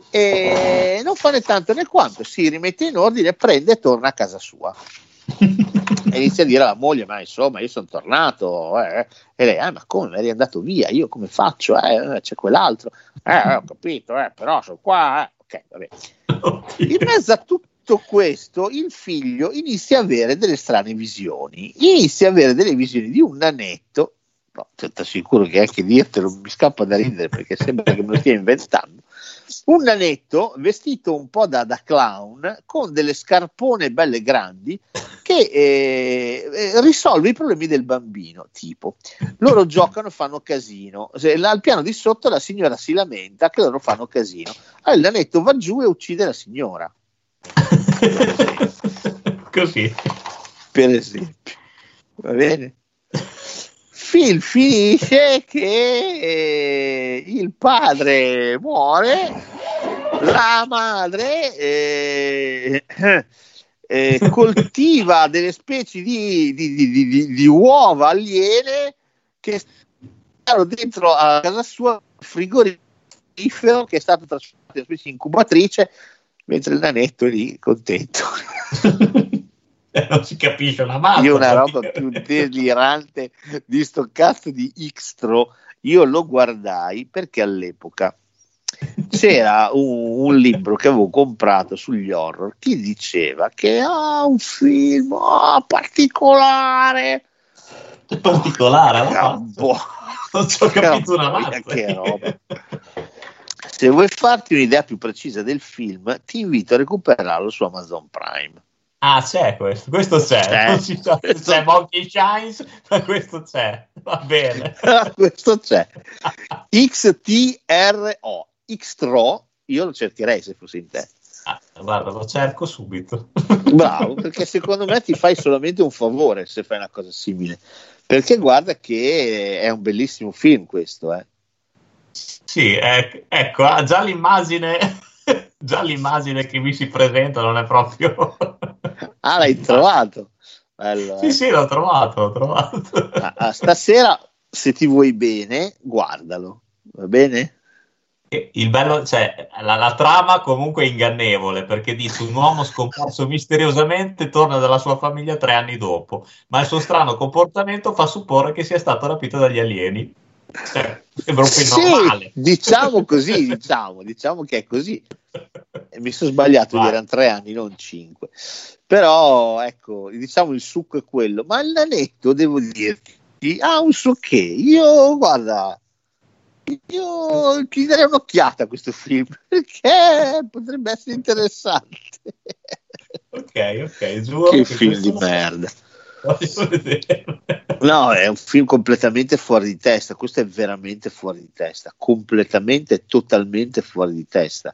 e non fa né tanto né quanto, si rimette in ordine, prende e torna a casa sua. e inizia a dire alla moglie: Ma insomma, io sono tornato. Eh. E lei: ah, Ma come eri andato via? Io come faccio? Eh, c'è quell'altro. Eh, ho capito, eh, però sono qua. Eh. Ok, vabbè. In mezzo a tutto questo, il figlio inizia a avere delle strane visioni. Inizia a avere delle visioni di un nanetto. No, ti assicuro che anche dirtelo mi scappa da ridere perché sembra che me lo stia inventando un nanetto vestito un po' da, da, clown con delle scarpone belle grandi che eh, eh risolve i problemi del bambino tipo. Loro giocano e fanno casino. Se, al piano di sotto la signora si lamenta che loro fanno casino. Allora il nanetto va giù e uccide la signora. Così. Per esempio. Va bene film finisce che eh, il padre muore, la madre eh, eh, coltiva delle specie di, di, di, di, uova aliene che stanno dentro a casa sua frigorifero che è stato trasformato in specie di incubatrice mentre il nanetto è lì contento. non si capisce una mazza. Io una roba più delirante di sto cazzo di Xtro, io lo guardai perché all'epoca c'era un, un, libro che avevo comprato sugli horror che diceva che ha ah, un film oh, particolare. Particolare ah, boh. non ci ho capito una mazza che roba. Se vuoi farti un'idea più precisa del film ti invito a recuperarlo su Amazon Prime Ah, c'è questo, questo c'è. C'è, non si sa questo... c'è Monkey Shines, ma questo c'è. Va bene. questo c'è. XTRO, Xtro, io lo cercherei se fossi in te. Ah, guarda, lo cerco subito. Bravo, perché secondo me ti fai solamente un favore se fai una cosa simile. Perché guarda che è un bellissimo film questo, eh. Sì, eh, ecco, ah, già l'immagine già l'immagine che mi si presenta non è proprio... ah, l'hai trovato? Bello, sì, eh. sì, l'ho trovato, l'ho trovato. Ah, ah, stasera, se ti vuoi bene, guardalo, va bene? Il bello, cioè, la, la, trama comunque è ingannevole perché dice un uomo scomparso misteriosamente torna dalla sua famiglia tre anni dopo, ma il suo strano comportamento fa supporre che sia stato rapito dagli alieni. Cioè, sembra un film sì, normale. Diciamo così, diciamo, diciamo che è così mi sono sbagliato, Vai. erano tre anni, non cinque. Però ecco, diciamo il succo è quello. Ma il nanetto, devo dirti, ha un suo che. Io, guarda, io gli darei un'occhiata a questo film perché potrebbe essere interessante. Ok, ok, giuro che film di merda. No, è un film completamente fuori di testa. Questo è veramente fuori di testa, completamente, totalmente fuori di testa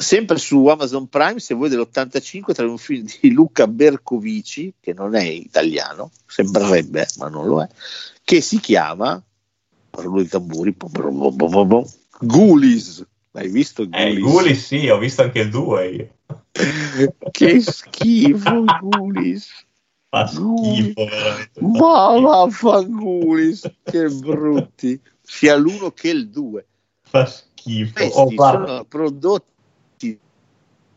sempre su Amazon Prime, se vuoi dell'85, tra un film di Luca Bercovici, che non è italiano, sembrerebbe, ma non lo è, che si chiama parlo di tamburi, Gulis. Hai visto Gulis? Eh, Gulis sì, ho visto anche il 2 che schifo Gulis. Fa schifo veramente. Ma vaffangulis, che brutti. Sia l'uno che il 2. Fa schifo. Questi oh, sono prodotti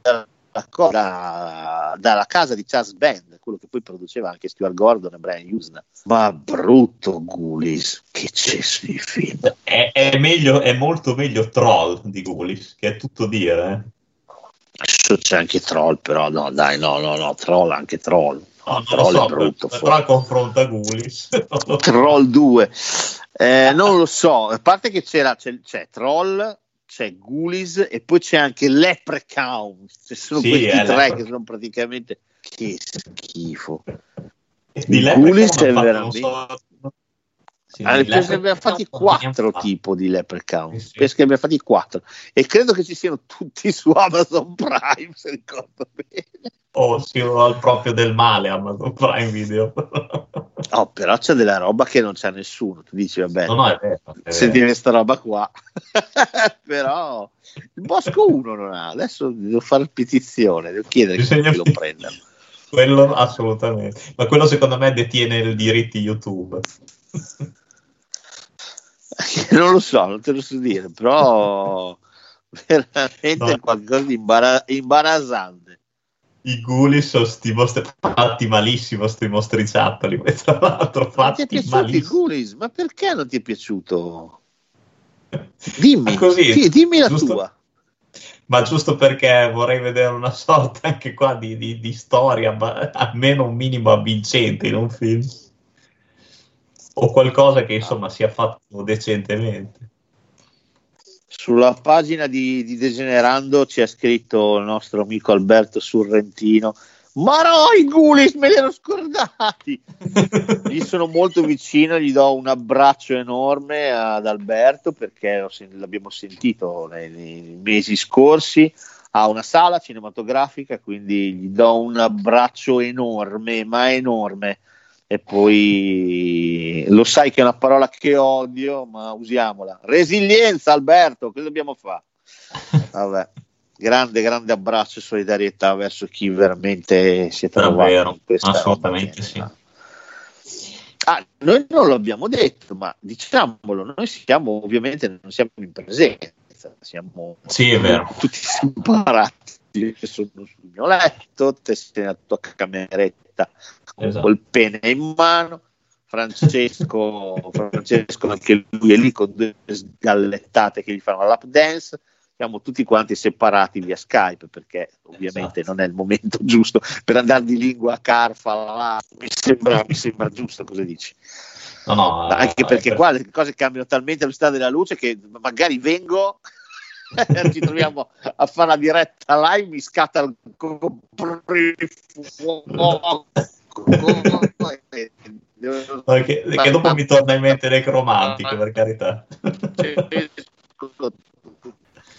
da, dalla casa di Charles Band, quello che poi produceva anche Stuart Gordon e Brian Usna. Ma brutto Gulis, che c'è sui film. È, è, meglio, è molto meglio Troll di Gulis, che è tutto dire. Eh. C'è anche Troll, però no, dai, no, no, no, Troll, anche Troll. No, troll so, è brutto. Troll confronta Gulis. troll 2. Eh, non lo so, a parte che c'era, c'è, c'è Troll c'è Ghoulies e poi c'è anche Leprechaun. Ci sono sì, questi tre lepre... che sono praticamente. Che schifo. Di Ghoulies è veramente. So... Sì, ah, penso che abbiamo fatti quattro tipi di Leprechaun. Sì, sì. Penso che abbiamo fatti quattro. E credo che ci siano tutti su Amazon Prime, se ricordo bene. O oh, siano proprio del male Amazon Prime Video. oh, però c'è della roba che non c'è nessuno. Tu dici, vabbè, no, no, è vero, è se tiene questa roba qua. però il Bosco 1 non ha. Adesso devo fare petizione, devo chiedere Bisogna che lo prendano. Quello assolutamente. Ma quello secondo me detiene i diritti YouTube. non lo so, non te lo so dire, però veramente no. qualcosa di imbara- imbarazzante. I guli sono sti mostri fatti malissimo, sti mostriciattoli, tra l'altro fatti malissimo. Gulis, ma perché non ti è piaciuto? Dimmi, così, sì, dimmi la giusto, tua. Ma giusto perché vorrei vedere una sorta anche qua di, di, di storia, almeno un minimo avvincente in un film o qualcosa che insomma sia fatto decentemente. Sulla pagina di, di Degenerando c'è scritto il nostro amico Alberto Sorrentino. Ma no, i Gulis me li ero scordati. gli sono molto vicino, gli do un abbraccio enorme ad Alberto perché l'abbiamo sentito nei, nei mesi scorsi. Ha una sala cinematografica, quindi gli do un abbraccio enorme, ma enorme e poi lo sai che è una parola che odio, ma usiamola. Resilienza, Alberto, che dobbiamo fare? Vabbè, grande, grande abbraccio e solidarietà verso chi veramente si è trovato Davvero, in questa assolutamente sì. Ah, noi non l'abbiamo detto, ma diciamolo, noi siamo ovviamente non siamo in presenza, siamo sì, tutti separati. Io sono sul mio letto, te sei nella tua cameretta esatto. col pene in mano. Francesco, Francesco anche lui è lì con due sgallettate che gli fanno la lap dance siamo tutti quanti separati via Skype perché ovviamente esatto. non è il momento giusto per andare di lingua carfa mi sembra, mi sembra giusto cosa dici no, no, anche no, perché per... qua le cose cambiano talmente all'velocità della luce che magari vengo ci troviamo a fare la diretta live mi scatta il coprifuoco. Che, che dopo mi torna in mente le cromantiche per carità.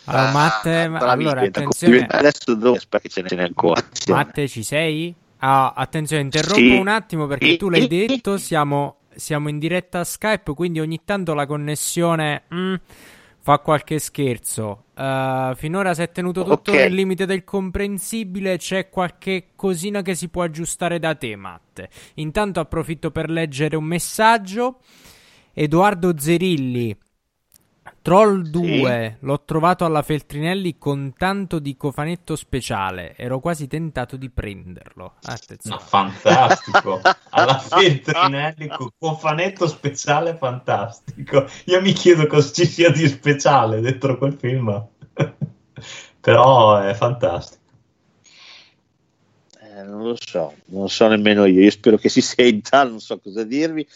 Allora, Matte, ma, allora attenzione. Adesso dove che ce n'è ancora Matte ci sei? Ah, attenzione interrompo sì. un attimo perché tu l'hai detto siamo, siamo in diretta a Skype quindi ogni tanto la connessione mm, fa qualche scherzo. Uh, finora si è tenuto tutto okay. nel limite del comprensibile. C'è qualche cosina che si può aggiustare da te, Matte. Intanto approfitto per leggere un messaggio. Edoardo Zerilli Troll 2 sì. l'ho trovato alla Feltrinelli con tanto di cofanetto speciale. Ero quasi tentato di prenderlo. Attenzione. No, fantastico. alla Feltrinelli con cofanetto speciale fantastico. Io mi chiedo cosa ci sia di speciale dentro quel film. Però è fantastico. Eh, non lo so, non so nemmeno io. Io spero che si senta, non so cosa dirvi.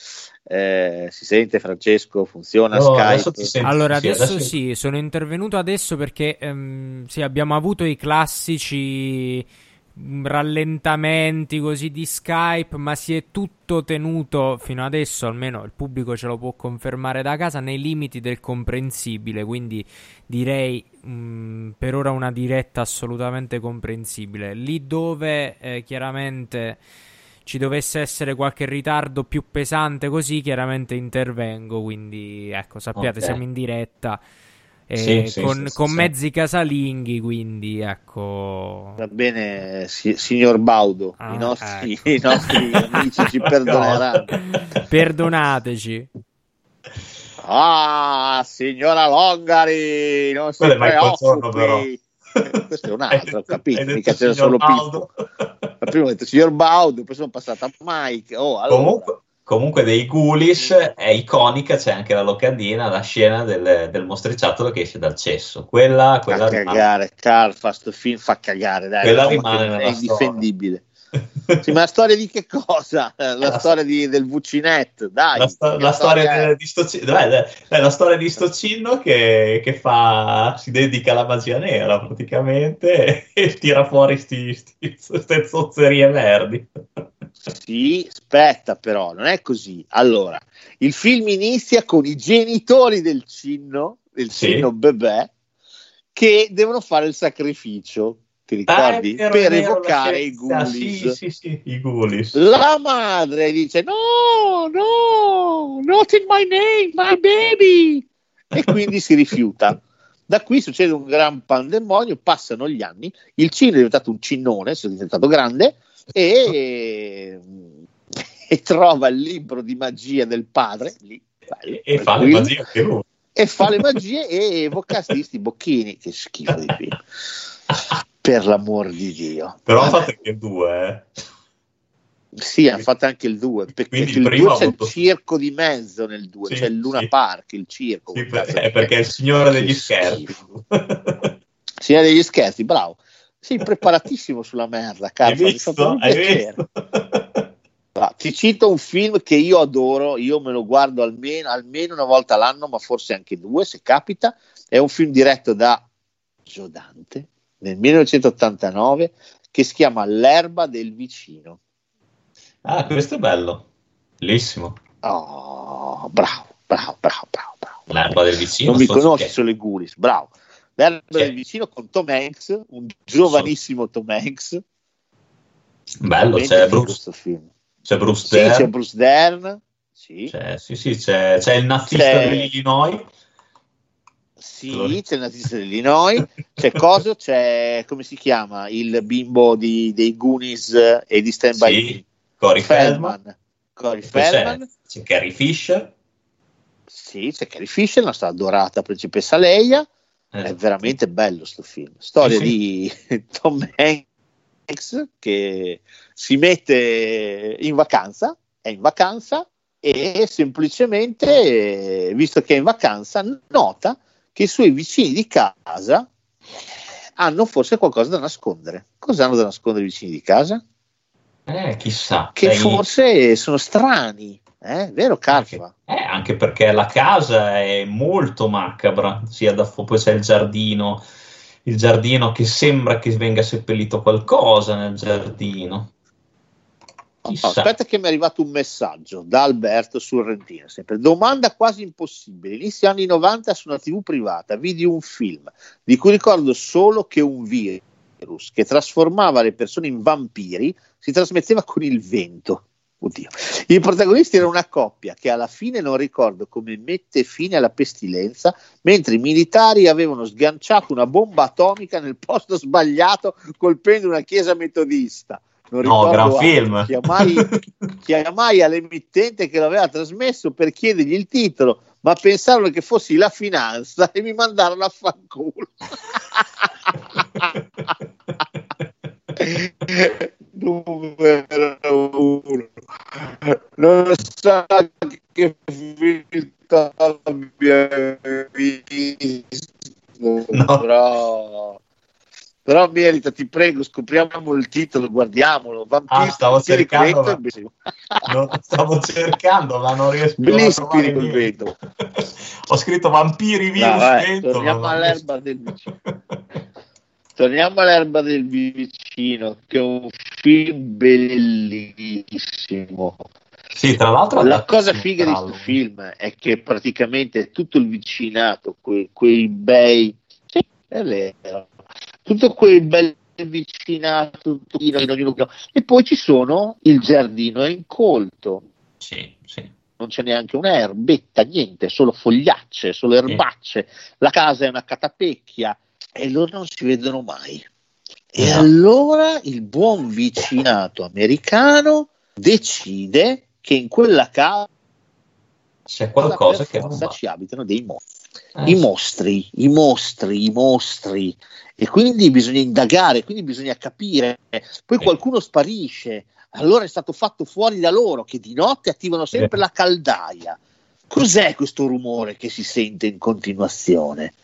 Eh, si sente Francesco? Funziona no, Skype? Adesso allora adesso, adesso sì, sono intervenuto adesso perché ehm, sì, abbiamo avuto i classici mm, rallentamenti così di Skype, ma si è tutto tenuto fino adesso, almeno il pubblico ce lo può confermare da casa, nei limiti del comprensibile, quindi direi mh, mm, per ora una diretta assolutamente comprensibile. Lì dove eh, chiaramente ci dovesse essere qualche ritardo più pesante così, chiaramente intervengo. Quindi, ecco, sappiate, okay. siamo in diretta. Sì, sì, con, sì, con mezzi casalinghi, quindi ecco. Va bene, si, signor Baudo, ah, i nostri, ecco. i nostri amici ci perdoneranno. Perdonateci. Ah, signora Longari, non si preoccupi. Però. questo è un altro, ho capito, mica c'era solo Pippo. Ma prima ho detto signor Baudo, poi sono passata a Mike. Oh, allora. comunque, comunque, dei Ghoulish è iconica, c'è anche la locandina, la scena del, del mostriciattolo che esce dal cesso. Quella, quella fa rimane... cagare, Carl, fa sto film, fa cagare, dai, quella rimane è indifendibile. Sì, ma la storia di che cosa? La, la storia di, del Vucinet, dai. La, sto- la storia, di, sto, beh, la storia di sto cinno che, che, fa, si dedica alla magia nera praticamente e tira fuori queste zozzerie verdi. Sì, aspetta però, non è così. Allora, il film inizia con i genitori del cinno, del sì. cinno bebè, che devono fare il sacrificio ti ricordi? Ah, per evocare i Ghoulies. Sì, sì, sì, i Ghoulies. La madre dice: No, no, not in my name, my baby. E quindi si rifiuta. Da qui succede un gran pandemonio, passano gli anni, il cino è diventato un cinnone, è diventato grande e, e trova il libro di magia del padre lì, bello, e, fa le magie anche lui. E fa le magie e evoca questi bocchini, che schifo di film per l'amor di Dio. Però ha fatto anche il 2, eh. Sì, ha fatto anche il 2, perché il 2 c'è avuto... il circo di mezzo nel 2, sì, c'è il Luna sì. Park, il circo. Sì, per, è perché è il signore degli scherzi. signore degli scherzi, bravo. Sei preparatissimo sulla merda, Carlo. Hai visto? Hai visto? Ah, ti cito un film che io adoro, io me lo guardo almeno, almeno una volta l'anno, ma forse anche due se capita. È un film diretto da Giodante, nel 1989 che si chiama L'erba del vicino. Ah, questo è bello, bellissimo. Oh, bravo, bravo, bravo, bravo. bravo. L'erba del vicino. Non mi conosci che... solo i Guris, bravo. L'erba sì. del vicino con Tom Hanks, un giovanissimo so. Tom Hanks. Bello, c'è Bruce, c'è Bruce sì, Dern. C'è Bruce Dern. Sì. C'è, sì, sì, c'è, c'è il nazista dell'Illinois. Sì, c'è il nazista dell'Illinois, c'è Coso, c'è come si chiama il bimbo di, dei Goonies e di Stand By sì, Corey Feldman. Feldman. Corey Feldman. C'è, c'è Carrie Fisher. Sì, c'è Carrie Fisher, la nostra adorata principessa Leia. Eh. È veramente bello sto film. Storia sì, di Tom Hanks che si mette in vacanza, è in vacanza e semplicemente, visto che è in vacanza, nota che i suoi vicini di casa hanno forse qualcosa da nascondere. Cosa hanno da nascondere i vicini di casa? Eh, chissà. Che sei... forse sono strani, eh? vero Carfa? Eh, anche perché la casa è molto macabra, sia da poi c'è il giardino, il giardino che sembra che venga seppellito qualcosa nel giardino. Chissà. Aspetta che mi è arrivato un messaggio da Alberto Sorrentino, sempre domanda quasi impossibile. Inizio anni 90 su una tv privata vidi un film di cui ricordo solo che un virus che trasformava le persone in vampiri si trasmetteva con il vento. Oddio. I protagonisti erano una coppia che alla fine non ricordo come mette fine alla pestilenza, mentre i militari avevano sganciato una bomba atomica nel posto sbagliato colpendo una chiesa metodista non no, gran film. Chiamai, chiamai all'emittente che l'aveva trasmesso per chiedergli il titolo, ma pensarono che fossi la finanza e mi mandarono a fanculo. Numero uno. Non so che film abbia visto, no. però però merita, ti prego, scopriamo il titolo, guardiamolo. Vampiri, ah, stavo cercando, ma... no, stavo cercando, ma non riesco Bellissimo a trovare il vento. Ho scritto Vampiri virus no, vento. Torniamo all'erba del vicino. torniamo all'erba del vicino, che è un film bellissimo. Sì, tra l'altro la cosa figa di questo film è che praticamente tutto il vicinato, quei, quei bei sì, è vero tutto quel bel vicinato e poi ci sono il giardino è incolto sì, sì. non c'è neanche un'erbetta niente solo fogliacce solo erbacce sì. la casa è una catapecchia e loro non si vedono mai e no. allora il buon vicinato americano decide che in quella casa c'è qualcosa che non ci abitano dei mostri eh. I mostri, i mostri, i mostri. E quindi bisogna indagare, quindi bisogna capire. Poi qualcuno sparisce, allora è stato fatto fuori da loro che di notte attivano sempre la caldaia. Cos'è questo rumore che si sente in continuazione?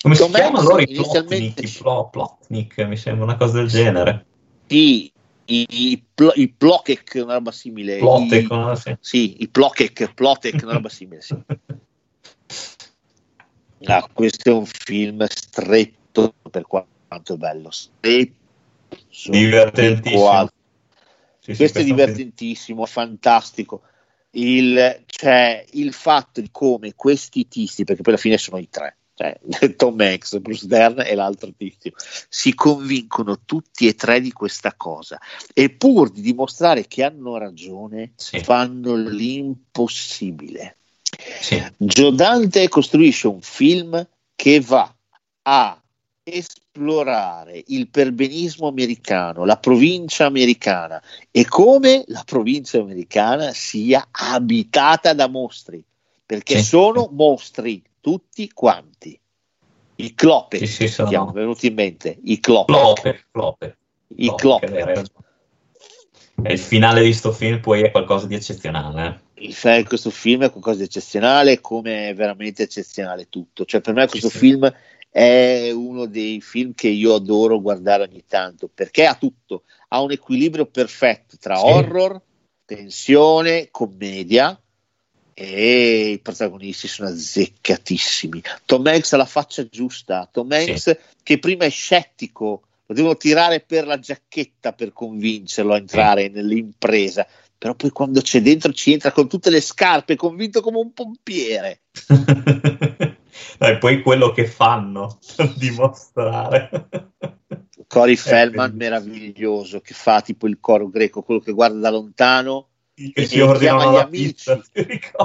Come si chiamano loro i inizialmente... Plotnik, mi sembra una cosa del genere. Sì, i, i, pl- i Plokek, una roba simile. Plotek, I- no? Sì. sì, i Plokek, Plotek, una roba simile, sì. Ah, questo è un film stretto per quanto è bello. Stretto. Divertentissimo. Sì, sì, questo è divertentissimo, è fantastico. Il, cioè, il fatto di come questi tizi, perché poi alla fine sono i tre, cioè Tom Hanks, Bruce Dern e l'altro tizio, si convincono tutti e tre di questa cosa e pur di dimostrare che hanno ragione, Sì. fanno l'impossibile. Sì. Joe Dante costruisce un film che va a esplorare il perbenismo americano, la provincia americana e come la provincia americana sia abitata da mostri, perché Sì. sono mostri tutti quanti. I Klopek, Sì, sì, sono- chiamano, venuti in mente, i Klopek. Clope, Clope. I Clope, Klopek. che è vero. E il finale di sto film poi è qualcosa di eccezionale. Il film- questo film è qualcosa di eccezionale, come è veramente eccezionale tutto. Cioè, per me questo sì. film è uno dei film che io adoro guardare ogni tanto, perché ha tutto, ha un equilibrio perfetto tra Sì. horror, tensione, commedia e i protagonisti sono azzeccatissimi. Tom Hanks ha la faccia giusta, Tom Hanks che prima è scettico, lo devono tirare per la giacchetta per convincerlo a entrare nell'impresa, però poi quando c'è dentro ci entra con tutte le scarpe, convinto come un pompiere. e poi quello che fanno per dimostrare. Cory Feldman meraviglioso che fa tipo il coro greco, quello che guarda da lontano, E ordinano chiama gli amici. pizza,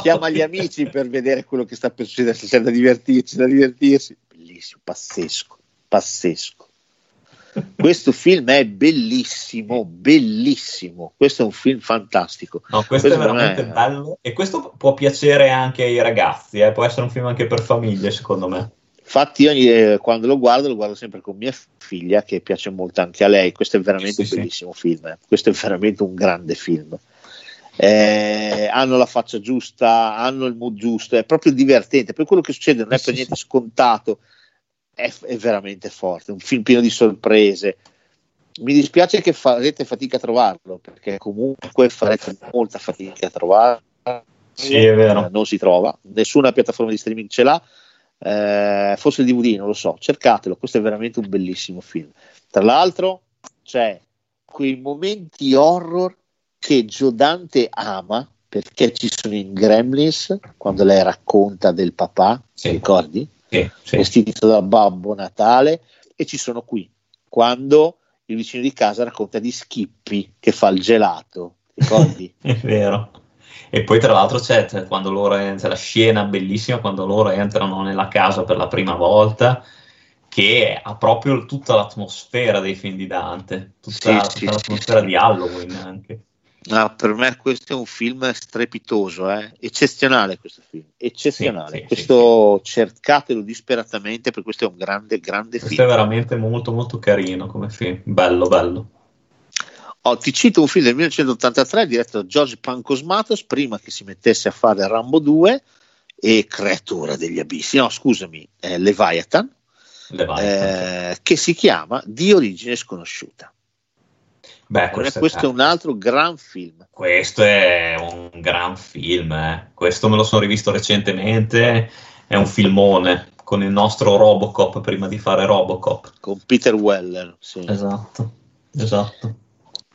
chiama gli amici per vedere quello che sta per succedere, se c'è da divertirsi, da divertirsi. Bellissimo, pazzesco, pazzesco. Questo film è bellissimo, bellissimo. Questo è un film fantastico. No, questo, Questo è veramente me- bello e questo può piacere anche ai ragazzi, eh, può essere un film anche per famiglie, secondo me. Infatti, io eh, quando lo guardo, lo guardo sempre con mia figlia, che piace molto anche a lei. Questo è veramente Sì, un sì. bellissimo film. eh. Questo è veramente un grande film. Eh, hanno la faccia giusta, hanno il mood giusto, è proprio divertente. Poi quello che succede non è per niente scontato, è, è veramente forte. Un film pieno di sorprese. Mi dispiace che farete fatica a trovarlo, perché comunque farete molta fatica a trovarlo. Sì, è vero. Eh, non si trova, nessuna piattaforma di streaming ce l'ha. Eh, forse il DVD, non lo so, cercatelo. Questo è veramente un bellissimo film. Tra l'altro, c'è quei momenti horror che Joe Dante ama perché ci sono in Gremlins quando lei racconta del papà, Sì. ricordi? Sì, sì. Vestito da Babbo Natale, e ci sono qui quando il vicino di casa racconta di Skippy che fa il gelato, ricordi? È vero. E poi tra l'altro c'è, c'è quando loro, c'è la scena bellissima quando loro entrano nella casa per la prima volta, che ha proprio tutta l'atmosfera dei film di Dante, tutta, Sì, tutta sì, l'atmosfera di Halloween anche. Ah, per me questo è un film strepitoso, eh? eccezionale questo film, eccezionale. Sì, sì, questo cercatelo disperatamente perché questo è un grande, grande Questo film. è veramente molto molto carino come film, bello bello. Oh, ti cito un film del 1983 diretto da George Pancosmatos prima che si mettesse a fare Rambo 2 e Creatura degli Abissi, no scusami, eh, Leviathan, Leviathan. eh, che si chiama Di origine sconosciuta. Beh, questo, questo è, è un altro gran film. questo è un gran film, eh. questo me lo sono rivisto recentemente, è un filmone con il nostro Robocop prima di fare Robocop. con Peter Weller. sì. Esatto, esatto.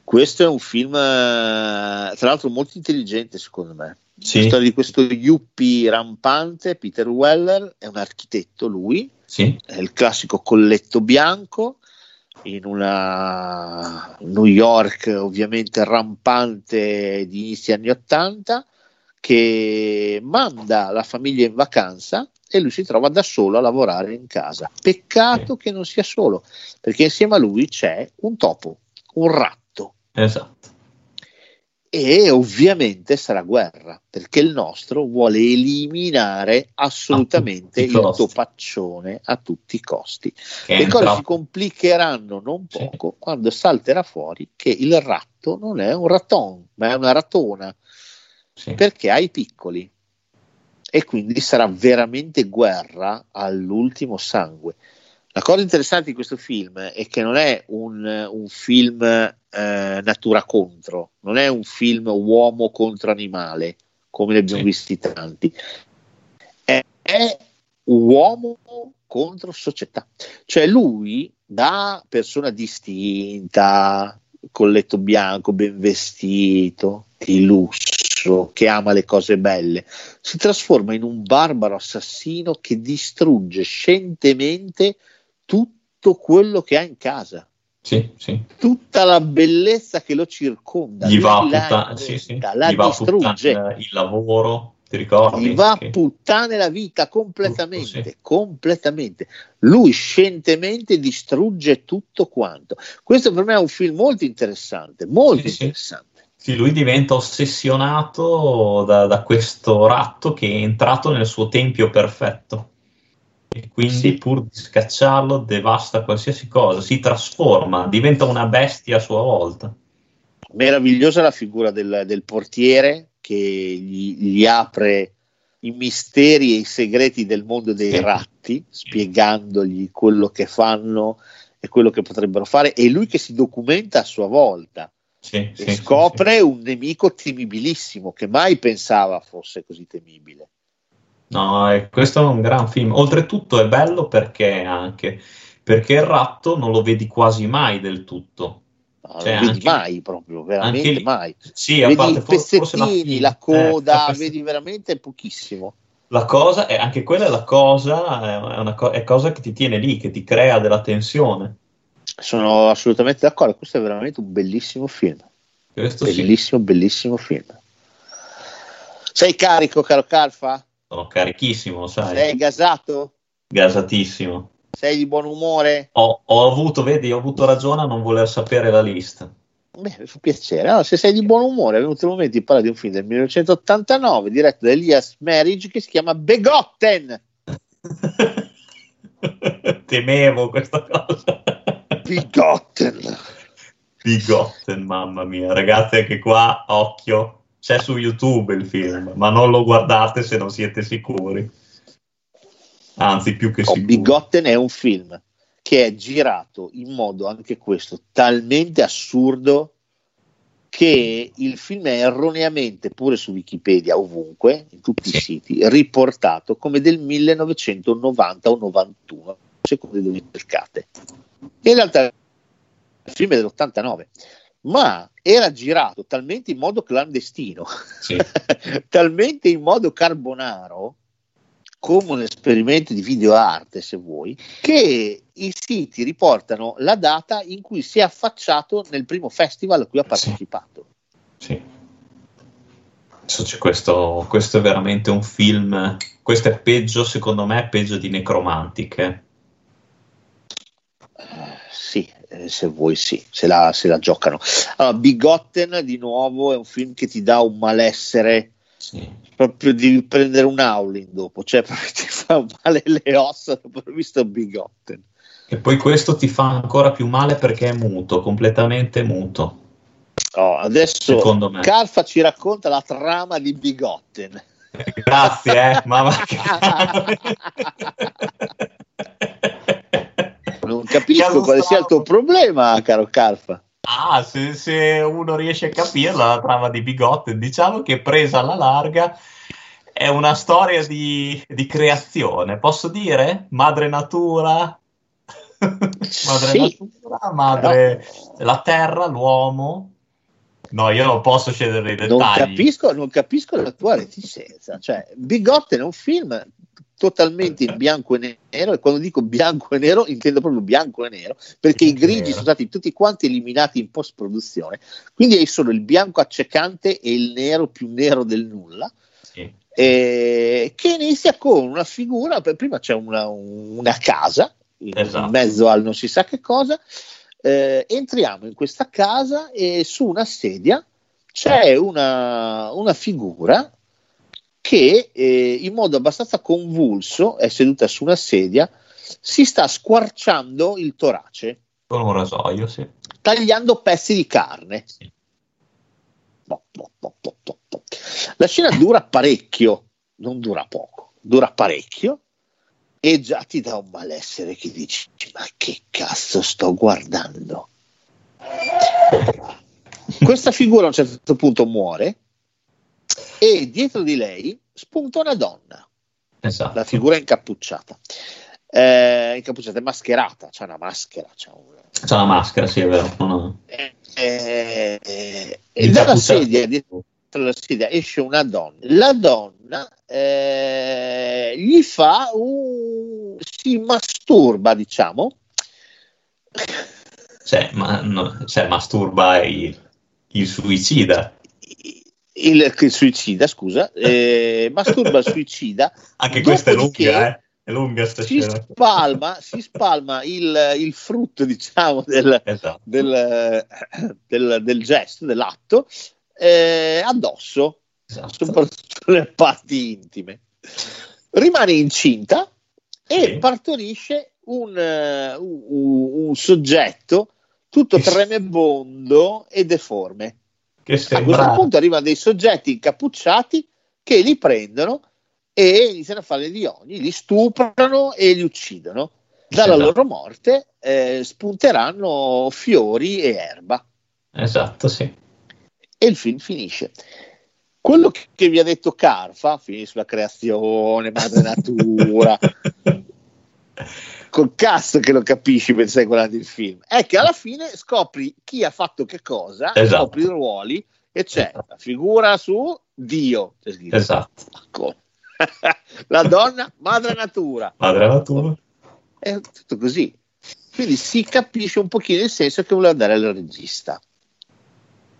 Questo è un film, eh, tra l'altro, molto intelligente, secondo me. Sì. La storia di questo yuppie rampante, Peter Weller, è un architetto lui, Sì, è il classico colletto bianco in una New York ovviamente rampante di inizi anni 80 che manda la famiglia in vacanza e lui si trova da solo a lavorare in casa. Peccato che non sia solo, perché insieme a lui c'è un topo, un ratto esatto. E ovviamente sarà guerra perché il nostro vuole eliminare assolutamente il costi. topaccione a tutti i costi. Che Le cose entra- si complicheranno non Sì. poco quando salterà fuori che il ratto non è un raton, ma è una ratona sì. perché ha i piccoli e quindi sarà veramente guerra all'ultimo sangue. La cosa interessante di questo film è che non è un, un film eh, natura contro, non è un film uomo contro animale, come ne abbiamo sì. visti tanti, è, è uomo contro società. Cioè lui, da persona distinta, con letto bianco, ben vestito, di lusso, che ama le cose belle, si trasforma in un barbaro assassino che distrugge scientemente tutto quello che ha in casa. Sì, sì. Tutta la bellezza che lo circonda. Gli va a puttana, sì, sì. la Gli distrugge. il lavoro, ti ricordi? Gli va a puttane la vita completamente, tutto, completamente. Lui scientemente distrugge tutto quanto. Questo per me è un film molto interessante, molto interessante. Sì. lui diventa ossessionato da, da questo ratto che è entrato nel suo tempio perfetto e quindi sì. pur di scacciarlo devasta qualsiasi cosa, si trasforma, diventa una bestia a sua volta. Meravigliosa la figura del, del portiere che gli, gli, apre i misteri e i segreti del mondo dei sì. ratti, spiegandogli quello che fanno e quello che potrebbero fare, e lui che si documenta a sua volta. Sì, e scopre un nemico temibilissimo che mai pensava fosse così temibile. No, è, questo è un gran film. Oltretutto è bello perché anche perché il ratto non lo vedi quasi mai del tutto. No, cioè, non vedi mai proprio, veramente lì, mai. Sì, vedi parte, i pezzettini, la, la, coda, eh, vedi veramente pochissimo. La cosa, è, anche quella è la cosa, è una co- è cosa che ti tiene lì, che ti crea della tensione. Sono assolutamente d'accordo, questo è veramente un bellissimo film. Questo bellissimo, sì. bellissimo film. Sei carico, caro Calfa? Sono carichissimo, sai. Sei gasato? Gasatissimo. Sei di buon umore? Ho, ho, avuto, vedi, ho avuto ragione a non voler sapere la lista. Beh, mi fa piacere. Allora, se sei di buon umore, è venuto il momento di parlare di un film del 1989 diretto da Elias Marriage che si chiama Begotten. Temevo questa cosa. Begotten. Begotten, mamma mia. Ragazzi, anche qua, occhio c'è su YouTube il film, ma non lo guardate se non siete sicuri. Anzi, più che oh, sicuri. Bigotten è un film che è girato in modo anche questo talmente assurdo che il film è erroneamente, pure su Wikipedia, ovunque, in tutti sì. i siti, riportato come del 1990 o 91, secondo dove cercate. In realtà il film è dell'89 ma era girato talmente in modo clandestino, sì. talmente in modo carbonaro, come un esperimento di videoarte, se vuoi, che i siti riportano la data in cui si è affacciato nel primo festival a cui ha partecipato. Sì. sì. Questo, questo, è veramente un film. Questo è peggio, secondo me, peggio di Necromantic. Uh, sì, eh, se vuoi sì, se la, se la giocano. Allora, Bigotten di nuovo è un film che ti dà un malessere sì. proprio di prendere un howling dopo, cioè ti fa male le ossa dopo aver visto Bigotten. E poi questo ti fa ancora più male perché è muto, completamente muto. Oh, adesso Calfa ci racconta la trama di Bigotten. Grazie, eh, mamma. Capisco quale sia il tuo problema, caro Calfa. Ah, se, se, uno riesce a capirla, la trama di Bigotte, diciamo che presa alla larga è una storia di, di creazione, posso dire? Madre natura, madre sì, natura, madre però... la terra, l'uomo. No, io non posso scendere nei dettagli. Non capisco, non capisco la tua reticenza. Cioè, Bigotte è un film totalmente in bianco e nero e quando dico bianco e nero intendo proprio bianco e nero perché i grigi sono stati tutti quanti eliminati in post produzione quindi hai solo il bianco accecante e il nero più nero del nulla sì. eh, che inizia con una figura prima c'è una, una casa in, esatto. in, mezzo al non si sa che cosa eh, entriamo in questa casa e su una sedia c'è una, una figura che eh, in modo abbastanza convulso è seduta su una sedia, si sta squarciando il torace. Con un rasoio, sì. Tagliando pezzi di carne. Sì. La scena dura parecchio, non dura poco, dura parecchio. e già ti dà un malessere che dici ma che cazzo sto guardando questa figura a un certo punto muore e dietro di lei spunta una donna Esatto. la figura incappucciata eh, incappucciata è mascherata c'ha una maschera c'ha un... C'è una maschera, sì, è vero. No, eh, eh, e dalla sedia dietro la sedia esce una donna la donna eh, gli fa un si masturba diciamo Cioè, ma, no, cioè masturba il, il suicida. Il, il suicida scusa eh, masturba il suicida Anche questa è lunga, eh? È lunga si spalma, si spalma il, il frutto diciamo del, Esatto. del, del- del gesto, dell'atto eh, addosso esatto. soprattutto le parti intime rimane incinta e Sì. partorisce un, eh, un- un soggetto tutto tremebondo e deforme Che a questo punto arrivano dei soggetti incappucciati che li prendono e iniziano a fare gli ogni, li stuprano e li uccidono. Dalla Esatto. loro morte eh, spunteranno fiori e erba Esatto, sì. e il film finisce. Quello che, vi ha detto Carfa, finisce sulla creazione, madre natura, col cazzo che lo capisci mentre stai guardando il film, è che alla fine scopri chi ha fatto che cosa, Esatto. scopri i ruoli e c'è Esatto. la figura su Dio. Esatto. La donna, madre natura, Madre natura. è tutto così. Quindi si capisce un pochino il senso che voleva dare al regista.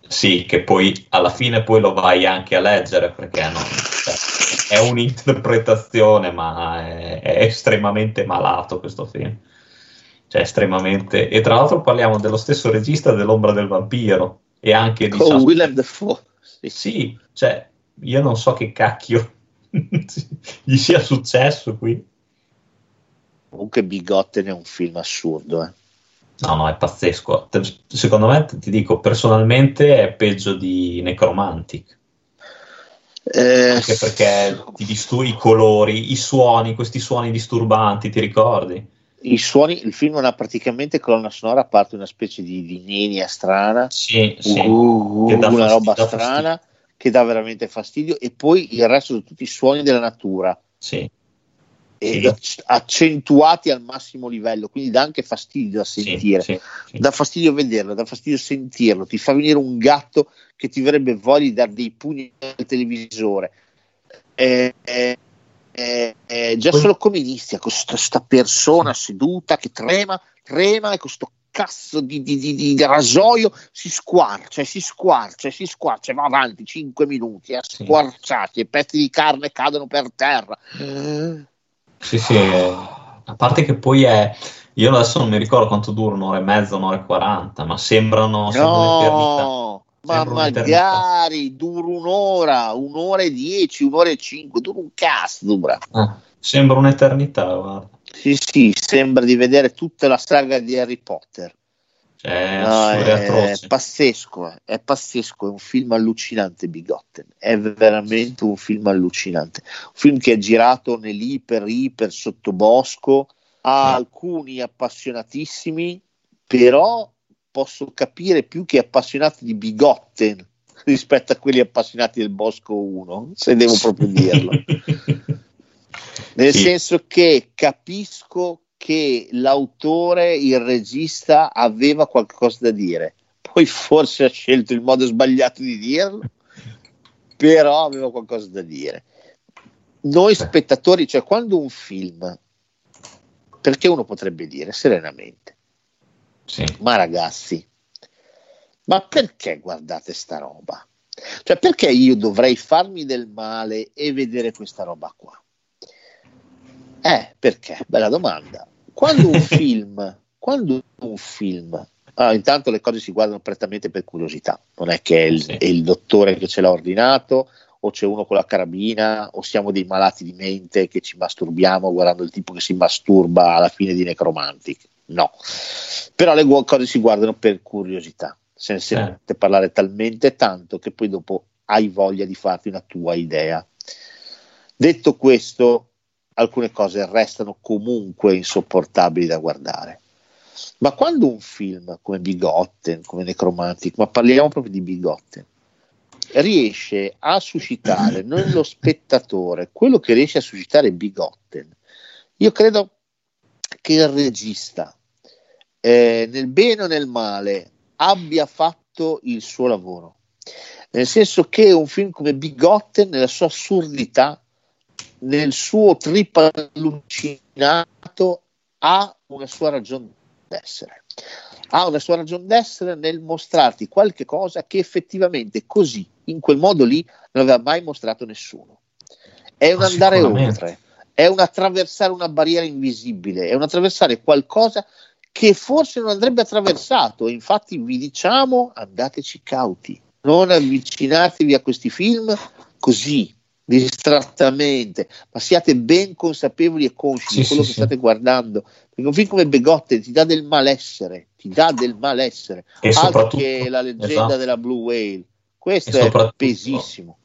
Sì, che poi alla fine poi lo vai anche a leggere perché no, è un'interpretazione, ma è, è estremamente malato questo film. Cioè, estremamente. E tra l'altro parliamo dello stesso regista dell'ombra del vampiro e anche di Con Suspense. Willem Dafoe. Sì. Sì, cioè, io non so che cacchio gli sia successo qui. Comunque Bigotten è un film assurdo. eh. No, no, è pazzesco. Secondo me, ti dico, personalmente è peggio di Necromantic. Eh, Anche perché ti disturbi i colori, i suoni, questi suoni disturbanti, ti ricordi? i suoni, il film non ha praticamente colonna sonora a parte una specie di, di nenia strana, Sì, sì. uh, dà una fastidio- roba strana che dà veramente fastidio. E poi il resto sono tutti i suoni della natura. Sì, e Sì, accentuati al massimo livello, quindi dà anche fastidio da sì, sentire. sì, sì. dà fastidio vederlo, dà fastidio sentirlo, ti fa venire un gatto che ti verrebbe voglia di dare dei pugni al televisore. Eh, eh, eh, eh, già solo come inizia questa persona seduta che trema, trema e questo cazzo di, di- di- di rasoio si squarcia, e si squarcia, e si squarcia, e va avanti 5 minuti a Sì. squarciati e pezzi di carne cadono per terra. Sì, sì, eh, a parte che poi è, io adesso non mi ricordo quanto dura, un'ora e mezza, un'ora e quaranta, ma sembrano. No, ma magari dura un'ora, un'ora e dieci, un'ora e cinque, dura un cazzo, dura. Ah, sembra un'eternità, guarda. Sì, sì, sembra di vedere tutta la saga di Harry Potter. Cioè, No, è, atroce. pazzesco, eh, è pazzesco, è un film allucinante Bigotten, è veramente un film allucinante. Un film che è girato nell'iper, iper sottobosco, ha Sì. alcuni appassionatissimi, però posso capire più che appassionati di Bigotten rispetto a quelli appassionati del Bosco 1, se devo proprio dirlo. Nel Sì. senso che capisco che l'autore, il regista, aveva qualcosa da dire. Poi forse ha scelto il modo sbagliato di dirlo, però aveva qualcosa da dire. Noi spettatori, cioè quando un film, perché uno potrebbe dire serenamente, Sì. ma ragazzi, ma perché guardate sta roba? Cioè perché io dovrei farmi del male e vedere questa roba qua? Eh, perché? Bella domanda. Quando un film, quando un film, allora, intanto le cose si guardano prettamente per curiosità, non è che è il, Sì. è il dottore che ce l'ha ordinato o c'è uno con la carabina o siamo dei malati di mente che ci masturbiamo guardando il tipo che si masturba alla fine di Necromantic. No, però le gu- cose si guardano per curiosità, se ne sente parlare talmente tanto che poi dopo hai voglia di farti una tua idea. Detto questo, alcune cose restano comunque insopportabili da guardare. Ma quando un film come Bigotten, come Necromantic, ma parliamo proprio di Bigotten, riesce a suscitare nello spettatore quello che riesce a suscitare Bigotten, io credo che il regista, eh, nel bene o nel male, abbia fatto il suo lavoro. Nel senso che un film come Bigotten, nella sua assurdità, nel suo trip allucinato, ha una sua ragione d'essere. Ha una sua ragione d'essere nel mostrarti qualche cosa che effettivamente così, in quel modo lì, non aveva mai mostrato nessuno. È un andare oltre, è un attraversare una barriera invisibile, è un attraversare qualcosa che forse non andrebbe attraversato. Infatti, vi diciamo: andateci cauti, non avvicinatevi a questi film così distrattamente, ma siate ben consapevoli e consci sì, di quello sì, che sì. state guardando. Perché un film come Begotte ti dà del malessere, ti dà del malessere, e altro che la leggenda esatto. della Blue Whale. Questo è pesissimo.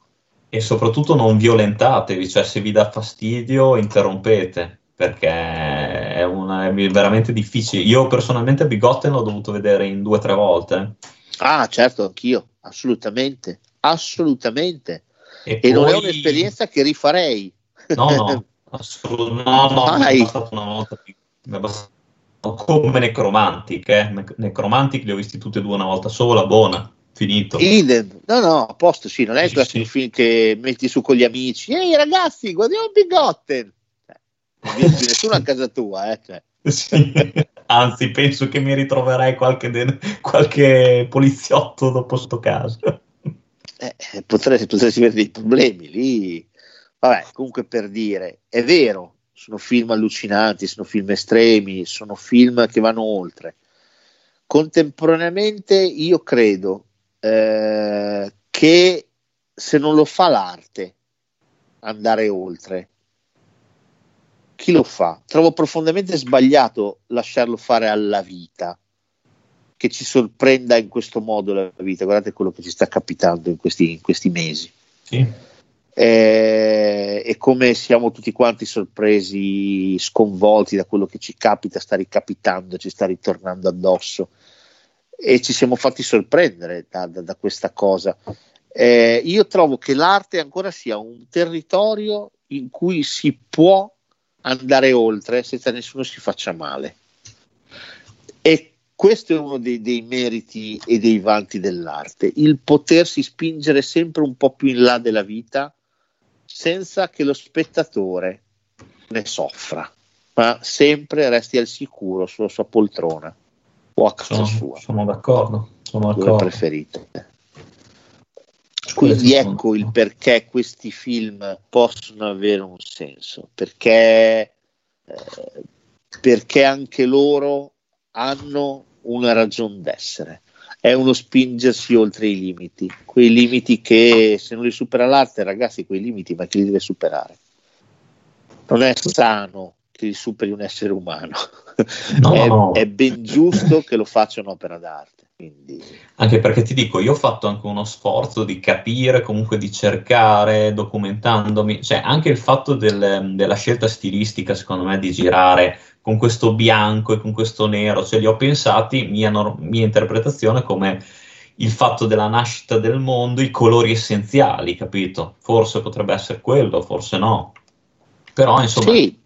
E soprattutto non violentatevi, cioè se vi dà fastidio interrompete, perché è, una, è veramente difficile. Io personalmente Bigotten l'ho dovuto vedere in due o tre volte. Ah, certo, anch'io, assolutamente, assolutamente e, e poi... non è un'esperienza che rifarei. No, no, assolutamente no, no, Mai. è stata una volta. Come Necromantic, eh? Necromantic li ho visti tutti e due una volta sola, buona, finito. Idem. No, no, a posto, sì, non è sì, sì. un film che metti su con gli amici. Ehi ragazzi, guardiamo Bigotten. Eh, non viene nessuno a casa tua, eh? Cioè. Sì. Anzi, penso che mi ritroverai qualche, de- qualche poliziotto dopo sto caso eh, potresti, potresti avere dei problemi lì. Vabbè, comunque per dire, è vero, sono film allucinanti, sono film estremi, sono film che vanno oltre. Contemporaneamente io credo eh, che se non lo fa l'arte andare oltre, chi lo fa? Trovo profondamente sbagliato lasciarlo fare alla vita che ci sorprenda in questo modo la vita. Guardate quello che ci sta capitando in questi, in questi mesi. Sì. Eh, e come siamo tutti quanti sorpresi, sconvolti da quello che ci capita, sta ricapitando, ci sta ritornando addosso e ci siamo fatti sorprendere da, da, da questa cosa. Eh, io trovo che l'arte ancora sia un territorio in cui si può andare oltre senza nessuno si faccia male. Questo è uno dei, dei, meriti e dei vanti dell'arte, il potersi spingere sempre un po' più in là della vita senza che lo spettatore ne soffra, ma sempre resti al sicuro sulla sua poltrona o a casa sono, sua. Sono d'accordo, sono d'accordo. preferite. Quindi ecco il perché questi film possono avere un senso, perché, eh, perché anche loro hanno una ragione d'essere, è uno spingersi oltre i limiti, quei limiti che se non li supera l'arte, ragazzi, quei limiti, ma chi li deve superare? Non è sano che li superi un essere umano, no, è, no. è ben giusto che lo faccia un'opera d'arte. Quindi... Anche perché ti dico, io ho fatto anche uno sforzo di capire, comunque di cercare, documentandomi, cioè anche il fatto del, della scelta stilistica, secondo me, di girare con questo bianco e con questo nero, cioè li ho pensati, mia, no- mia interpretazione, come il fatto della nascita del mondo, i colori essenziali, capito? Forse potrebbe essere quello, forse no. Però insomma, sì.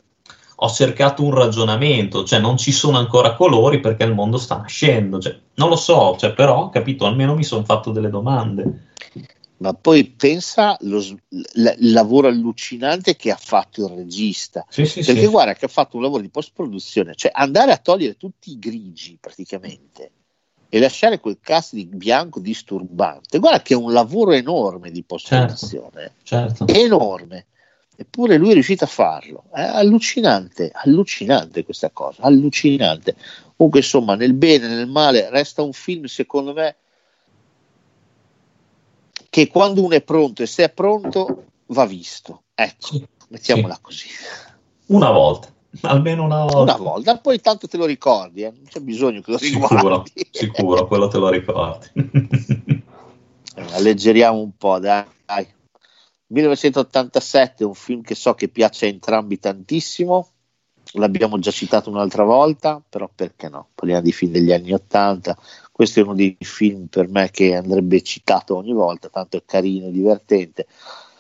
ho cercato un ragionamento, cioè non ci sono ancora colori perché il mondo sta nascendo, cioè, non lo so, cioè, però, capito, almeno mi sono fatto delle domande ma poi pensa lo, l- il lavoro allucinante che ha fatto il regista. Sì, sì, perché sì. guarda che ha fatto un lavoro di post-produzione, cioè andare a togliere tutti i grigi praticamente e lasciare quel cast di bianco disturbante. Guarda che è un lavoro enorme di post-produzione, certo, certo. enorme. Eppure lui è riuscito a farlo. È allucinante, allucinante questa cosa, allucinante. Comunque, insomma, nel bene e nel male resta un film, secondo me, che quando uno è pronto e se è pronto va visto. Ecco, sì, mettiamola sì. così. Una volta, almeno una volta. Una volta, poi tanto te lo ricordi, eh? non c'è bisogno che lo sicuro, riguardi. Sicuro, quello te lo ricordi. Alleggeriamo un po', dai. 1987 è un film che so che piace a entrambi tantissimo, l'abbiamo già citato un'altra volta, però perché no? Parliamo di film degli anni 80, questo è uno dei film per me che andrebbe citato ogni volta, tanto è carino e divertente.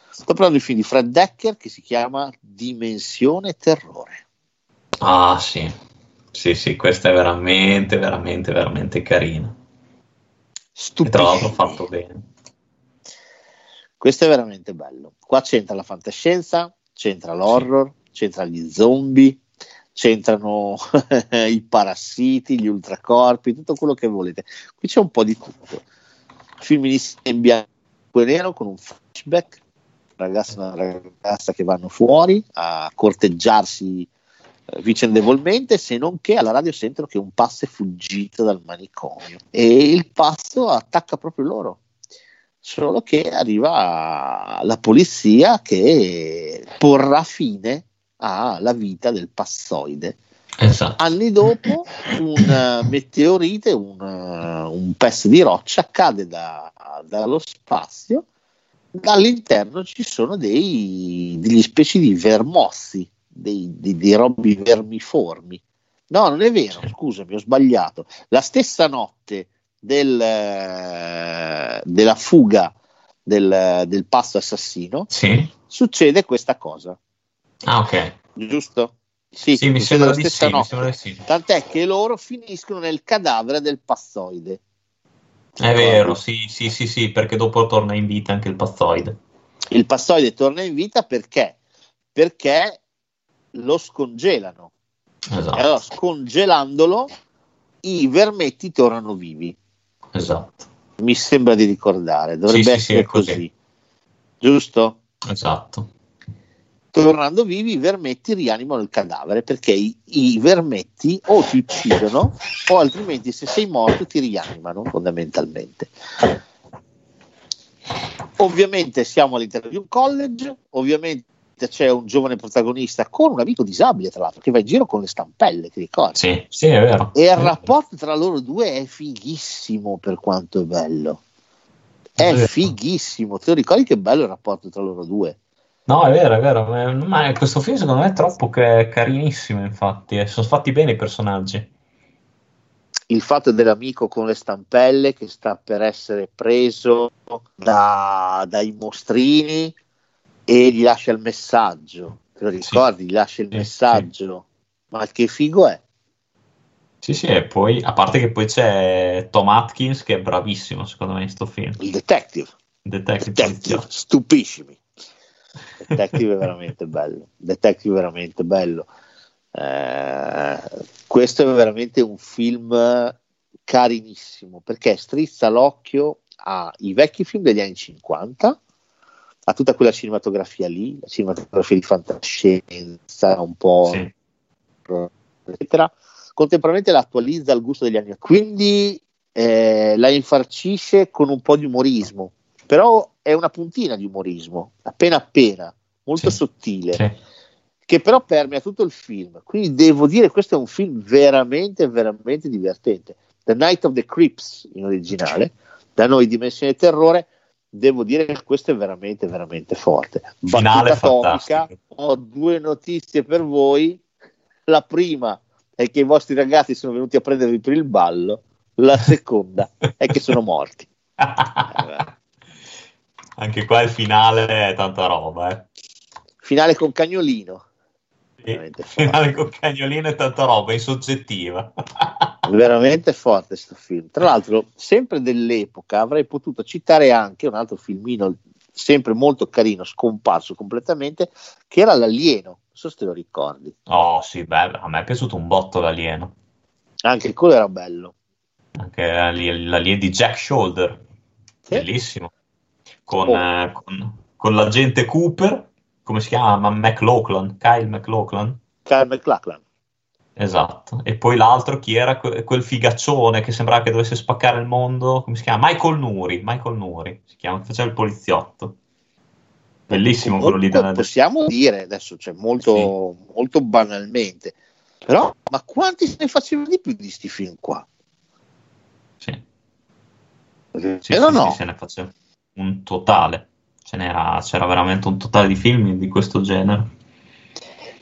Sto parlando di film di Fred Decker che si chiama Dimensione Terrore. Ah sì, sì sì, questo è veramente, veramente, veramente carino. E tra l'altro fatto bene. Questo è veramente bello. Qua c'entra la fantascienza, c'entra l'horror, sì. c'entra gli zombie, c'entrano i parassiti, gli ultracorpi, tutto quello che volete. Qui c'è un po' di tutto. Film in bianco e nero con un flashback, ragazzo e una ragazza che vanno fuori a corteggiarsi eh, vicendevolmente, se non che alla radio sentono che un passo è fuggito dal manicomio e il passo attacca proprio loro. Solo che arriva la polizia che porrà fine alla vita del passoide. Esatto. Anni dopo un meteorite, un, un, pezzo di roccia cade da, dallo spazio, all'interno ci sono dei, degli specie di vermozzi, dei, dei, dei robi vermiformi. No, non è vero, scusami, ho sbagliato. La stessa notte del, della fuga del, del passo assassino sì. succede questa cosa. Ah, ok. Giusto? Sì, sì mi, sembra di sì, mi sembra di sì. Tant'è che loro finiscono nel cadavere del passoide. È vero, sì, sì, sì, sì, perché dopo torna in vita anche il passoide. Il passoide torna in vita perché? Perché lo scongelano. Esatto. Allora, scongelandolo, i vermetti tornano vivi. Esatto. Mi sembra di ricordare, dovrebbe sì, essere sì, così. così. Giusto? Esatto tornando vivi i vermetti rianimano il cadavere perché i, i, vermetti o ti uccidono o altrimenti se sei morto ti rianimano fondamentalmente. Ovviamente siamo all'interno di un college, ovviamente c'è un giovane protagonista con un amico disabile tra l'altro che va in giro con le stampelle, ti ricordi? Sì, sì è vero. E il rapporto tra loro due è fighissimo per quanto è bello. È, è fighissimo, te lo ricordi che bello il rapporto tra loro due? No, è vero, è vero, ma questo film secondo me è troppo che- carinissimo, infatti, e sono fatti bene i personaggi. Il fatto dell'amico con le stampelle che sta per essere preso da- dai mostrini e gli lascia il messaggio, te lo ricordi? Gli lascia il Sì, messaggio, ma che figo è? Sì, sì, e poi, a parte che poi c'è Tom Atkins che è bravissimo, secondo me, in sto film. Il detective, Detective detective, poliziotto. Detective è veramente bello. Detective è veramente bello. Eh, questo è veramente un film carinissimo perché strizza l'occhio ai vecchi film degli anni 50, a tutta quella cinematografia lì, la cinematografia di fantascienza, un po' Sì. eccetera. Contemporaneamente la attualizza al gusto degli anni 80. Quindi eh, la infarcisce con un po' di umorismo, però è una puntina di umorismo, appena appena, molto Sì. sottile, Sì. che però permea tutto il film. Quindi devo dire questo è un film veramente, veramente divertente. The Night of the Creeps in originale, da noi Dimensione Terrore, devo dire che questo è veramente, veramente forte. Finale fantastico. ho due notizie per voi. La prima è che i vostri ragazzi sono venuti a prendervi per il ballo, la seconda è che sono morti. Anche qua il finale è tanta roba, eh. Finale con cagnolino. Sì, finale con cagnolino e tanta roba, in soggettiva. veramente forte questo film. Tra l'altro, sempre dell'epoca avrei potuto citare anche un altro filmino sempre molto carino, scomparso completamente, che era L'Alieno. Non so se te lo ricordi. Oh sì, beh, a me è piaciuto un botto l'alieno. Anche quello era bello. Anche l'ali- l'alieno di Jack Shoulder, Sì. bellissimo. Con, Oh. eh, con, con l'agente Cooper, come si chiama? McLaughlin, Kyle McLaughlin. Kyle McLachlan. Esatto. E poi l'altro chi era Que- quel figaccione che sembrava che dovesse spaccare il mondo? Come si chiama? Michael Nuri. Michael Nuri si chiama, faceva il poliziotto. Bellissimo quello lì. Della- Possiamo dire adesso, cioè, molto, molto banalmente, però, ma quanti se ne facevano di più di sti film qua? Sì, sì, o sì, no? sì, se ne faceva un totale. c'era, c'era veramente un totale di film di questo genere.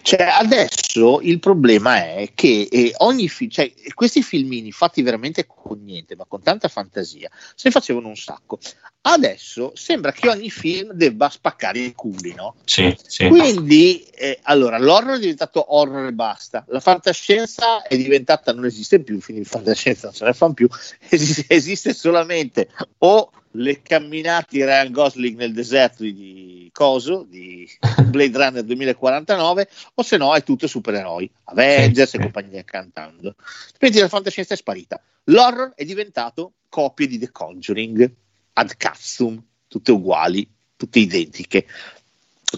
Cioè, adesso il problema è che eh, ogni film, cioè, questi filmini fatti veramente con niente, ma con tanta fantasia, se ne facevano un sacco. Adesso sembra che ogni film debba spaccare i culi, no? Sì, sì. Quindi, eh, allora, l'horror è diventato horror e basta. La fantascienza è diventata, non esiste più, i film di fantascienza non se ne fanno più, esiste, esiste solamente o le camminate di Ryan Gosling nel deserto di Coso, di Blade Runner 2049, o se no è tutto supereroi, Avengers sì, e compagnia cantando. Quindi la fantascienza è sparita. L'horror è diventato copie di The Conjuring, ad cazzo, tutte uguali, tutte identiche.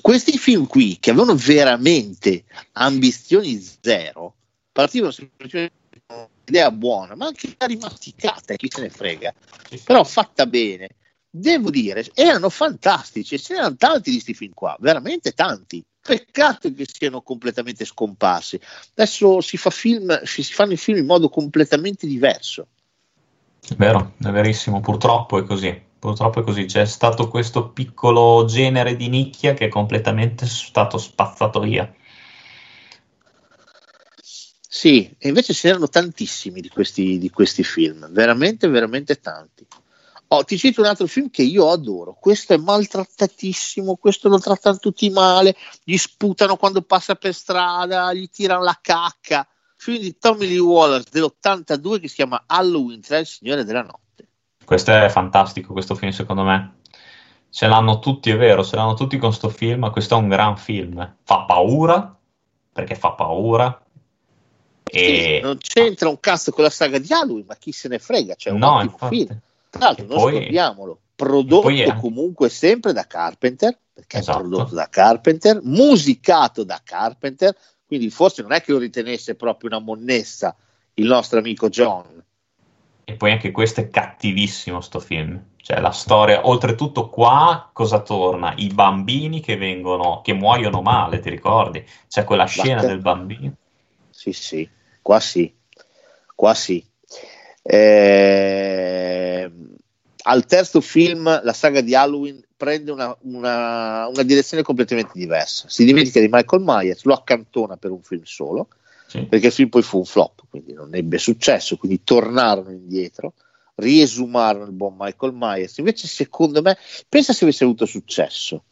Questi film qui, che avevano veramente ambizioni zero, partivano semplicemente idea buona, ma anche rimasticata, chi se ne frega, però fatta bene. Devo dire, erano fantastici, ce n'erano tanti di questi film qua, veramente tanti. Peccato che siano completamente scomparsi. Adesso si, fa film, si fanno i film in modo completamente diverso. È vero, è verissimo, purtroppo è così. Purtroppo è così, c'è stato questo piccolo genere di nicchia che è completamente stato spazzato via. Sì, e invece ce n'erano tantissimi di questi, di questi film, veramente, veramente tanti. Oh, ti cito un altro film che io adoro. Questo è maltrattatissimo, questo lo trattano tutti male, gli sputano quando passa per strada, gli tirano la cacca. Film di Tommy Lee Wallace dell'82 che si chiama Halloween 3, il Signore della Notte. Questo è fantastico, questo film secondo me. Ce l'hanno tutti, è vero, ce l'hanno tutti con questo film, ma questo è un gran film. Fa paura, perché fa paura, e... Non c'entra un cazzo con la saga di Halloween, ma chi se ne frega, c'è un no, ottimo film. Tra l'altro, non poi... scordiamolo, prodotto è... comunque sempre da Carpenter, perché esatto. è prodotto da Carpenter, musicato da Carpenter, quindi forse non è che lo ritenesse proprio una monnessa il nostro amico John. E poi anche questo è cattivissimo sto film. Cioè la storia, oltretutto qua cosa torna? I bambini che vengono, che muoiono male, ti ricordi? C'è quella scena Batte. del bambino. Sì, sì. Qua sì, qua sì. Eh, al terzo film, la saga di Halloween prende una, una, una, direzione completamente diversa. Si dimentica di Michael Myers, lo accantona per un film solo, sì. perché il film poi fu un flop, quindi non ebbe successo, quindi tornarono indietro, riesumarono il buon Michael Myers. Invece, secondo me, pensa se avesse avuto successo.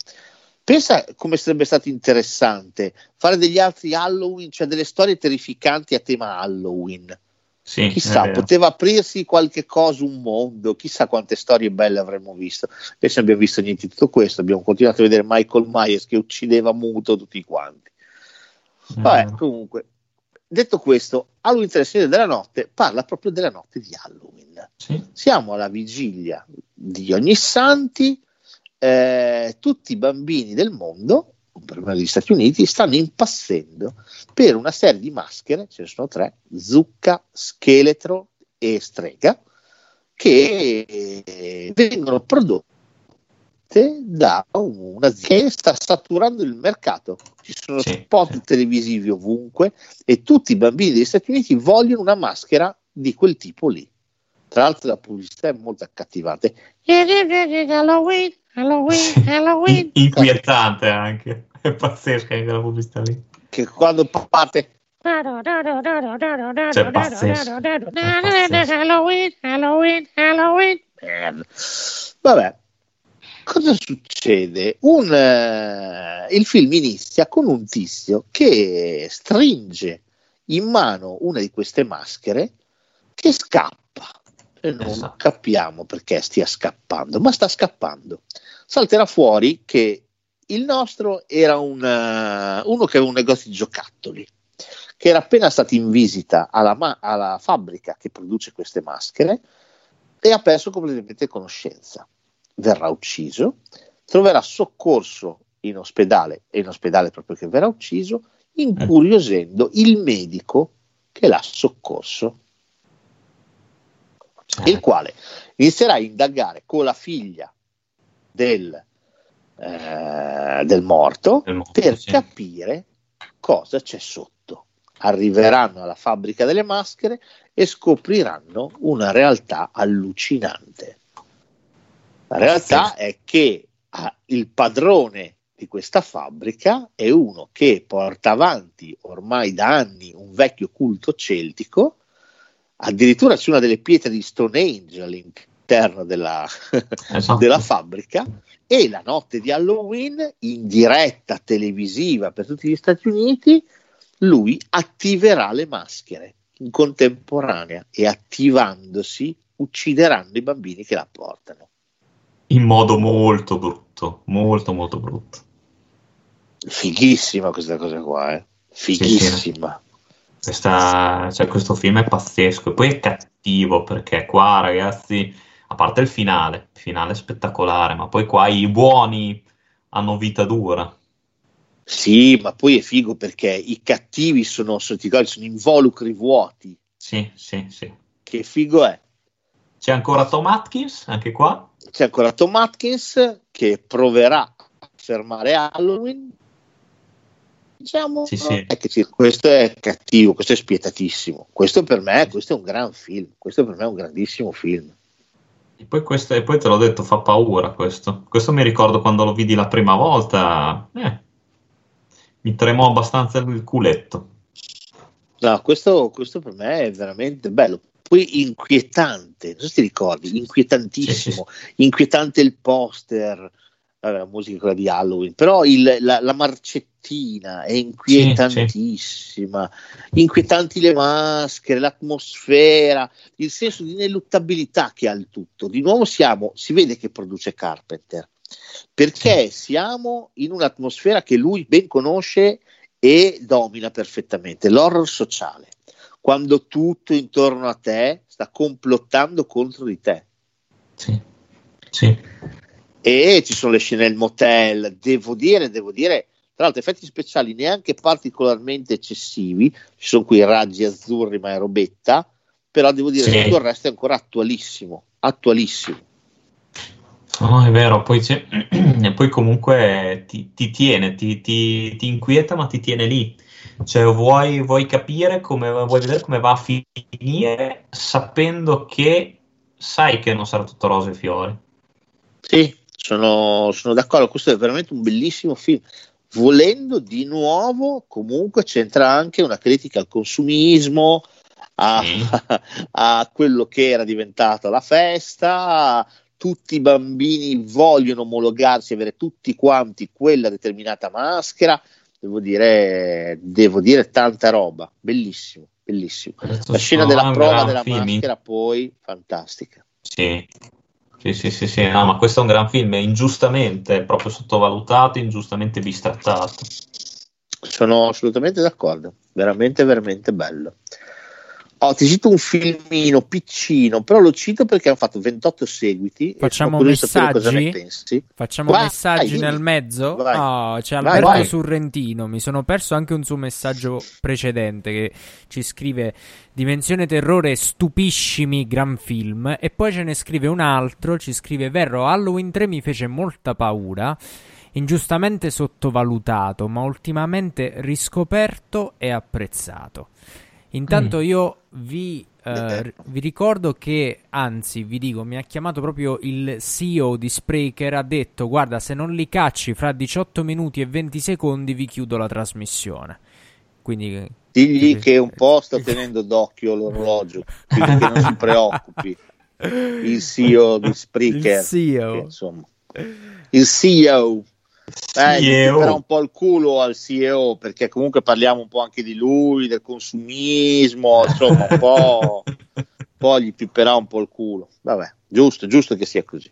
Pensa come sarebbe stato interessante fare degli altri Halloween, cioè delle storie terrificanti a tema Halloween. Sì, chissà, poteva aprirsi qualche cosa, un mondo, chissà quante storie belle avremmo visto. Invece non abbiamo visto niente di tutto questo, abbiamo continuato a vedere Michael Myers che uccideva muto tutti quanti. Vabbè, mm. comunque, detto questo, Halloween 3 della notte parla proprio della notte di Halloween. Sì. Siamo alla vigilia di ogni santi, eh, tutti i bambini del mondo, perlomeno negli Stati Uniti, stanno impazzendo per una serie di maschere, ce ne sono tre, zucca, scheletro e strega, che vengono prodotte da un'azienda che sta saturando il mercato. Ci sono sì, spot sì. televisivi ovunque e tutti i bambini degli Stati Uniti vogliono una maschera di quel tipo lì. Tra l'altro la pubblicità è molto accattivante. Halloween, Halloween, Halloween. Inquietante anche, è pazzesca anche la pubblicità lì. Che quando parte... Cioè, pazzesco. Halloween, Halloween, Halloween. Vabbè, cosa succede? Un, uh, il film inizia con un tizio che stringe in mano una di queste maschere che scappa e non esatto. capiamo perché stia scappando, ma sta scappando. Salterà fuori che il nostro era un, uh, uno che aveva un negozio di giocattoli, che era appena stato in visita alla, ma- alla fabbrica che produce queste maschere e ha perso completamente conoscenza. Verrà ucciso, troverà soccorso in ospedale, e in ospedale proprio che verrà ucciso, incuriosendo il medico che l'ha soccorso eh. il quale inizierà a indagare con la figlia del, eh, del morto, morto, per sì. capire cosa c'è sotto. Arriveranno alla fabbrica delle maschere e scopriranno una realtà allucinante. La realtà sì. è che ah, il padrone di questa fabbrica è uno che porta avanti ormai da anni un vecchio culto celtico, addirittura c'è una delle pietre di Stonehenge all'interno della, esatto. della fabbrica e la notte di Halloween in diretta televisiva per tutti gli Stati Uniti lui attiverà le maschere in contemporanea e attivandosi uccideranno i bambini che la portano. In modo molto brutto, molto molto brutto. Fighissima questa cosa qua, eh. Fighissima. Questa, cioè, questo film è pazzesco e poi è cattivo perché qua ragazzi, a parte il finale, il finale è spettacolare, ma poi qua i buoni hanno vita dura. Sì, ma poi è figo perché i cattivi sono, sono involucri vuoti. Sì, sì, sì. Che figo è? C'è ancora Tom Atkins, anche qua? C'è ancora Tom Atkins che proverà a fermare Halloween. Diciamo sì, sì. È che questo è cattivo, questo è spietatissimo. Questo per me questo è un gran film. Questo per me è un grandissimo film. E poi, questo, e poi te l'ho detto, fa paura questo. Questo mi ricordo quando lo vidi la prima volta. Eh, mi tremò abbastanza il culetto. No, questo, questo per me è veramente bello poi inquietante, non so se ti ricordi, inquietantissimo, sì, sì. inquietante il poster, vabbè, la musica quella di Halloween, però il, la, la, marcettina è inquietantissima, sì, inquietanti le maschere, l'atmosfera, il senso di ineluttabilità che ha il tutto. Di nuovo siamo, si vede che produce Carpenter, perché siamo in un'atmosfera che lui ben conosce e domina perfettamente, l'horror sociale quando tutto intorno a te sta complottando contro di te. Sì, sì. E ci sono le scene del motel, devo dire, devo dire, tra l'altro effetti speciali neanche particolarmente eccessivi, ci sono qui raggi azzurri ma è robetta, però devo dire che sì. tutto il resto è ancora attualissimo, attualissimo. No, è vero, poi, poi comunque ti, ti tiene, ti, ti, ti, inquieta ma ti tiene lì cioè, vuoi, vuoi capire come vuoi vedere come va a finire sapendo che sai che non sarà tutto rose e fiori. Sì, sono, sono d'accordo. Questo è veramente un bellissimo film. Volendo di nuovo, comunque c'entra anche una critica al consumismo, a, sì. a quello che era diventata la festa. Tutti i bambini vogliono omologarsi, avere tutti quanti quella determinata maschera devo dire, devo dire tanta roba, bellissimo, bellissimo. La scena della prova della film. maschera poi, fantastica. Sì. Sì, sì, sì, sì. No, ma questo è un gran film, è ingiustamente proprio sottovalutato, ingiustamente bistrattato. Sono assolutamente d'accordo, veramente, veramente bello. Oh, ti cito un filmino piccino, però lo cito perché hanno fatto 28 seguiti. Facciamo messaggi? Facciamo vai, messaggi vai, nel mezzo? Vai. Oh, c'è Alberto vai, Surrentino. Mi sono perso anche un suo messaggio precedente che ci scrive Dimensione terrore, stupiscimi, gran film. E poi ce ne scrive un altro, ci scrive Verro, Halloween 3 mi fece molta paura ingiustamente sottovalutato, ma ultimamente riscoperto e apprezzato. Intanto mm. io vi, uh, vi, ricordo che, anzi, vi dico, mi ha chiamato proprio il CEO di Spreaker. Ha detto: Guarda, se non li cacci fra 18 minuti e 20 secondi, vi chiudo la trasmissione. Quindi. Digli che un po' sta tenendo d'occhio l'orologio, quindi che non si preoccupi. Il CEO di Spreaker. Il CEO. Che, insomma, il CEO. Eh, un po' il culo al CEO perché comunque parliamo un po' anche di lui, del consumismo, insomma, un po', un po' gli pipperà un po' il culo. Vabbè, giusto, giusto che sia così.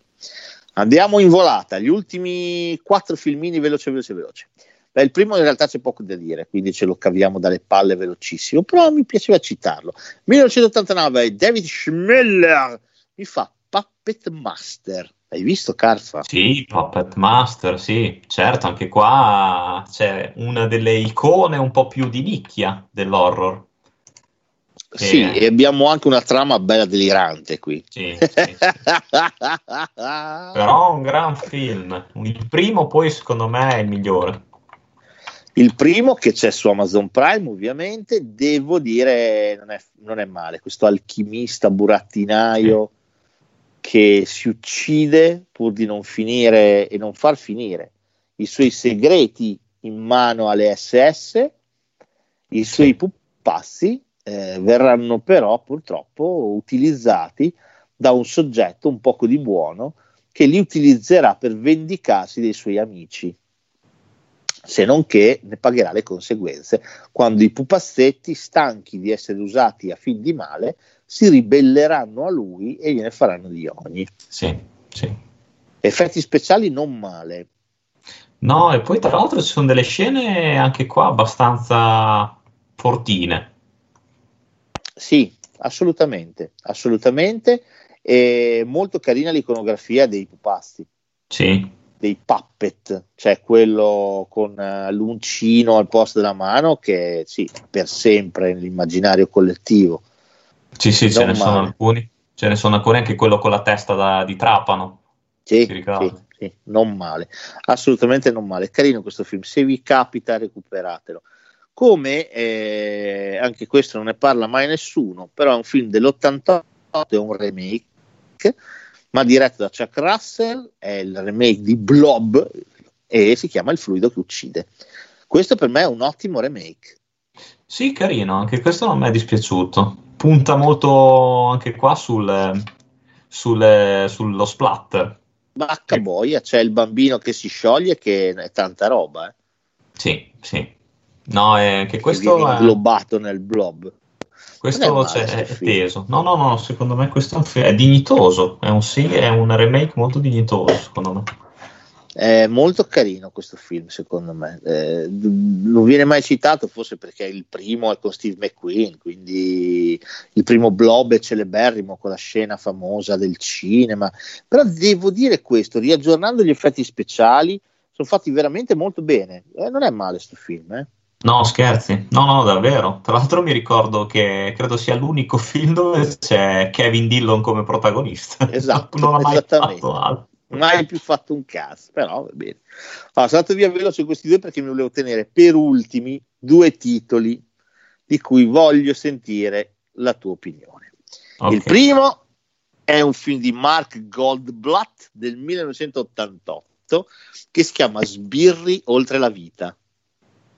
Andiamo in volata, gli ultimi quattro filmini veloce, veloce, veloce. Beh, il primo in realtà c'è poco da dire, quindi ce lo caviamo dalle palle velocissimo, però mi piaceva citarlo. 1989, David Schmiller mi fa Puppet Master. Hai visto Carfa? Sì, Puppet Master, sì, certo, anche qua c'è una delle icone un po' più di nicchia dell'horror. Che... Sì, e abbiamo anche una trama bella delirante qui. Sì, sì, sì. Però un gran film. Il primo poi secondo me è il migliore. Il primo che c'è su Amazon Prime ovviamente, devo dire non è, non è male, questo alchimista burattinaio che si uccide pur di non finire e non far finire i suoi segreti in mano alle SS, i suoi pupazzi eh, verranno però purtroppo utilizzati da un soggetto un poco di buono che li utilizzerà per vendicarsi dei suoi amici se non che ne pagherà le conseguenze quando i pupazzetti, stanchi di essere usati a fin di male, si ribelleranno a lui e gliene faranno di ogni. Sì, sì. Effetti speciali non male. No, e poi tra l'altro ci sono delle scene anche qua abbastanza fortine. Sì, assolutamente, assolutamente. E molto carina l'iconografia dei pupazzi. Sì, dei puppet, cioè quello con uh, l'uncino al posto della mano che sì, per sempre nell'immaginario collettivo. Sì, sì, ce ne sono alcuni. Ce ne sono alcuni anche quello con la testa da, di trapano. Sì, sì, sì, non male, assolutamente non male. Carino questo film, se vi capita recuperatelo. Come eh, anche questo non ne parla mai nessuno, però è un film dell'88, è un remake ma diretto da Chuck Russell, è il remake di Blob e si chiama Il fluido che uccide. Questo per me è un ottimo remake. Sì, carino, anche questo non mi è dispiaciuto. Punta molto anche qua sul, sul, sullo splatter. Bacca boia, c'è il bambino che si scioglie che è tanta roba. Eh. Sì, sì. No, è che questo è inglobato nel blob. Questo è, è teso. No, no, no, secondo me questo è, un film, è dignitoso. È un, sì, è un remake molto dignitoso, secondo me. È molto carino questo film, secondo me. Eh, non viene mai citato, forse perché il primo è con Steve McQueen, quindi il primo blob è celeberrimo con la scena famosa del cinema. Però devo dire questo, riaggiornando gli effetti speciali, sono fatti veramente molto bene. Eh, non è male questo film, eh. No, scherzi, no, no, davvero. Tra l'altro mi ricordo che credo sia l'unico film dove c'è Kevin Dillon come protagonista. Esatto, non ha mai fatto altro. Mai più fatto un cast, però va bene. Allora, sono andato via veloce questi due perché mi volevo tenere per ultimi due titoli di cui voglio sentire la tua opinione. Okay. Il primo è un film di Mark Goldblatt del 1988 che si chiama Sbirri oltre la vita.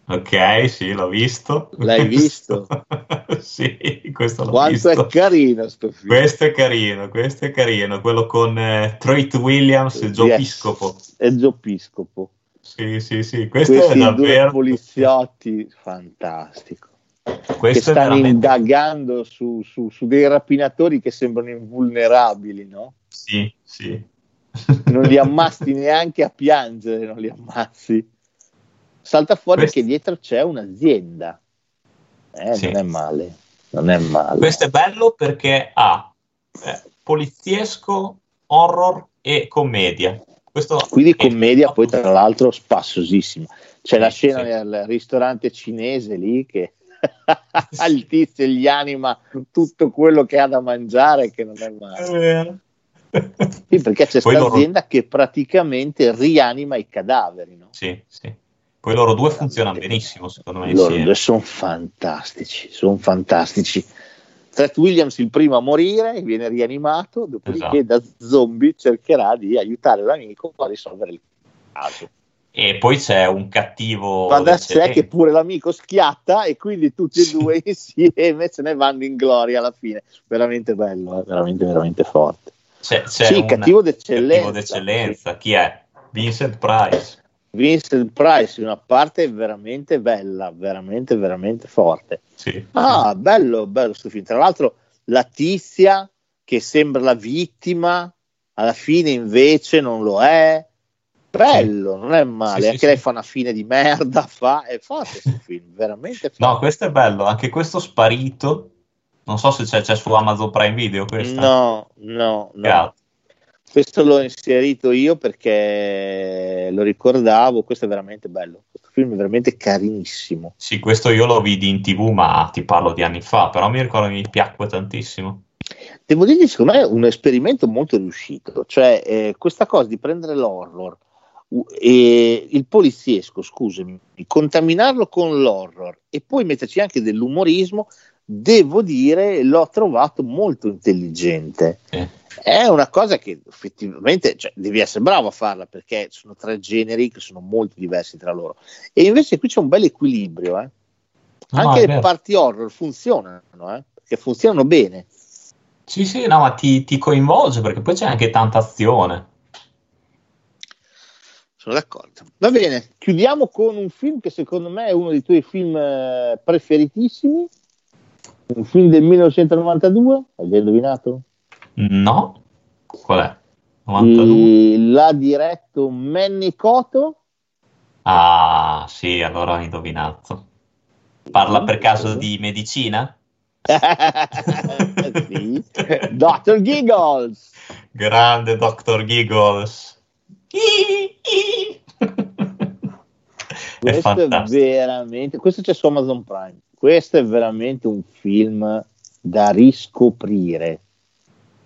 Ok, sì, l'ho visto. L'hai visto? sì, questo l'ho Quanto visto. è carino sto film. Questo è carino, questo è carino. Quello con eh, Troit Williams e Joe yes. Piscopo. E Joe Piscopo. Sì, sì, sì. Questo Questi è davvero... due poliziotti, fantastico. Questo che stanno veramente... indagando su, su, su dei rapinatori che sembrano invulnerabili, no? Sì, sì. non li ammazzi neanche a piangere, non li ammazzi salta fuori Questo... che dietro c'è un'azienda. Eh, sì. Non è male, non è male. Questo è bello perché ha eh, poliziesco, horror e commedia. Questo Quindi commedia, poi tra l'altro spassosissima. C'è sì, la scena sì. nel ristorante cinese lì che il tizio gli anima tutto quello che ha da mangiare che non è male. Sì, perché c'è questa azienda loro... che praticamente rianima i cadaveri. No? Sì, sì. Poi loro due funzionano benissimo, secondo me. Loro due sono fantastici, sono fantastici. Tret Williams il primo a morire, viene rianimato, dopodiché esatto. da zombie cercherà di aiutare l'amico a risolvere il caso. E poi c'è un cattivo. Va da sé che pure l'amico schiatta e quindi tutti e due insieme se ne vanno in gloria alla fine. Veramente bello, eh? veramente, veramente forte. C'è, c'è sì, cattivo d'eccellenza. cattivo d'eccellenza. Chi è? Vincent Price. Vincent Price in una parte veramente bella, veramente, veramente forte. Sì, ah, bello, bello questo film. Tra l'altro, la tizia che sembra la vittima, alla fine invece non lo è. Bello, sì. non è male. Sì, anche lei fa una fine di merda. Fa, è forte questo film, veramente forte. No, questo è bello. Anche questo sparito. Non so se c'è, c'è su Amazon Prime Video. Questa. No, no, no. Questo l'ho inserito io perché lo ricordavo, questo è veramente bello, questo film è veramente carinissimo. Sì, questo io lo vidi in tv, ma ti parlo di anni fa, però mi ricordo che mi piacque tantissimo. Devo dirgli, secondo me è un esperimento molto riuscito, cioè eh, questa cosa di prendere l'horror e il poliziesco, scusami, contaminarlo con l'horror e poi metterci anche dell'umorismo, devo dire, l'ho trovato molto intelligente. Sì. È una cosa che effettivamente cioè, devi essere bravo a farla perché sono tre generi che sono molto diversi tra loro. E invece qui c'è un bel equilibrio. Eh. Anche le parti horror funzionano, eh, perché funzionano bene. Sì, sì, no, ma ti, ti coinvolge perché poi c'è anche tanta azione. Sono d'accordo. Va bene, chiudiamo con un film che secondo me è uno dei tuoi film eh, preferitissimi. Un film del 1992, hai già indovinato? No? Qual è? 92? E L'ha diretto Manny Coto. Ah, sì, allora ho indovinato. Parla per caso di medicina? sì. Dr. Giggles. Grande Dr. Giggles. È Questo è fantastico. veramente, questo c'è su Amazon Prime. Questo è veramente un film da riscoprire.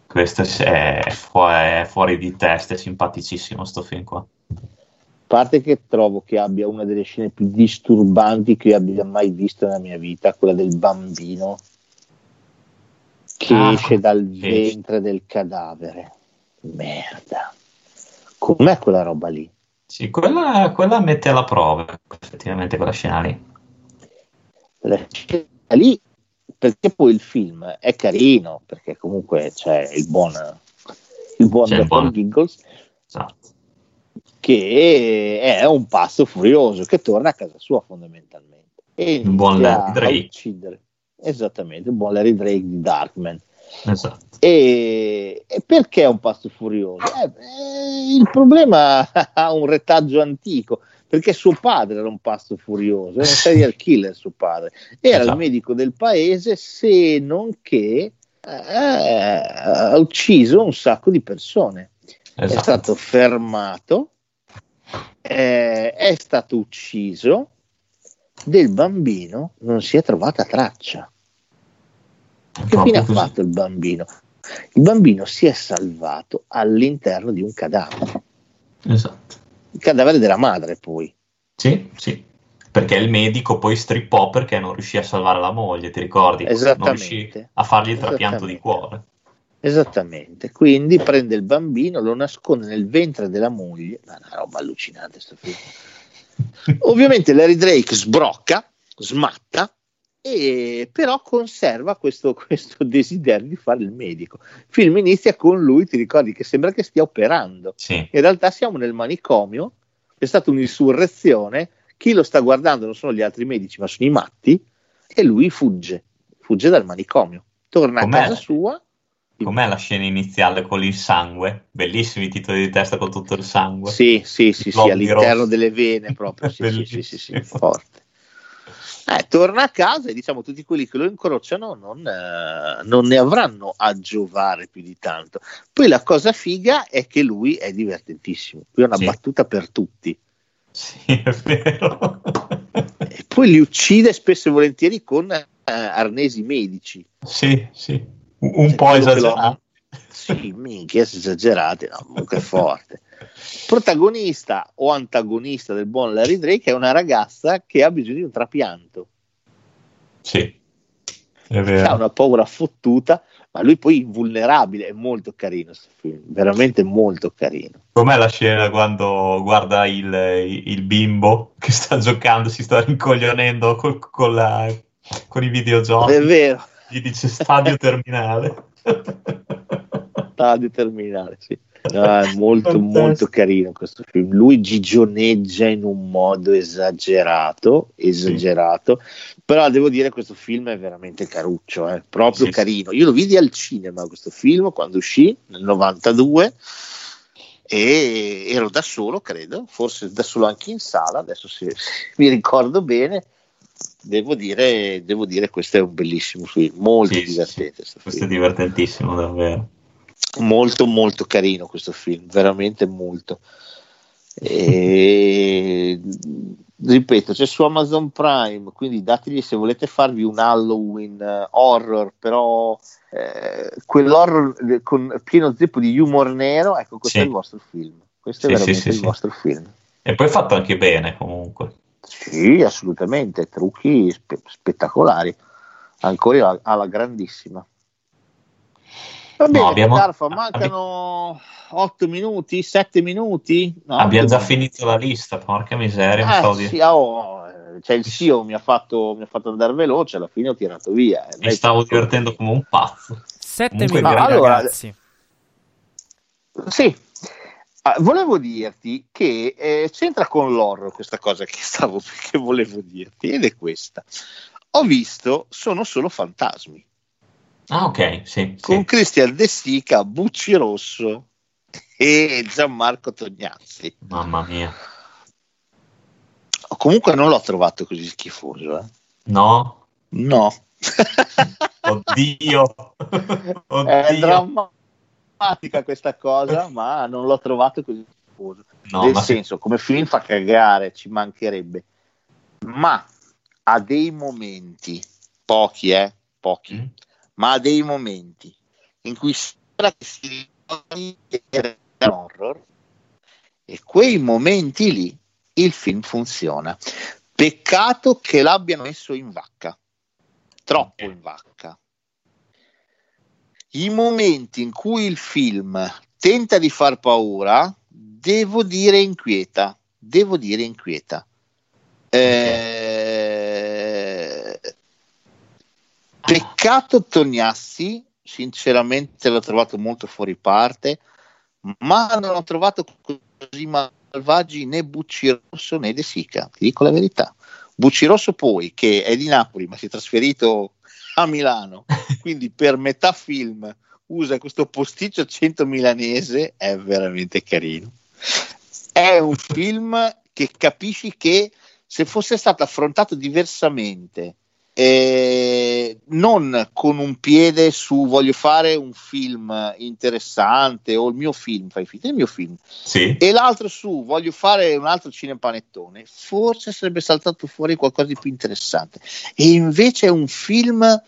Questo è, fu- è fuori di testa, è simpaticissimo sto film qua. A parte che trovo che abbia una delle scene più disturbanti che io abbia mai visto nella mia vita, quella del bambino che Ah, esce dal ventre del cadavere. Merda. Com'è quella roba lì? Sì, quella, quella mette alla prova, effettivamente, quella scena lì. Quella scena lì, perché poi il film è carino, perché comunque c'è il buon, il buon C'è il buon- Giggles, Esatto. che è un passo furioso che torna a casa sua fondamentalmente e Il buon Larry Drake. uccidere esattamente il buon Larry Drake di Darkman Esatto. e, e perché è un passo furioso? Eh, eh, il problema ha un retaggio antico perché suo padre era un pasto furioso, era un serial killer suo padre, era Esatto. il medico del paese se non che eh, ha ucciso un sacco di persone è Esatto. stato fermato, eh, è stato ucciso, del bambino non si è trovata traccia. Che fine ha fatto il bambino? Il bambino si è salvato all'interno di un cadavere, Esatto. Il cadavere della madre poi. Sì, sì. Perché il medico poi strippò perché non riuscì a salvare la moglie, ti ricordi? Non riuscì a fargli il trapianto di cuore. Esattamente, quindi prende il bambino, lo nasconde nel ventre della moglie, ma una roba allucinante sto film. Ovviamente Larry Drake sbrocca, smatta, e però conserva questo, questo desiderio di fare il medico. Il film inizia con lui, ti ricordi che sembra che stia operando. Sì, In realtà siamo nel manicomio, è stata un'insurrezione, chi lo sta guardando non sono gli altri medici, ma sono i matti, e lui fugge, fugge dal manicomio, torna Com'è? a casa sua. com'è la scena iniziale con il sangue? Bellissimi titoli di testa con tutto il sangue. Sì, sì, sì, sì, all'interno rosso. delle vene proprio, sì, sì, sì, sì, sì, forte. Eh, torna a casa e diciamo tutti quelli che lo incrociano non, eh, non ne avranno a giovare più di tanto. Poi la cosa figa è che lui è divertentissimo, qui è una Sì. battuta per tutti. Sì, è vero. E poi li uccide spesso e volentieri con eh, arnesi medici. Sì, sì. Un un Cioè, po' esagerato. Sì, minchia, esagerati, no, comunque è forte. Protagonista o antagonista del buon Larry Drake è una ragazza che ha bisogno di un trapianto, Sì, è ha vero. una paura fottuta, ma lui poi invulnerabile, è molto carino questo film, veramente molto carino. Com'è la scena quando guarda il, il bimbo che sta giocando, si sta rincoglionendo col- con, la- con i videogiochi? È vero, Gli dice stadio terminale. stadio terminale, sì. No, è molto Fantastico. molto carino questo film. Lui gigioneggia in un modo esagerato, esagerato, però devo dire questo film è veramente caruccio, è proprio Sì, sì. carino. Io lo vidi al cinema questo film quando uscì nel 92 e ero da solo, credo, forse da solo anche in sala, adesso se, se mi ricordo bene. Devo dire, devo dire, questo è un bellissimo film, molto Sì, sì, divertente. sto Questo è film divertentissimo, davvero. Molto molto carino questo film veramente molto e, ripeto c'è su Amazon Prime quindi dategli se volete farvi un Halloween eh, horror però eh, quell'horror eh, con pieno zeppo di humor nero ecco questo Sì. è il vostro film questo Sì, è veramente sì, il vostro film E poi fatto anche bene, comunque. sì assolutamente trucchi spe- spettacolari ancora alla grandissima. Va bene, No, abbiamo- Carfa, mancano 8 minuti, 7 minuti. No, Abbiamo già finito la lista, porca miseria. mi Eh, di- sì, oh, cioè il CEO mi ha, fatto, mi ha fatto andare veloce, alla fine ho tirato via. Eh, Mi stavo divertendo come un pazzo. Sette Comunque, minuti, allora- ragazzi. Sì, Ah, volevo dirti che eh, c'entra con l'horror questa cosa che stavo che volevo dirti ed è questa. Ho visto Sono solo fantasmi Ah, ok, sì. sì. con Cristian De Sica, Bucci Rosso e Gianmarco Tognazzi. Mamma mia. Comunque non l'ho trovato così schifoso, eh. No? No. Oddio. È Oddio. drammatica questa cosa, ma non l'ho trovato così schifoso. No, Nel ma se- senso, come film fa cagare, ci mancherebbe, ma ha dei momenti, pochi, eh, pochi, Mm. Ma ha dei momenti in cui sembra che si ricordi che era un horror e quei momenti lì il film funziona. Peccato che l'abbiano messo in vacca, troppo in vacca. I momenti in cui il film tenta di far paura, devo dire inquieta, devo dire inquieta. Eh, Peccato Tognassi, sinceramente l'ho trovato molto fuori parte, ma non ho trovato così malvagi né Bucci Rosso né De Sica, ti dico la verità. Bucci Rosso poi, che è di Napoli ma si è trasferito a Milano, quindi per metà film usa questo posticcio accento milanese, è veramente carino. È un film che capisci che se fosse stato affrontato diversamente, eh, non con un piede su voglio fare un film interessante o il mio film, fai finta il mio film, Sì. e l'altro su voglio fare un altro cinepanettone, forse sarebbe saltato fuori qualcosa di più interessante. E invece è un film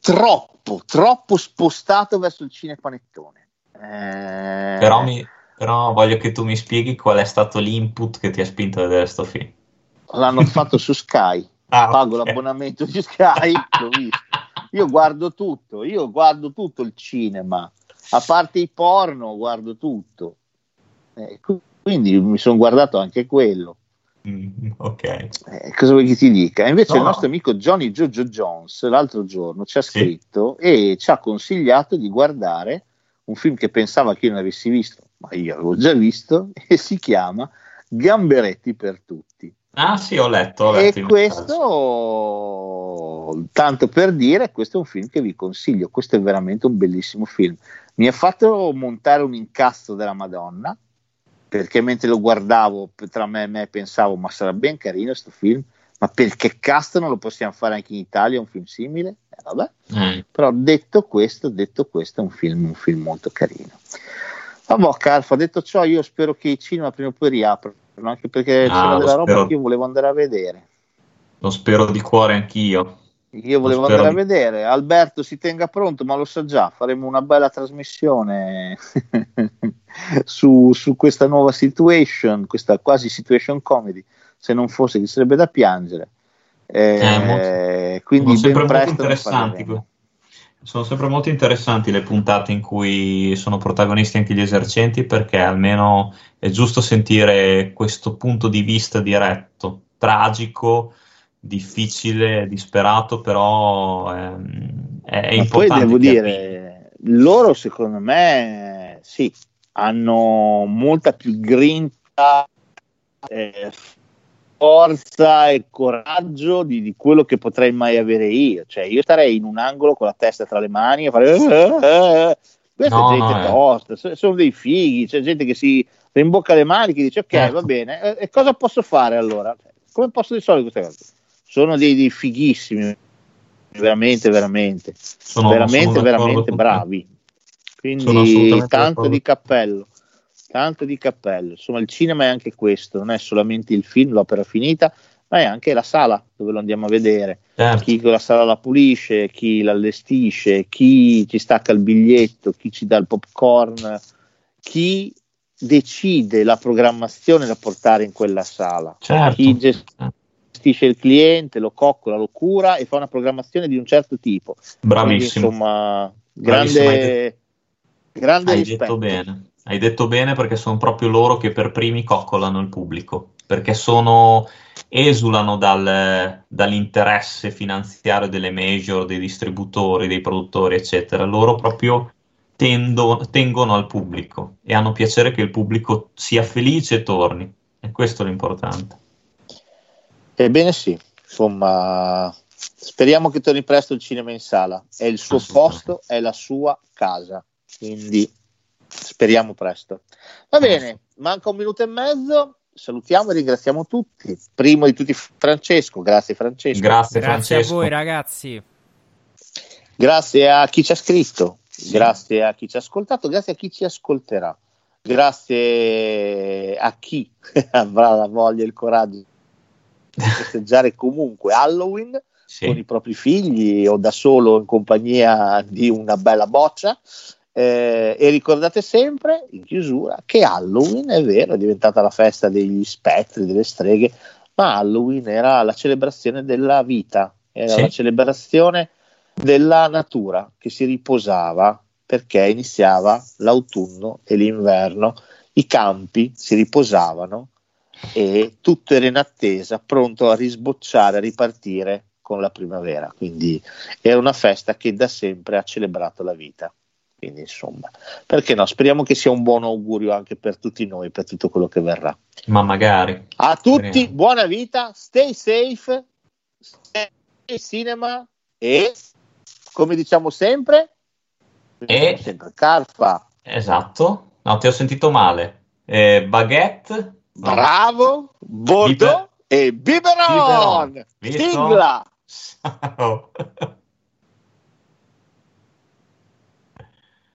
troppo, troppo spostato verso il cinepanettone. Eh, Però, mi- però voglio che tu mi spieghi qual è stato l'input che ti ha spinto a vedere sto film. L'hanno fatto su Sky, Ah, pago ok. l'abbonamento di Sky, l'ho visto. Io guardo tutto, io guardo tutto il cinema, a parte i porno, guardo tutto. Eh, quindi mi sono guardato anche quello. Mm, ok. Eh, cosa vuoi che ti dica? Invece No, il no. nostro amico Johnny Jojo Jones l'altro giorno ci ha Sì. scritto e ci ha consigliato di guardare un film che pensava che io non avessi visto, ma io avevo già visto, e si chiama Gamberetti per tutti. Ah sì, ho letto. Ho letto E questo, tanto per dire, questo è un film che vi consiglio. Questo è veramente un bellissimo film. Mi ha fatto montare un incazzo della Madonna perché mentre lo guardavo tra me e me pensavo, ma sarà ben carino questo film. Ma perché cazzo non lo possiamo fare anche in Italia un film simile? Eh, vabbè. Mm. Però detto questo, detto questo, è un film, un film molto carino. Vabbè, Carfa, detto ciò, io spero che i cinema prima o poi riaprano, anche perché Ah, c'era della roba spero. che io volevo andare a vedere. Lo spero di cuore anch'io. Io volevo andare a vedere. Alberto si tenga pronto, ma lo sa già. Faremo una bella trasmissione su, su questa nuova situation, questa quasi situation comedy. Se non fosse, ci sarebbe da piangere. Eh, Eh, molto- quindi ben presto interessanti. Sono sempre molto interessanti le puntate in cui sono protagonisti anche gli esercenti perché almeno è giusto sentire questo punto di vista diretto, tragico, difficile, disperato, però ehm, è, è Ma poi importante. devo dire, loro secondo me sì, hanno molta più grinta, eh, forza e coraggio di, di quello che potrei mai avere io. Cioè, io starei in un angolo con la testa tra le mani e fare. "Eh, eh, eh". Questa No, è gente no, eh. tosta, so- sono dei fighi, c'è gente che si rimbocca le mani che dice ok, Certo. va bene, e, e cosa posso fare allora? Come posso risolvere queste cose? Sono dei, dei fighissimi, veramente, veramente Sono- veramente, sono veramente bravi. Quindi tanto di cappello, tanto di cappello. Insomma, il cinema è anche questo, non è solamente il film, l'opera finita, ma è anche la sala dove lo andiamo a vedere. Certo. Chi la sala la pulisce, chi l'allestisce, chi ci stacca il biglietto, chi ci dà il popcorn, chi decide la programmazione da portare in quella sala, Certo. chi gestisce il cliente, lo coccola, lo cura e fa una programmazione di un certo tipo. Bravissimo. Quindi, insomma, Bravissimo, grande, detto- grande Hai rispetto. detto bene, hai detto bene perché sono proprio loro che per primi coccolano il pubblico, perché sono, esulano dal- dall'interesse finanziario delle major, dei distributori, dei produttori, eccetera. Loro proprio tendo- tengono al pubblico e hanno piacere che il pubblico sia felice e torni. E questo è l'importante. Ebbene sì, insomma, speriamo che torni presto il cinema in sala. È il suo posto, è la sua casa, quindi speriamo presto. Va bene, manca un minuto e mezzo. Salutiamo e ringraziamo tutti. Primo di tutti Francesco, grazie Francesco. Grazie, Grazie a Francesco. voi ragazzi. Grazie a chi ci ha scritto, grazie a chi ci ha ascoltato, grazie a chi ci ascolterà, grazie a chi avrà la voglia e il coraggio di festeggiare comunque Halloween Sì. con i propri figli o da solo in compagnia di una bella boccia. Eh, e ricordate sempre in chiusura che Halloween è vero, è diventata la festa degli spettri, delle streghe, ma Halloween era la celebrazione della vita, era Sì. la celebrazione della natura che si riposava perché iniziava l'autunno e l'inverno, i campi si riposavano e tutto era in attesa, pronto a risbocciare, a ripartire con la primavera. Quindi era una festa che da sempre ha celebrato la vita. Quindi insomma, perché no? Speriamo che sia un buon augurio anche per tutti noi, per tutto quello che verrà. Ma magari. A tutti, Speriamo. buona vita, stay safe, stay cinema e come diciamo sempre, E- sempre carpa. Esatto. No, ti ho sentito male. Eh, baguette. Bravo, Bordeaux e Biberon. Biberon. Sigla. Ciao.